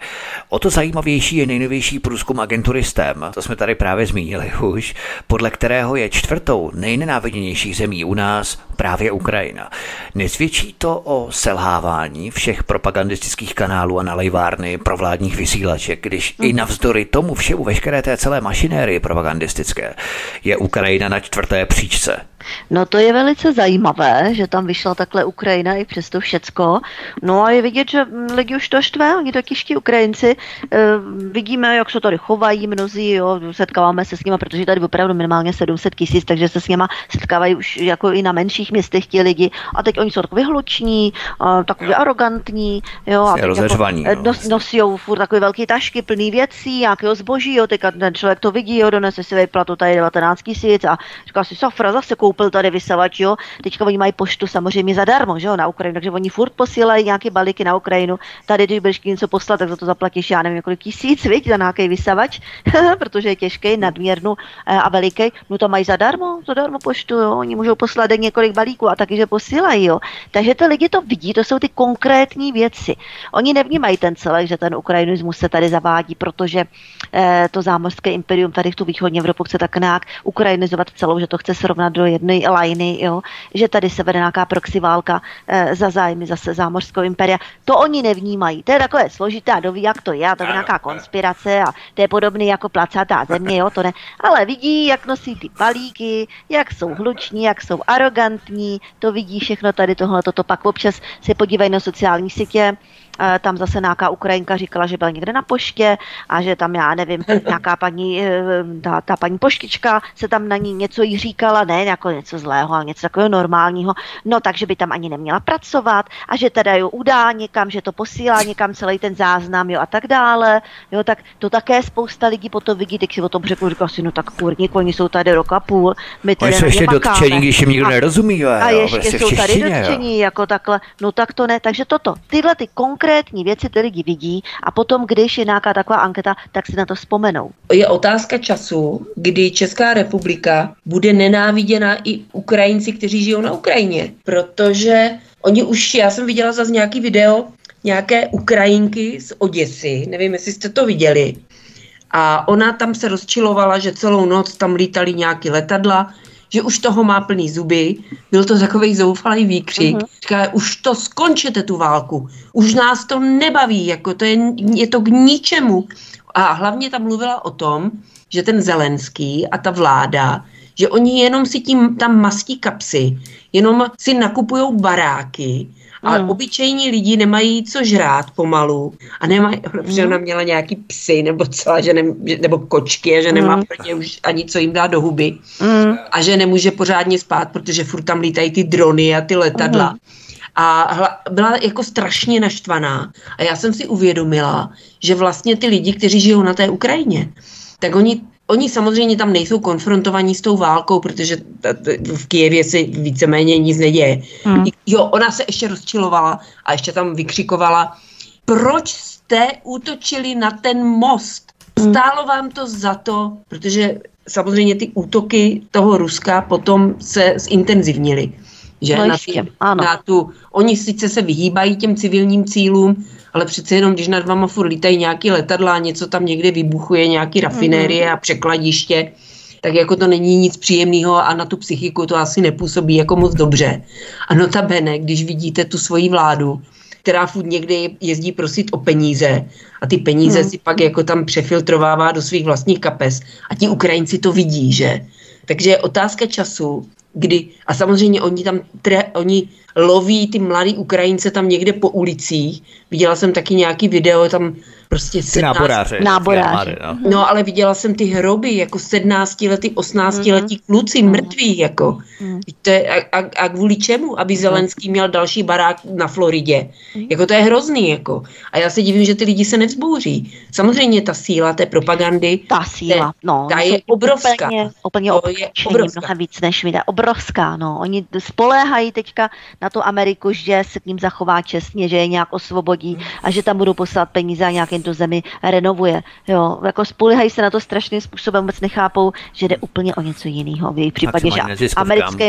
O to zajímavější je nejnovější průzkum agentury STEM, to jsme tady právě zmínili už, podle kterého je čtvrtou nejnenáviděnější zemí u nás právě Ukrajina. Nesvědčí to o selhávání všech propagandistických kanálů a nalejvárny provládních vysílaček, když mm. i navzdory tomu všemu, veškeré té celé mašinérie propagandistické, je Ukrajina na čtvrté příčce No to je velice zajímavé, že tam vyšla takhle Ukrajina i přesto všecko. No a je vidět, že lidi už to štve, oni taky Ukrajinci. E, vidíme, jak se tady chovají mnozí, jo, setkáváme se s nimi, protože tady opravdu minimálně 700 tisíc, takže se s nimi setkávají už jako i na menších městech ti lidi. A teď oni jsou takový hluční, takový arrogantní, jo, a jako, e, no. nos, nosí furt takové velké tašky plný věcí, nějakého zboží, jo, teď ten člověk to vidí, jo, donese si vyplatu tady 19 tisíc a říká si, safra, zase koupil tady vysavač, jo. Teďka oni mají poštu samozřejmě zadarmo, že jo, na Ukrajinu, takže oni furt posílají nějaké balíky na Ukrajinu. Tady, když budeš něco poslat, tak za to zaplatíš, já nevím, kolik tisíc, viď, za nějaký vysavač, protože je těžký, nadměrnou eh, a veliký. No to mají zadarmo, zadarmo poštu, jo. Oni můžou poslat několik balíků a taky, že posílají, jo. Takže ty lidi to vidí, to jsou ty konkrétní věci. Oni nevnímají ten celek, že ten ukrajinismus se tady zavádí, protože eh, to zámořské imperium tady v tu východní Evropu chce tak nějak ukrajinizovat celou, že to chce srovnat do jedné lajny, jo, že tady se vede nějaká proxy válka e, za zájmy zase zámořského imperia. To oni nevnímají. To je takové složité a doví, jak to je, a to je nějaká konspirace a to je podobný jako placatá země, jo, to ne. Ale vidí, jak nosí ty balíky, jak jsou hluční, jak jsou arrogantní, to vidí všechno tady tohle, toto pak občas se podívají na sociální sítě, Eh, tam zase nějaká Ukrajinka říkala, že byla někde na poště a že tam, já nevím, nějaká paní, eh, ta, ta paní poštička se tam na ní něco jí říkala, ne jako něco zlého, ale něco takového normálního, no takže by tam ani neměla pracovat a že teda jo udá někam, že to posílá někam celý ten záznam, jo a tak dále, jo, tak to také spousta lidí potom vidí, tak si o tom řeknu, říkal si, no tak kurník, oni jsou tady rok a půl, my tady jsou ještě dotčení, když jim nikdo nerozumí, jo, a ještě prostě jsou tady dotčení, jako takhle, no tak to ne, takže toto, tyhle ty konkrétní konkrétní věci ty lidi vidí a potom, když je nějaká taková anketa, tak si na to vzpomenou. Je otázka času, kdy Česká republika bude nenáviděna i Ukrajinci, kteří žijou na Ukrajině, protože oni už, já jsem viděla zase nějaký video, nějaké Ukrajinky z Oděsy, nevím, jestli jste to viděli, a ona tam se rozčilovala, že celou noc tam lítali nějaký letadla, že už toho má plný zuby. Byl to takový zoufalý výkřik. Uh-huh. Říká, už to skončete tu válku. Už nás to nebaví, jako to je, je to k ničemu. A hlavně tam mluvila o tom, že ten Zelenský a ta vláda, že oni jenom si tím tam mastí kapsy, jenom si nakupují baráky, ale hmm. obyčejní lidi nemají co žrát pomalu a nemají, protože ona měla nějaký psy nebo co, že ne, nebo kočky a že nemá hmm. pro ně už ani co jim dá do huby hmm. a že nemůže pořádně spát, protože furt tam lítají ty drony a ty letadla. Hmm. A hla, byla jako strašně naštvaná. A já jsem si uvědomila, že vlastně ty lidi, kteří žijou na té Ukrajině, tak oni Oni samozřejmě tam nejsou konfrontovaní s tou válkou, protože v Kijevě se víceméně nic neděje. Hmm. Jo, ona se ještě rozčilovala a ještě tam vykřikovala, proč jste útočili na ten most? Hmm. Stálo vám to za to, protože samozřejmě ty útoky toho Ruska potom se zintenzivnily. Že no na, ty, ano. na tu, oni sice se vyhýbají těm civilním cílům, ale přece jenom, když nad vama furt lítají nějaký letadla, něco tam někde vybuchuje, nějaký rafinérie mm. a překladiště, tak jako to není nic příjemného a na tu psychiku to asi nepůsobí jako moc dobře. A notabene, když vidíte tu svoji vládu, která furt někde jezdí prosit o peníze a ty peníze hmm. si pak jako tam přefiltrovává do svých vlastních kapes a ti Ukrajinci to vidí, že? Takže je otázka času, kdy, a samozřejmě oni tam, tre, oni loví ty mladý Ukrajince tam někde po ulicích. Viděla jsem taky nějaký video, tam prostě 17... náboráře. náboráře. No. no. ale viděla jsem ty hroby, jako 17 letý, 18 letý mm-hmm. kluci, mrtví, jako. Mm-hmm. To je, a, a, a kvůli čemu? Aby mhm. Zelenský měl další barák na Floridě. Jako to je hrozný, jako. A já se divím, že ty lidi se nevzbouří. Samozřejmě ta síla té propagandy. Ta síla, te, no. Ta je obrovská. Úplně, úplně to je obrovská. mnohem víc než my. Obrovská, no. Oni spoléhají teďka na tu Ameriku, že se k ním zachová čestně, že je nějak osvobodí a že tam budou poslat peníze a nějak jen tu zemi renovuje. Jo, jako spolehají se na to strašným způsobem, vůbec nechápou, že jde úplně o něco jiného. V jejich případě, že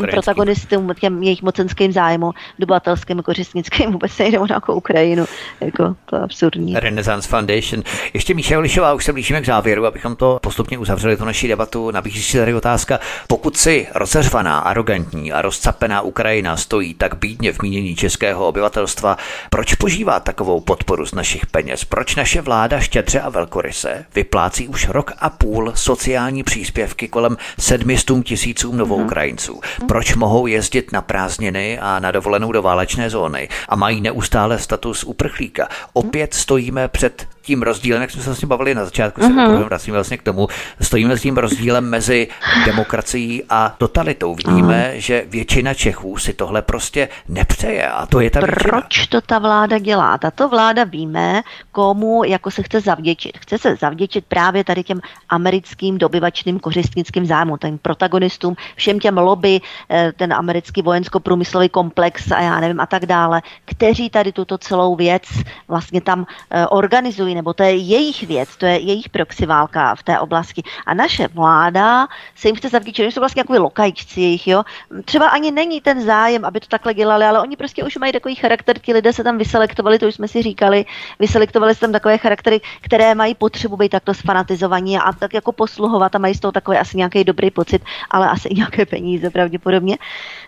americkým protagonistům, těm jejich mocenským zájmu, dodavatelským, kořistnickým vůbec nejde o nějakou Ukrajinu. Jako, to je absurdní. Renaissance Foundation. Ještě Míša Lišová, už se blížíme k závěru, abychom to postupně uzavřeli, tu naší debatu. Nabízí si tady otázka, pokud si rozeřvaná, arrogantní a rozcapená Ukrajina stojí tak bídně v mínění českého obyvatelstva, proč požívá takovou podporu z našich peněz? Proč naše vláda štědře a velkoryse vyplácí už rok a půl sociální příspěvky kolem 700 tisícům novoukrajinců? Mhm. Proč mohou jezdit na prázdniny a na dovolenou do válečné zóny a mají neustále status uprchlíka? Opět stojíme před tím rozdílem, jak jsme se vlastně bavili na začátku, se uh-huh. vracíme vlastně k tomu, stojíme s tím rozdílem mezi demokracií a totalitou. Vidíme, uh-huh. že většina Čechů si tohle prostě nepřeje a to je ta Proč to ta vláda dělá? Tato vláda víme, komu jako se chce zavděčit. Chce se zavděčit právě tady těm americkým dobyvačným kořistnickým zájmům, těm protagonistům, všem těm lobby, eh, ten americký vojensko-průmyslový komplex a já nevím a tak dále, kteří tady tuto celou věc vlastně tam eh, organizují nebo to je jejich věc, to je jejich proxy válka v té oblasti. A naše vláda se jim chce zavděčit, oni jsou vlastně jako lokajčci jejich, jo. Třeba ani není ten zájem, aby to takhle dělali, ale oni prostě už mají takový charakter, ti lidé se tam vyselektovali, to už jsme si říkali, vyselektovali se tam takové charaktery, které mají potřebu být takto sfanatizovaní a tak jako posluhovat a mají z toho takový asi nějaký dobrý pocit, ale asi i nějaké peníze pravděpodobně.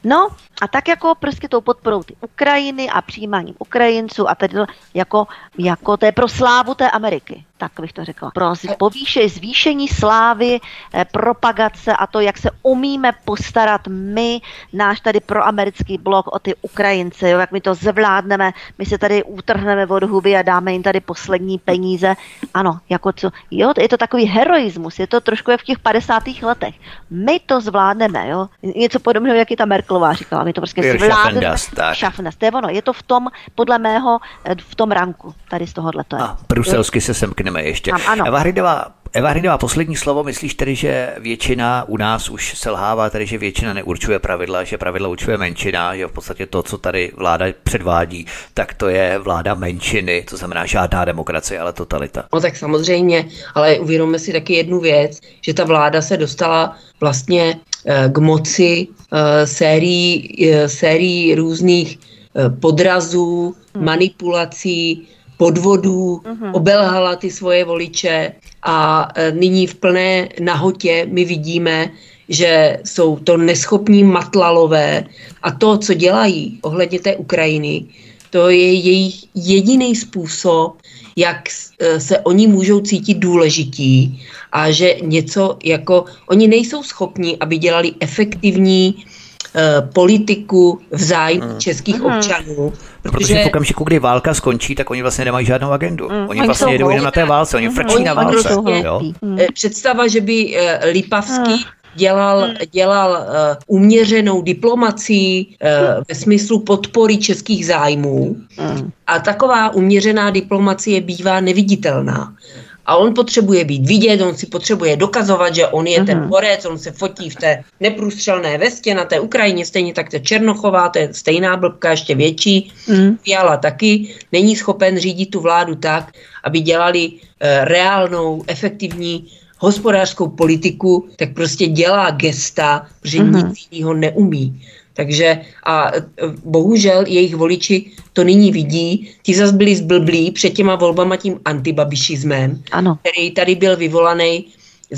No a tak jako prostě tou podporou ty Ukrajiny a přijímáním Ukrajinců a tedy jako, jako to je pro slávu té Ameriky tak bych to řekla. Pro povýše, zvýšení slávy, eh, propagace a to, jak se umíme postarat my, náš tady proamerický blok o ty Ukrajince, jo, jak my to zvládneme, my se tady utrhneme od huby a dáme jim tady poslední peníze. Ano, jako co, jo, je to takový heroismus, je to trošku jak v těch 50. letech. My to zvládneme, jo. Něco podobného, jak i ta Merklová říkala, my to prostě zvládneme. Schaffendas, to je ono, je to v tom, podle mého, eh, v tom ranku, tady z tohohle to je. A bruselsky se semkneme řekneme ještě. Tam, ano. Eva Hridová, Eva Hridová, poslední slovo, myslíš tedy, že většina u nás už selhává, tedy že většina neurčuje pravidla, že pravidla určuje menšina, že v podstatě to, co tady vláda předvádí, tak to je vláda menšiny, to znamená žádná demokracie, ale totalita. No tak samozřejmě, ale uvědomme si taky jednu věc, že ta vláda se dostala vlastně eh, k moci eh, sérií, eh, sérií různých podrazů, hmm. manipulací, podvodů, uh-huh. obelhala ty svoje voliče a e, nyní v plné nahotě my vidíme, že jsou to neschopní matlalové a to, co dělají ohledně té Ukrajiny, to je jejich jediný způsob, jak e, se oni můžou cítit důležití a že něco jako, oni nejsou schopni, aby dělali efektivní politiku v zájmu hmm. českých hmm. občanů. Protože... protože v okamžiku, kdy válka skončí, tak oni vlastně nemají žádnou agendu. Hmm. Oni, oni vlastně jedou jenom na té válce, oni frčí hmm. na válce. Prostě, jo? Představa, že by uh, Lipavský hmm dělal, hmm. dělal uh, uměřenou diplomací uh, ve smyslu podpory českých zájmů. Hmm. A taková uměřená diplomacie bývá neviditelná. A on potřebuje být vidět, on si potřebuje dokazovat, že on je ten mhm. borec, on se fotí v té neprůstřelné vestě na té Ukrajině, stejně tak to Černochová, to je stejná blbka, ještě větší. Mm. Fiala taky není schopen řídit tu vládu tak, aby dělali uh, reálnou, efektivní hospodářskou politiku, tak prostě dělá gesta, protože mm-hmm. nic jiného neumí. Takže a e, bohužel jejich voliči to nyní vidí. Ti zase byli zblblí před těma volbama tím antibabišismem, ano. který tady byl vyvolaný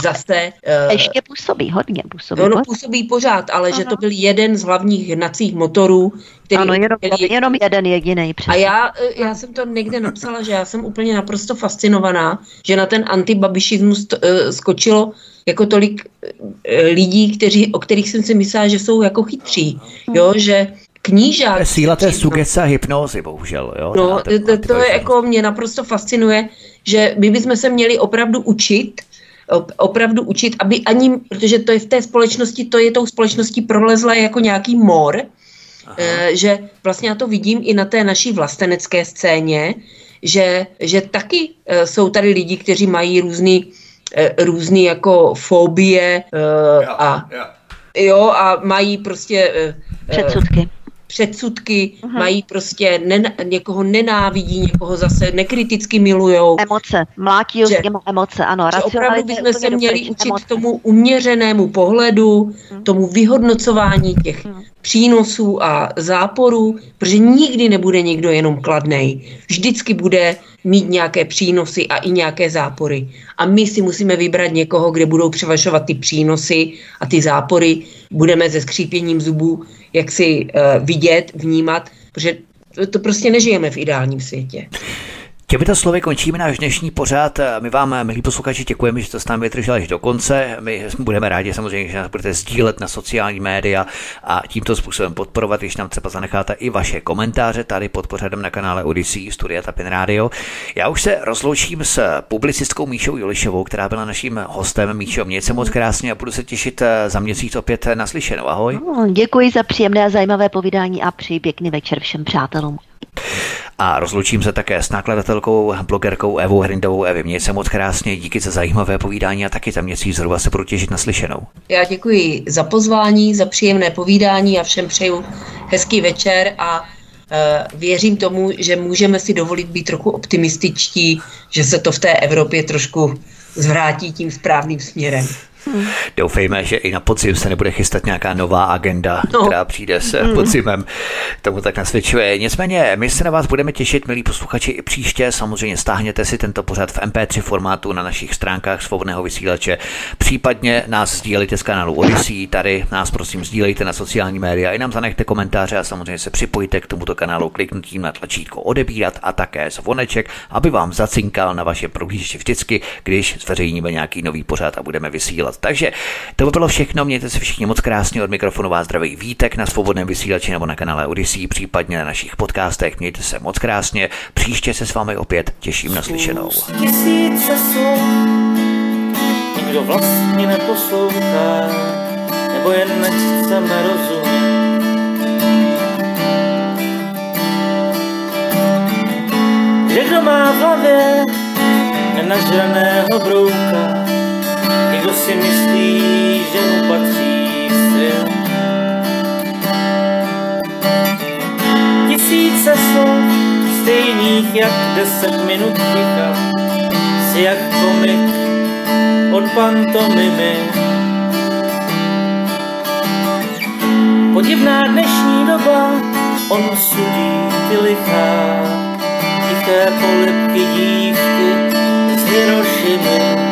zase... Uh, Ještě působí, hodně působí. No, no působí pořád, ale ano. že to byl jeden z hlavních hnacích motorů, který... Ano, jenom, který, jenom jeden jediný. A já, eh, já jsem to někde napsala, že já jsem úplně naprosto fascinovaná, že na ten antibabišismus uh, skočilo jako tolik uh, lidí, kteří, o kterých jsem si myslela, že jsou jako chytří. Jo, že knížák... Síla té sugece a hypnózy, bohužel. Jo? No, to, to, to je jako mě naprosto fascinuje, že my bychom se měli opravdu učit opravdu učit, aby ani, protože to je v té společnosti, to je tou společností prolezla jako nějaký mor, Aha. Eh, že vlastně já to vidím i na té naší vlastenecké scéně, že, že taky eh, jsou tady lidi, kteří mají různý, eh, různý jako fobie a jo a mají prostě předsudky předsudky, uh-huh. mají prostě nen, někoho nenávidí, někoho zase nekriticky milujou. Emoce, mlátí že, emoce, ano. Že opravdu bychom se měli učit emoce. tomu uměřenému pohledu, uh-huh. tomu vyhodnocování těch uh-huh. přínosů a záporů, protože nikdy nebude někdo jenom kladnej. Vždycky bude mít nějaké přínosy a i nějaké zápory. A my si musíme vybrat někoho, kde budou převažovat ty přínosy a ty zápory. Budeme se skřípěním zubů jak si uh, vidět, vnímat, protože to, to prostě nežijeme v ideálním světě. Těmito slovy končíme náš dnešní pořád. My vám, milí posluchači, děkujeme, že to s námi vydrželi až do konce. My budeme rádi samozřejmě, že nás budete sdílet na sociální média a tímto způsobem podporovat, když nám třeba zanecháte i vaše komentáře tady pod pořadem na kanále Odyssey Studia Tapin Radio. Já už se rozloučím s publicistkou Míšou Julišovou, která byla naším hostem. Míšo, mějte se moc krásně a budu se těšit eh, za měsíc opět naslyšenou. Ahoj. No, děkuji za příjemné a zajímavé povídání a přeji pěkný večer všem přátelům. A rozlučím se také s nakladatelkou, blogerkou Evou Hrindovou. Evi, měj se moc krásně, díky za zajímavé povídání a taky za měsíc zhruba se budu těšit na slyšenou. Já děkuji za pozvání, za příjemné povídání a všem přeju hezký večer a Uh, věřím tomu, že můžeme si dovolit být trochu optimističtí, že se to v té Evropě trošku zvrátí tím správným směrem. Hmm. Doufejme, že i na podzim se nebude chystat nějaká nová agenda, no. která přijde s hmm. podzimem. Tomu tak nasvědčuje. Nicméně, my se na vás budeme těšit, milí posluchači, i příště. Samozřejmě stáhněte si tento pořad v MP3 formátu na našich stránkách svobodného vysílače. Případně nás sdílejte z kanálu Odyssey. Tady nás prosím sdílejte na sociální média i nám zanechte komentáře a samozřejmě se připojte k tomuto kanálu kliknutím na tlačítko odebírat a také zvoneček, aby vám zacinkal na vaše prohlížeče vždycky, když zveřejníme nějaký nový pořad a budeme vysílat. Takže to by bylo všechno. Mějte se všichni moc krásně od mikrofonu vás zdraví Vítek na svobodném vysílači nebo na kanále Odyssey, případně na našich podcastech. Mějte se moc krásně. Příště se s vámi opět těším na slyšenou. Nikdo vlastně neposlouchá, nebo jen nechceme rozumět. Že kdo má v hlavě nenažraného brouka, kdo si myslí, že mu patří styl. Tisíce slov, stejných jak deset minut ticha, si jak komik od pantomimy. Podivná dnešní doba, on sudí ty lichá, tiché polipky dívky z Hirošimy.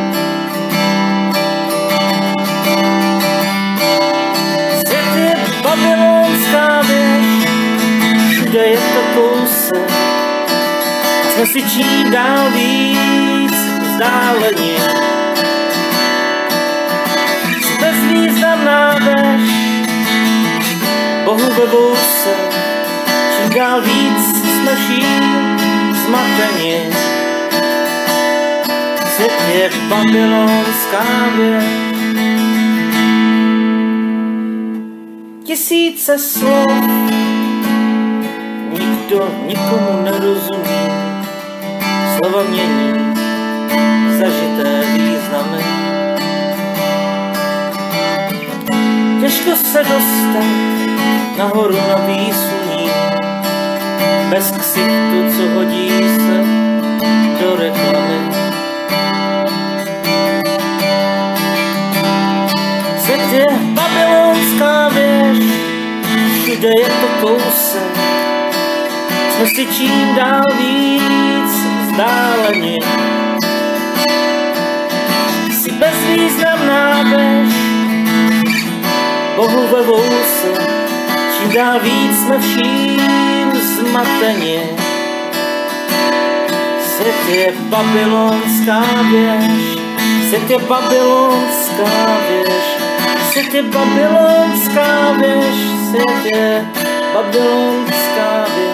To kousek, jsme si čím dál víc vzdáleni. Bezvýznamná veš, Bohu ve vouse, čím dál víc jsme vším zmateni. Svět je babylonská věž, tisíce slov, nikdo nikomu nerozumí, slova mění zažité významy. Těžko se dostat nahoru na výsluní, bez ksichtu, co hodí se do reklamy. Svět je babylonská věž, všude je to kousek, jsme si čím dál víc vzdáleni. Jsi bezvýznamná věž, Bohu ve vouse, čím dál víc jsme vším zmateni. Svět je babylonská věž, svět je babylonská věž, svět je babylonská věž, svět je babylonská věž.